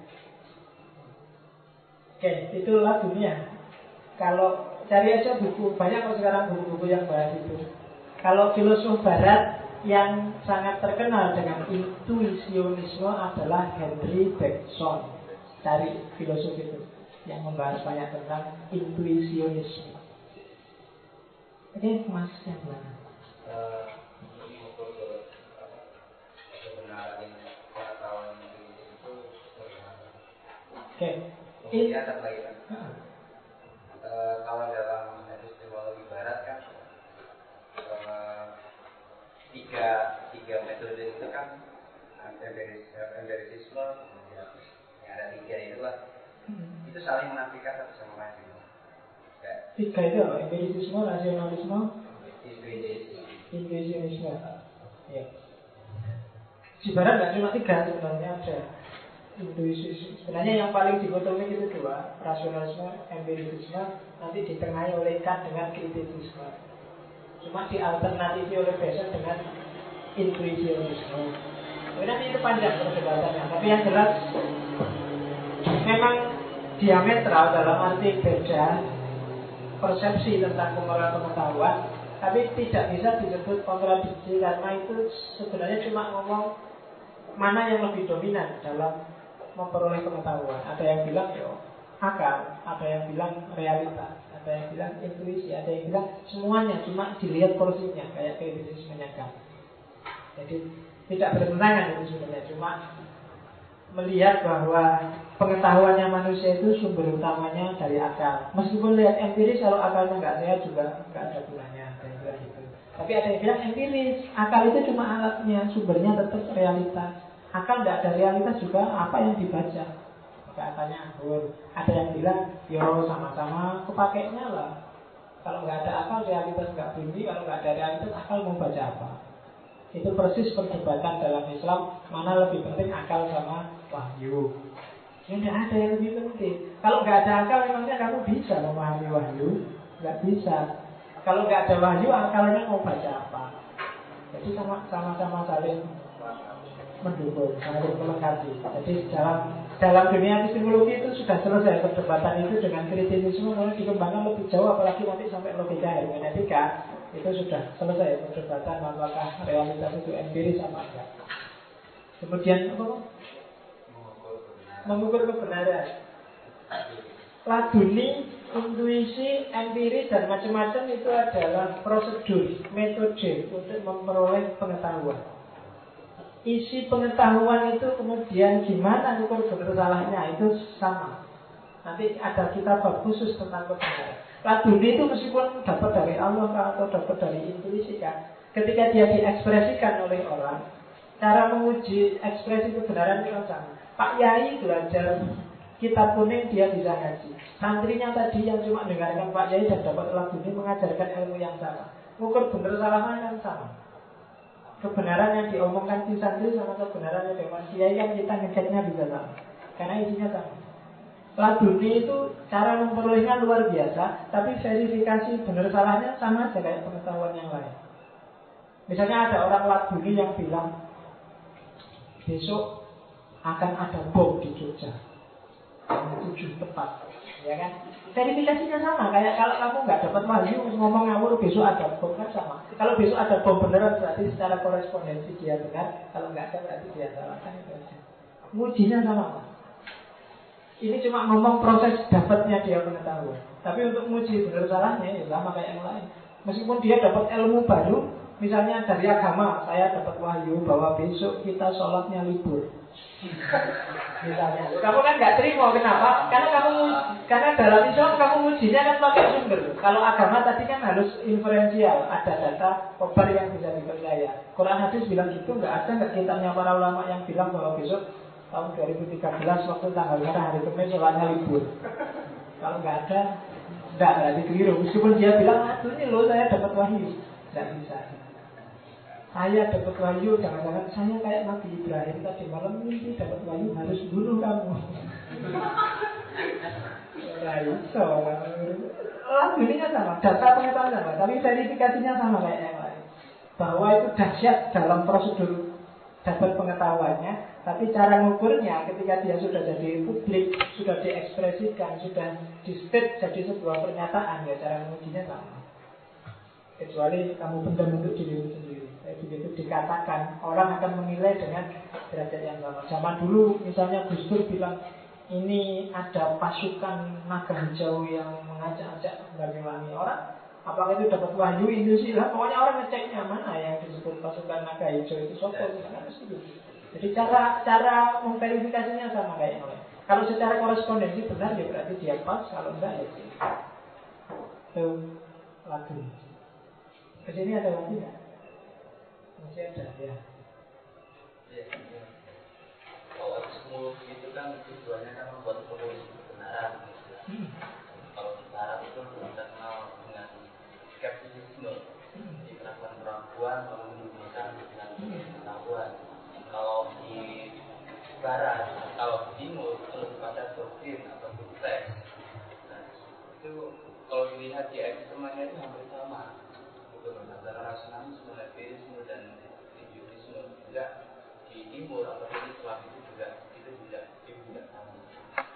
Oke, itulah dunia kalau cari aja buku, banyak kok sekarang buku-buku yang bahas itu. Kalau filosof barat yang sangat terkenal dengan intuisionisme adalah Henry Bergson. Cari filosof itu yang membahas banyak tentang intuisionisme. Oke, Mas yang mana? Oke. Okay. Eh, kalau dalam epistemologi barat kan uh, tiga tiga metode itu kan empirisisme yang ada tiga itu lah hmm. itu saling menafikan satu sama lain tiga itu apa? Empirisisme rasionalisme? Intuisionisme ya di barat nggak cuma tiga sebenarnya ada sebenarnya yang paling dikotomi itu dua rasionalisme empirisisme nanti ditengahi oleh Kant dengan kritisisme. Cuma dialternatifi oleh Besson dengan intuisionisme tapi nanti itu panjang perdebatannya tapi yang jelas memang diametral dalam arti beda persepsi tentang kemurahan pengetahuan tapi tidak bisa disebut kontradiksi karena itu sebenarnya cuma ngomong mana yang lebih dominan dalam memperoleh pengetahuan. Ada yang bilang yo akal, ada yang bilang realitas, ada yang bilang intuisi, ada yang bilang semuanya cuma dilihat porsinya kayak bisnis menyangka. Jadi tidak bertentangan itu sebenarnya cuma melihat bahwa pengetahuannya manusia itu sumber utamanya dari akal. Meskipun lihat empiris kalau akalnya nggak sehat juga nggak ada gunanya. Gitu. Tapi ada yang bilang empiris, akal itu cuma alatnya, sumbernya tetap realitas. Akal nggak ada realitas juga apa yang dibaca. Akalnya anggur. Ada yang bilang, yo sama-sama kepakainya lah. Kalau nggak ada akal, realitas nggak bunyi. Kalau nggak ada realitas, akal mau baca apa? Itu persis perdebatan dalam Islam Mana lebih penting akal sama wahyu Ya tidak ada yang lebih penting Kalau nggak ada akal memangnya kamu bisa memahami wahyu Nggak bisa Kalau nggak ada wahyu akalnya mau baca apa Jadi sama-sama saling mendukung, saling melengkapi Jadi dalam dalam dunia epistemologi itu sudah selesai perdebatan itu dengan kritisisme mulai dikembangkan lebih jauh apalagi nanti sampai logika hermeneutika itu sudah selesai perdebatan apakah realitas itu empiris apa enggak. Kemudian apa? Mengukur kebenaran. Laduni, intuisi, empiris dan macam-macam itu adalah prosedur, metode untuk memperoleh pengetahuan. Isi pengetahuan itu kemudian gimana ukur benar salahnya itu sama. Nanti ada kita khusus tentang kebenaran. Laduni itu meskipun dapat dari Allah atau dapat dari intuisi kan, ketika dia diekspresikan oleh orang, cara menguji ekspresi kebenaran itu sama. Pak Yai belajar kitab kuning dia bisa ngaji. Santrinya tadi yang cuma dengarkan Pak Yai dan dapat laduni mengajarkan ilmu yang sama. Ukur benar salahnya kan sama. Kebenaran yang diomongkan si santri sama kebenaran yang diomongkan Kiai kan kita ngeceknya bisa sama. Karena isinya sama. Laduni itu cara memperolehnya luar biasa, tapi verifikasi benar salahnya sama aja kayak pengetahuan yang lain. Misalnya ada orang laduni yang bilang besok akan ada bom di Jogja jam tujuh tepat, ya kan? Verifikasinya sama, kayak kalau kamu nggak dapat wahyu ngomong ngawur besok ada bom kan sama. Kalau besok ada bom beneran berarti secara korespondensi dia benar, kalau nggak ada berarti dia salah kan itu aja. Mujinya sama, ini cuma ngomong proses dapatnya dia pengetahuan. Tapi untuk menguji benar salahnya ya sama kayak yang lain. Meskipun dia dapat ilmu baru, misalnya dari agama, saya dapat wahyu bahwa besok kita sholatnya libur. Misalnya, kamu kan nggak terima kenapa? Karena kamu karena dalam Islam kamu ujinya kan pakai sumber. Kalau agama tadi kan harus inferensial, ada data kobar yang bisa dipercaya. Quran hadis bilang gitu, nggak ada nggak kitanya para ulama yang bilang bahwa besok tahun 2013 waktu tanggal merah hari Kamis sholatnya libur. Kalau nggak ada, nggak berarti keliru. Meskipun dia bilang, aduh ini loh saya dapat wahyu, nggak bisa. Saya dapat wahyu, jangan-jangan saya kayak Nabi Ibrahim tadi malam mimpi dapat wahyu harus bunuh kamu. Nah, iso. Lagu ini kan sama, data pengetahuan sama, tapi verifikasinya sama kayak yang lain. Bahwa itu dahsyat dalam prosedur dapat pengetahuannya, tapi cara ngukurnya ketika dia sudah jadi publik, sudah diekspresikan, sudah di state jadi sebuah pernyataan, ya cara mengujinya sama. Kecuali kamu pendam untuk dirimu sendiri. Kayak begitu dikatakan, orang akan menilai dengan derajat yang sama. Zaman dulu misalnya Gus Dur bilang, ini ada pasukan naga hijau yang mengajak-ajak Banyuwangi orang apakah itu dapat wahyu indusi lah pokoknya orang ngeceknya mana yang disebut pasukan naga hijau itu sopo kan mesti jadi cara cara memverifikasinya sama kayak yang lain. Kalau secara korespondensi benar ya berarti dia pas, kalau enggak ya sih. Itu lagi. Ke sini ada lagi nggak? Masih ada ya. ya. Kalau semua itu kan tujuannya kan membuat solusi kebenaran. Hmm. Kalau secara itu terkenal dengan skeptisisme di perlakuan perempuan menimbulkan dengan pengetahuan kalau di barat kalau di timur itu lebih pada doktrin atau teks nah, itu kalau dilihat di semuanya itu hampir sama bukan antara rasionalisme, empirisme dan individualisme juga di timur atau di Islam itu juga itu juga itu juga sama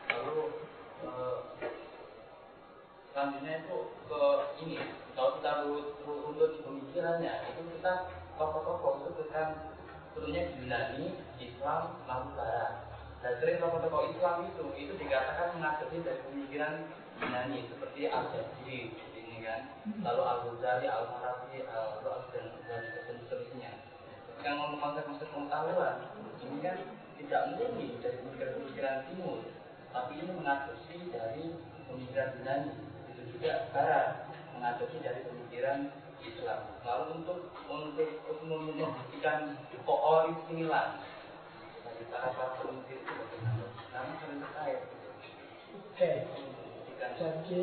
lalu eh, selanjutnya itu ke ini kalau kita runut pemikirannya itu kita tokoh-tokoh itu kan tentunya Yunani, Islam, lalu Barat. Dan sering tokoh-tokoh Islam itu itu dikatakan mengadopsi dari pemikiran Yunani seperti Al-Jaziri kan, lalu Al-Ghazali, Al-Farabi, Al-Ra's dan dan seterusnya. Yang ngomong konsep-konsep pengetahuan ini kan tidak murni dari pemikiran-pemikiran Timur, tapi ini mengadopsi dari pemikiran Yunani juga barat mengadopsi dari pemikiran Islam. Lalu untuk untuk untuk membuktikan keorisinal dari para para pemimpin itu bagaimana? Karena saling terkait. Oke. Jadi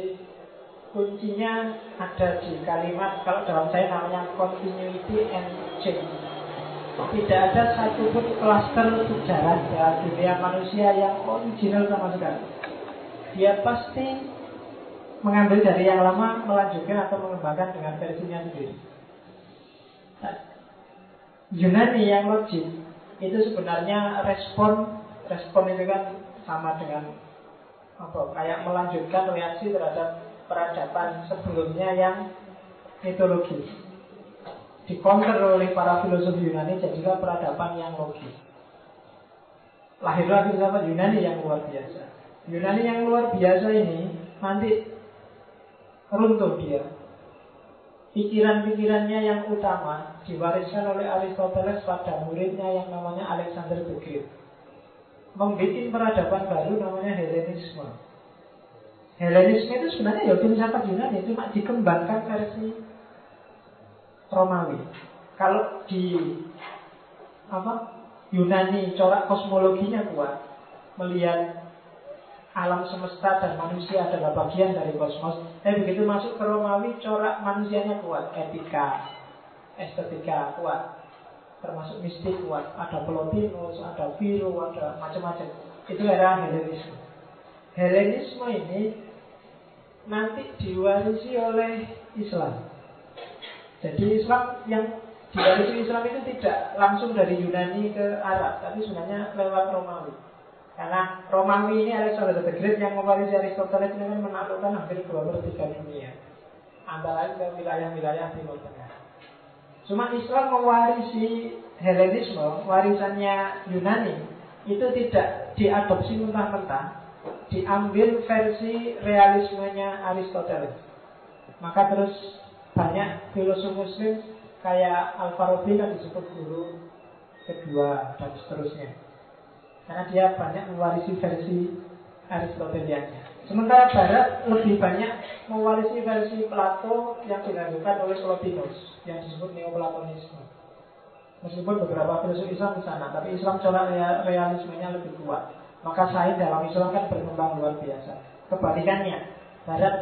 kuncinya ada di kalimat kalau dalam saya namanya continuity and change. Tidak ada satupun klaster sejarah dalam dunia manusia yang original sama sekali. Dia pasti mengambil dari yang lama, melanjutkan atau mengembangkan dengan versinya sendiri. Nah, Yunani yang logik itu sebenarnya respon respon itu kan sama dengan apa kayak melanjutkan reaksi terhadap peradaban sebelumnya yang mitologis dikonter oleh para filosof Yunani jadilah peradaban yang logis lahirlah filsafat Yunani yang luar biasa Yunani yang luar biasa ini nanti runtuh dia. Pikiran-pikirannya yang utama diwariskan oleh Aristoteles pada muridnya yang namanya Alexander the Great. Membikin peradaban baru namanya Helenisme. Helenisme itu sebenarnya ya filsafat Yunani cuma dikembangkan versi Romawi. Kalau di apa Yunani corak kosmologinya kuat, melihat alam semesta dan manusia adalah bagian dari kosmos. Tapi begitu masuk ke Romawi, corak manusianya kuat, etika, estetika kuat, termasuk mistik kuat. Ada Plotinus, ada Viro, ada macam-macam. Itu era Helenisme. Helenisme ini nanti diwarisi oleh Islam. Jadi Islam yang diwarisi Islam itu tidak langsung dari Yunani ke Arab, tapi sebenarnya lewat Romawi. Karena Romawi ini Alexander the Great yang mewarisi Aristoteles ini menaklukkan hampir dua per tiga dunia. Antara ke wilayah-wilayah Timur Tengah. Cuma Islam mewarisi Helenisme, warisannya Yunani, itu tidak diadopsi mentah-mentah, diambil versi realismenya Aristoteles. Maka terus banyak filosof muslim kayak Al-Farabi kan disebut guru kedua dan seterusnya. Karena dia banyak mewarisi versi Aristoteliannya. Sementara Barat lebih banyak mewarisi versi Plato yang dilakukan oleh Plotinus yang disebut Neoplatonisme. Meskipun beberapa filsuf Islam di sana, tapi Islam corak realismenya lebih kuat. Maka sains dalam Islam kan berkembang luar biasa. Kebalikannya, Barat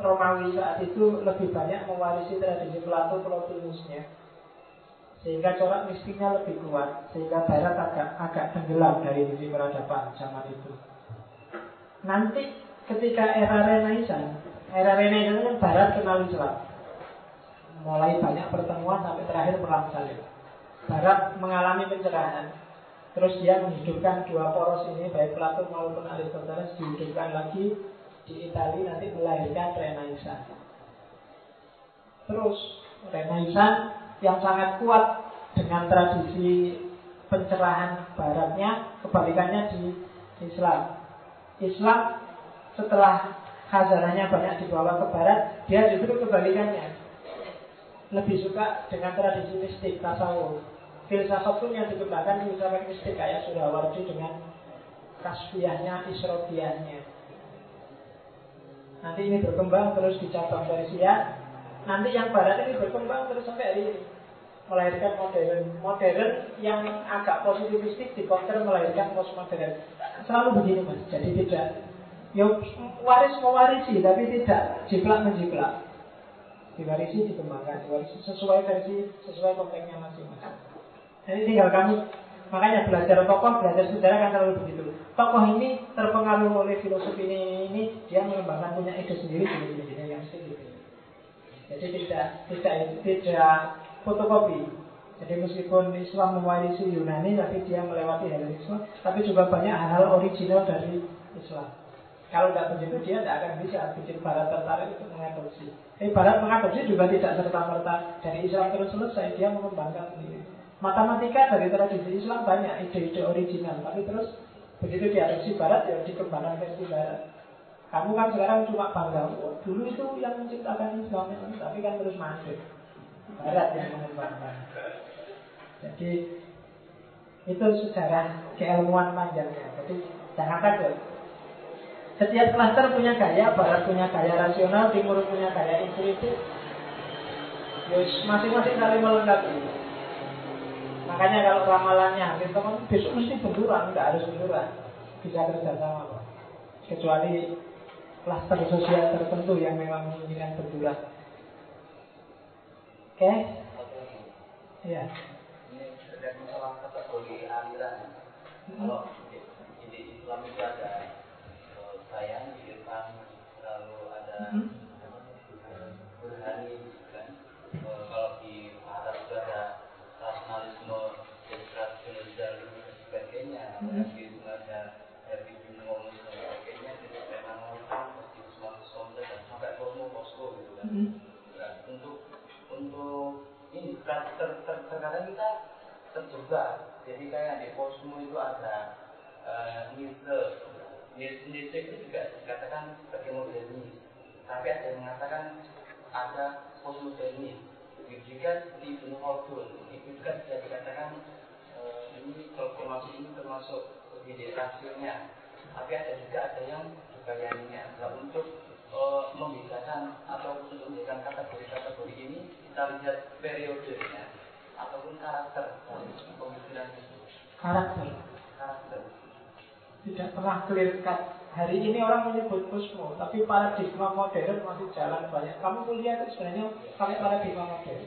Romawi saat itu lebih banyak mewarisi tradisi Plato Plotinusnya sehingga corak mistiknya lebih kuat. Sehingga barat agak agak tenggelam dari sisi peradaban zaman itu. Nanti ketika era Renaissance era Renaissance kan barat kenal Islam. Mulai banyak pertemuan sampai terakhir perang salib. Barat mengalami pencerahan terus dia menghidupkan dua poros ini baik Plato maupun Aristoteles dihidupkan lagi di Italia nanti melahirkan Renaissance terus Renaissance yang sangat kuat dengan tradisi pencerahan baratnya, kebalikannya di Islam. Islam setelah khazanahnya banyak dibawa ke barat, dia justru kebalikannya. Lebih suka dengan tradisi mistik, tasawuf. Filsafat pun yang dikembangkan filsafat mistik kayak Surawardi dengan kasfiahnya, isrofiahnya. Nanti ini berkembang terus dicabang Persia, Nanti yang barat ini berkembang terus sampai hari ini. Melahirkan modern. Modern yang agak positivistik di counter melahirkan postmodern. Selalu begini mas. Jadi tidak ya waris mewarisi tapi tidak jiplak menjiplak. Diwarisi dikembangkan. Diwarisi sesuai versi sesuai konteksnya masing-masing jadi tinggal kamu makanya belajar tokoh belajar sejarah kan selalu begitu tokoh ini terpengaruh oleh filosofi ini ini dia mengembangkan punya ide sendiri sendiri sendiri yang sendiri jadi tidak tidak tidak fotokopi. Jadi meskipun Islam mewarisi Yunani, tapi dia melewati Helenisme, tapi juga banyak hal-hal original dari Islam. Kalau tidak begitu dia tidak akan bisa bikin barat tertarik untuk mengadopsi. Eh barat mengadopsi juga tidak serta merta dari Islam terus selesai dia mengembangkan sendiri. Matematika dari tradisi Islam banyak ide-ide original, tapi terus begitu diadopsi barat ya dikembangkan versi barat. Kamu kan sekarang cuma bangga, oh, dulu itu yang menciptakan Islam, tapi kan terus masuk. Barat yang mengembangkan. Jadi itu sejarah keilmuan panjangnya. Jadi jangan takut. Setiap klaster punya gaya, barat punya gaya rasional, timur punya gaya intuitif. Yus masing-masing saling melengkapi. Makanya kalau ramalannya hampir teman besok mesti benturan, nggak harus benturan. Bisa kerja sama kok. Kecuali klaster sosial tertentu yang memang menginginkan benturan. Oke? Okay? Iya. Ini terkait masalah kategori aliran. Kalau di Islam itu ada bayang, irfan, lalu ada ini ter, ter, ter, terkadang kita terjebak. Jadi kayak di kosmo itu ada uh, Nietzsche itu juga dikatakan sebagai modernis. Tapi ada yang mengatakan ada postmodernis. Juga di Ibnu Khaldun itu juga bisa dikatakan uh, ini termasuk ini termasuk ide rasionya. Tapi ada juga ada yang berbayaninya. Nah, untuk uh, membedakan atau untuk memberikan kategori-kategori ini kita lihat periodenya ataupun karakter dari pemikiran itu. Karakter. Karakter tidak pernah clear cut. Hari ini orang menyebut kosmo, tapi paradigma modern masih jalan banyak. Kamu kuliah itu sebenarnya pakai paradigma modern.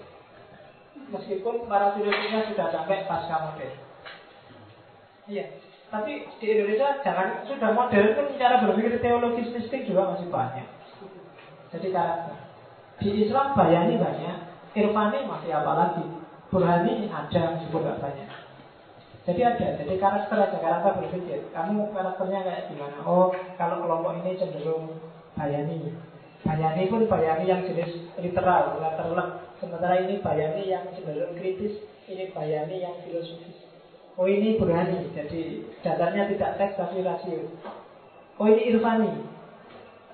Meskipun para filosofnya sudah sampai pasca modern. Iya, tapi di Indonesia jangan sudah modern kan cara berpikir teologis mistik juga masih banyak. Jadi karakter. Di Islam bayani banyak, Irfani masih apa lagi? Burhani ada juga banyak. Jadi ada, jadi karakter aja, karakter berpikir. Kamu karakternya kayak gimana? Oh, kalau kelompok ini cenderung bayani. Bayani pun bayani yang jenis literal, letterlek. Sementara ini bayani yang cenderung kritis, ini bayani yang filosofis. Oh ini burhani, jadi datanya tidak teks tapi rasio. Oh ini irfani,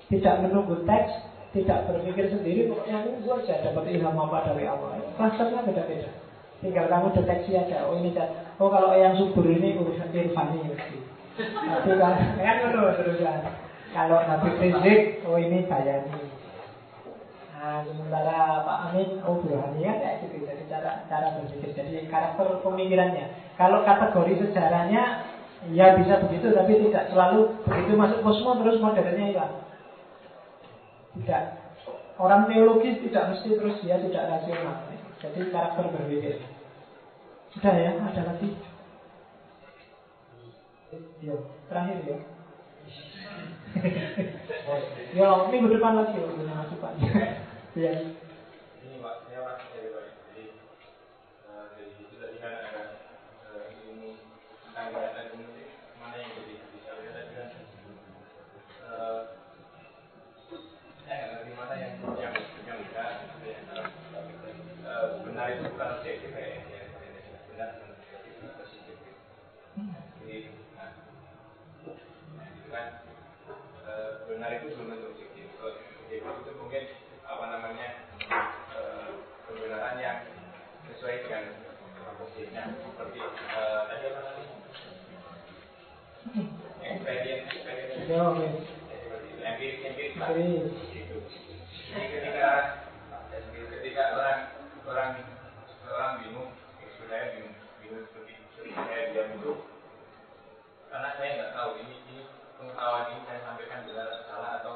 tidak menunggu teks, tidak berpikir sendiri, pokoknya ini aja dapat ilham apa dari Allah. Klasternya beda-beda. Tinggal kamu deteksi aja. Oh ini oh kalau yang subur ini urusan irfani mesti. Tapi kan kan terus terusan. Kalau Nabi Rizik, oh ini bayani. Nah, sementara Pak Amin, oh Burhani kan kayak gitu. Jadi cara cara berpikir, jadi karakter pemikirannya. Kalau kategori sejarahnya, ya bisa begitu, tapi tidak selalu begitu masuk kosmo terus modernnya hilang. Tidak. Orang teologis tidak mesti terus dia tidak rasional. Jadi karakter berpikir. Sudah ya, ada lagi. Yo, terakhir ya. Yo, minggu depan lagi yo, punya masukan. Ya. Experience Ya, oke. seperti itu empirik empirik lah Empirik. gitu jadi ketika ketika orang orang orang bingung seperti saya bingung bingung seperti seperti saya diam itu karena saya nggak tahu ini ini pengetahuan ini saya sampaikan benar atau salah atau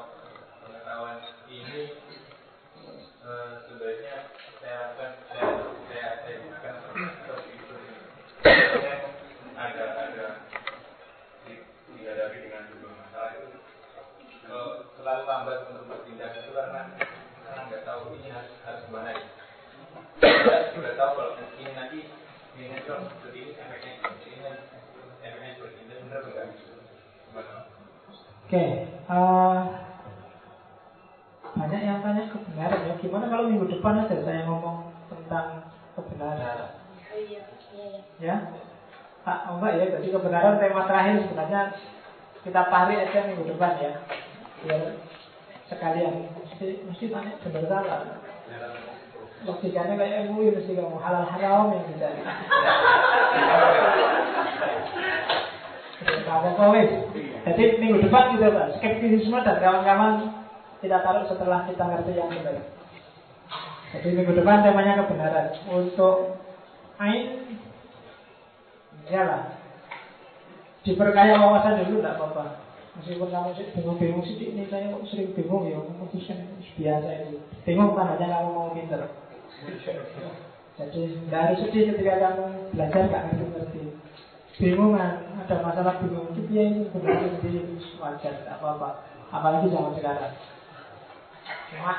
pengetahuan ini Eh, sebaiknya saya lakukan saya saya saya gunakan seperti itu saya ada ada di- dihadapi dengan sebuah masalah itu eh, selalu lambat untuk bertindak itu karena karena nggak tahu ini harus harus gimana ya saya sudah tahu kalau ini nanti ini nanti kalau seperti ini efeknya seperti ini efeknya seperti ini benar enggak gimana Oke, uh, banyak yang tanya kebenaran ya. Gimana kalau minggu depan aja saya ngomong tentang kebenaran? Oh iya, iya, iya. Ya, tak oh enggak ya. Jadi kebenaran tema terakhir sebenarnya kita tarik aja minggu depan ya. Biar sekalian mesti mesti tanya benar salah. Logikanya kayak MUI mesti kamu halal haram yang dicari. apa-apa wis. Jadi minggu depan kita bahas skeptisisme dan kawan-kawan kita taruh setelah kita ngerti yang benar. Jadi minggu depan temanya kebenaran. Untuk Ain, lah. Diperkaya wawasan dulu tidak apa-apa. Meskipun kamu bingung-bingung sih, ini saya kok sering bingung ya, kan biasa itu. Bingung kan hanya kamu mau pinter. Jadi tidak harus sedih ketika kamu belajar nggak ngerti-ngerti. Bingung kan, ada masalah bingung itu dia ini benar di wajar, apa-apa. Apalagi zaman sekarang. Cuma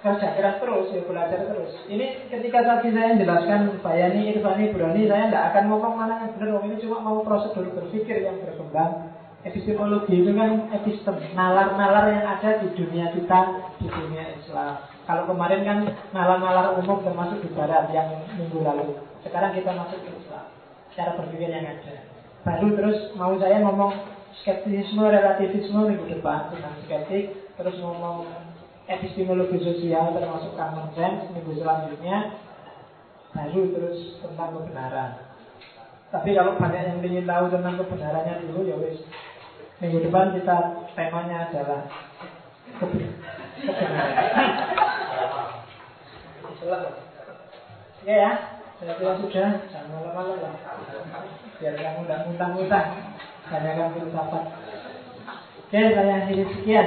kerja keras terus, ya belajar terus. Ini ketika tadi saya jelaskan Bayani, Irfani, Burani, saya tidak akan ngomong mana yang benar. Ini cuma mau prosedur berpikir yang berkembang. Epistemologi itu kan epistem, nalar-nalar yang ada di dunia kita, di dunia Islam. Kalau kemarin kan nalar-nalar umum termasuk di Barat yang minggu lalu. Sekarang kita masuk ke Islam. Cara berpikir yang ada. Baru terus mau saya ngomong skeptisisme, relativisme minggu depan tentang skeptik, terus ngomong epistemologi sosial termasuk common sense minggu selanjutnya baru terus tentang kebenaran. Tapi kalau banyak yang ingin tahu tentang kebenarannya dulu ya wis. Minggu depan kita temanya adalah kebenaran. Oke ya, saya kira sudah, jangan malam-malam lah. Biar kamu tidak muntah-muntah Tanyakan filsafat Oke, saya akhiri sekian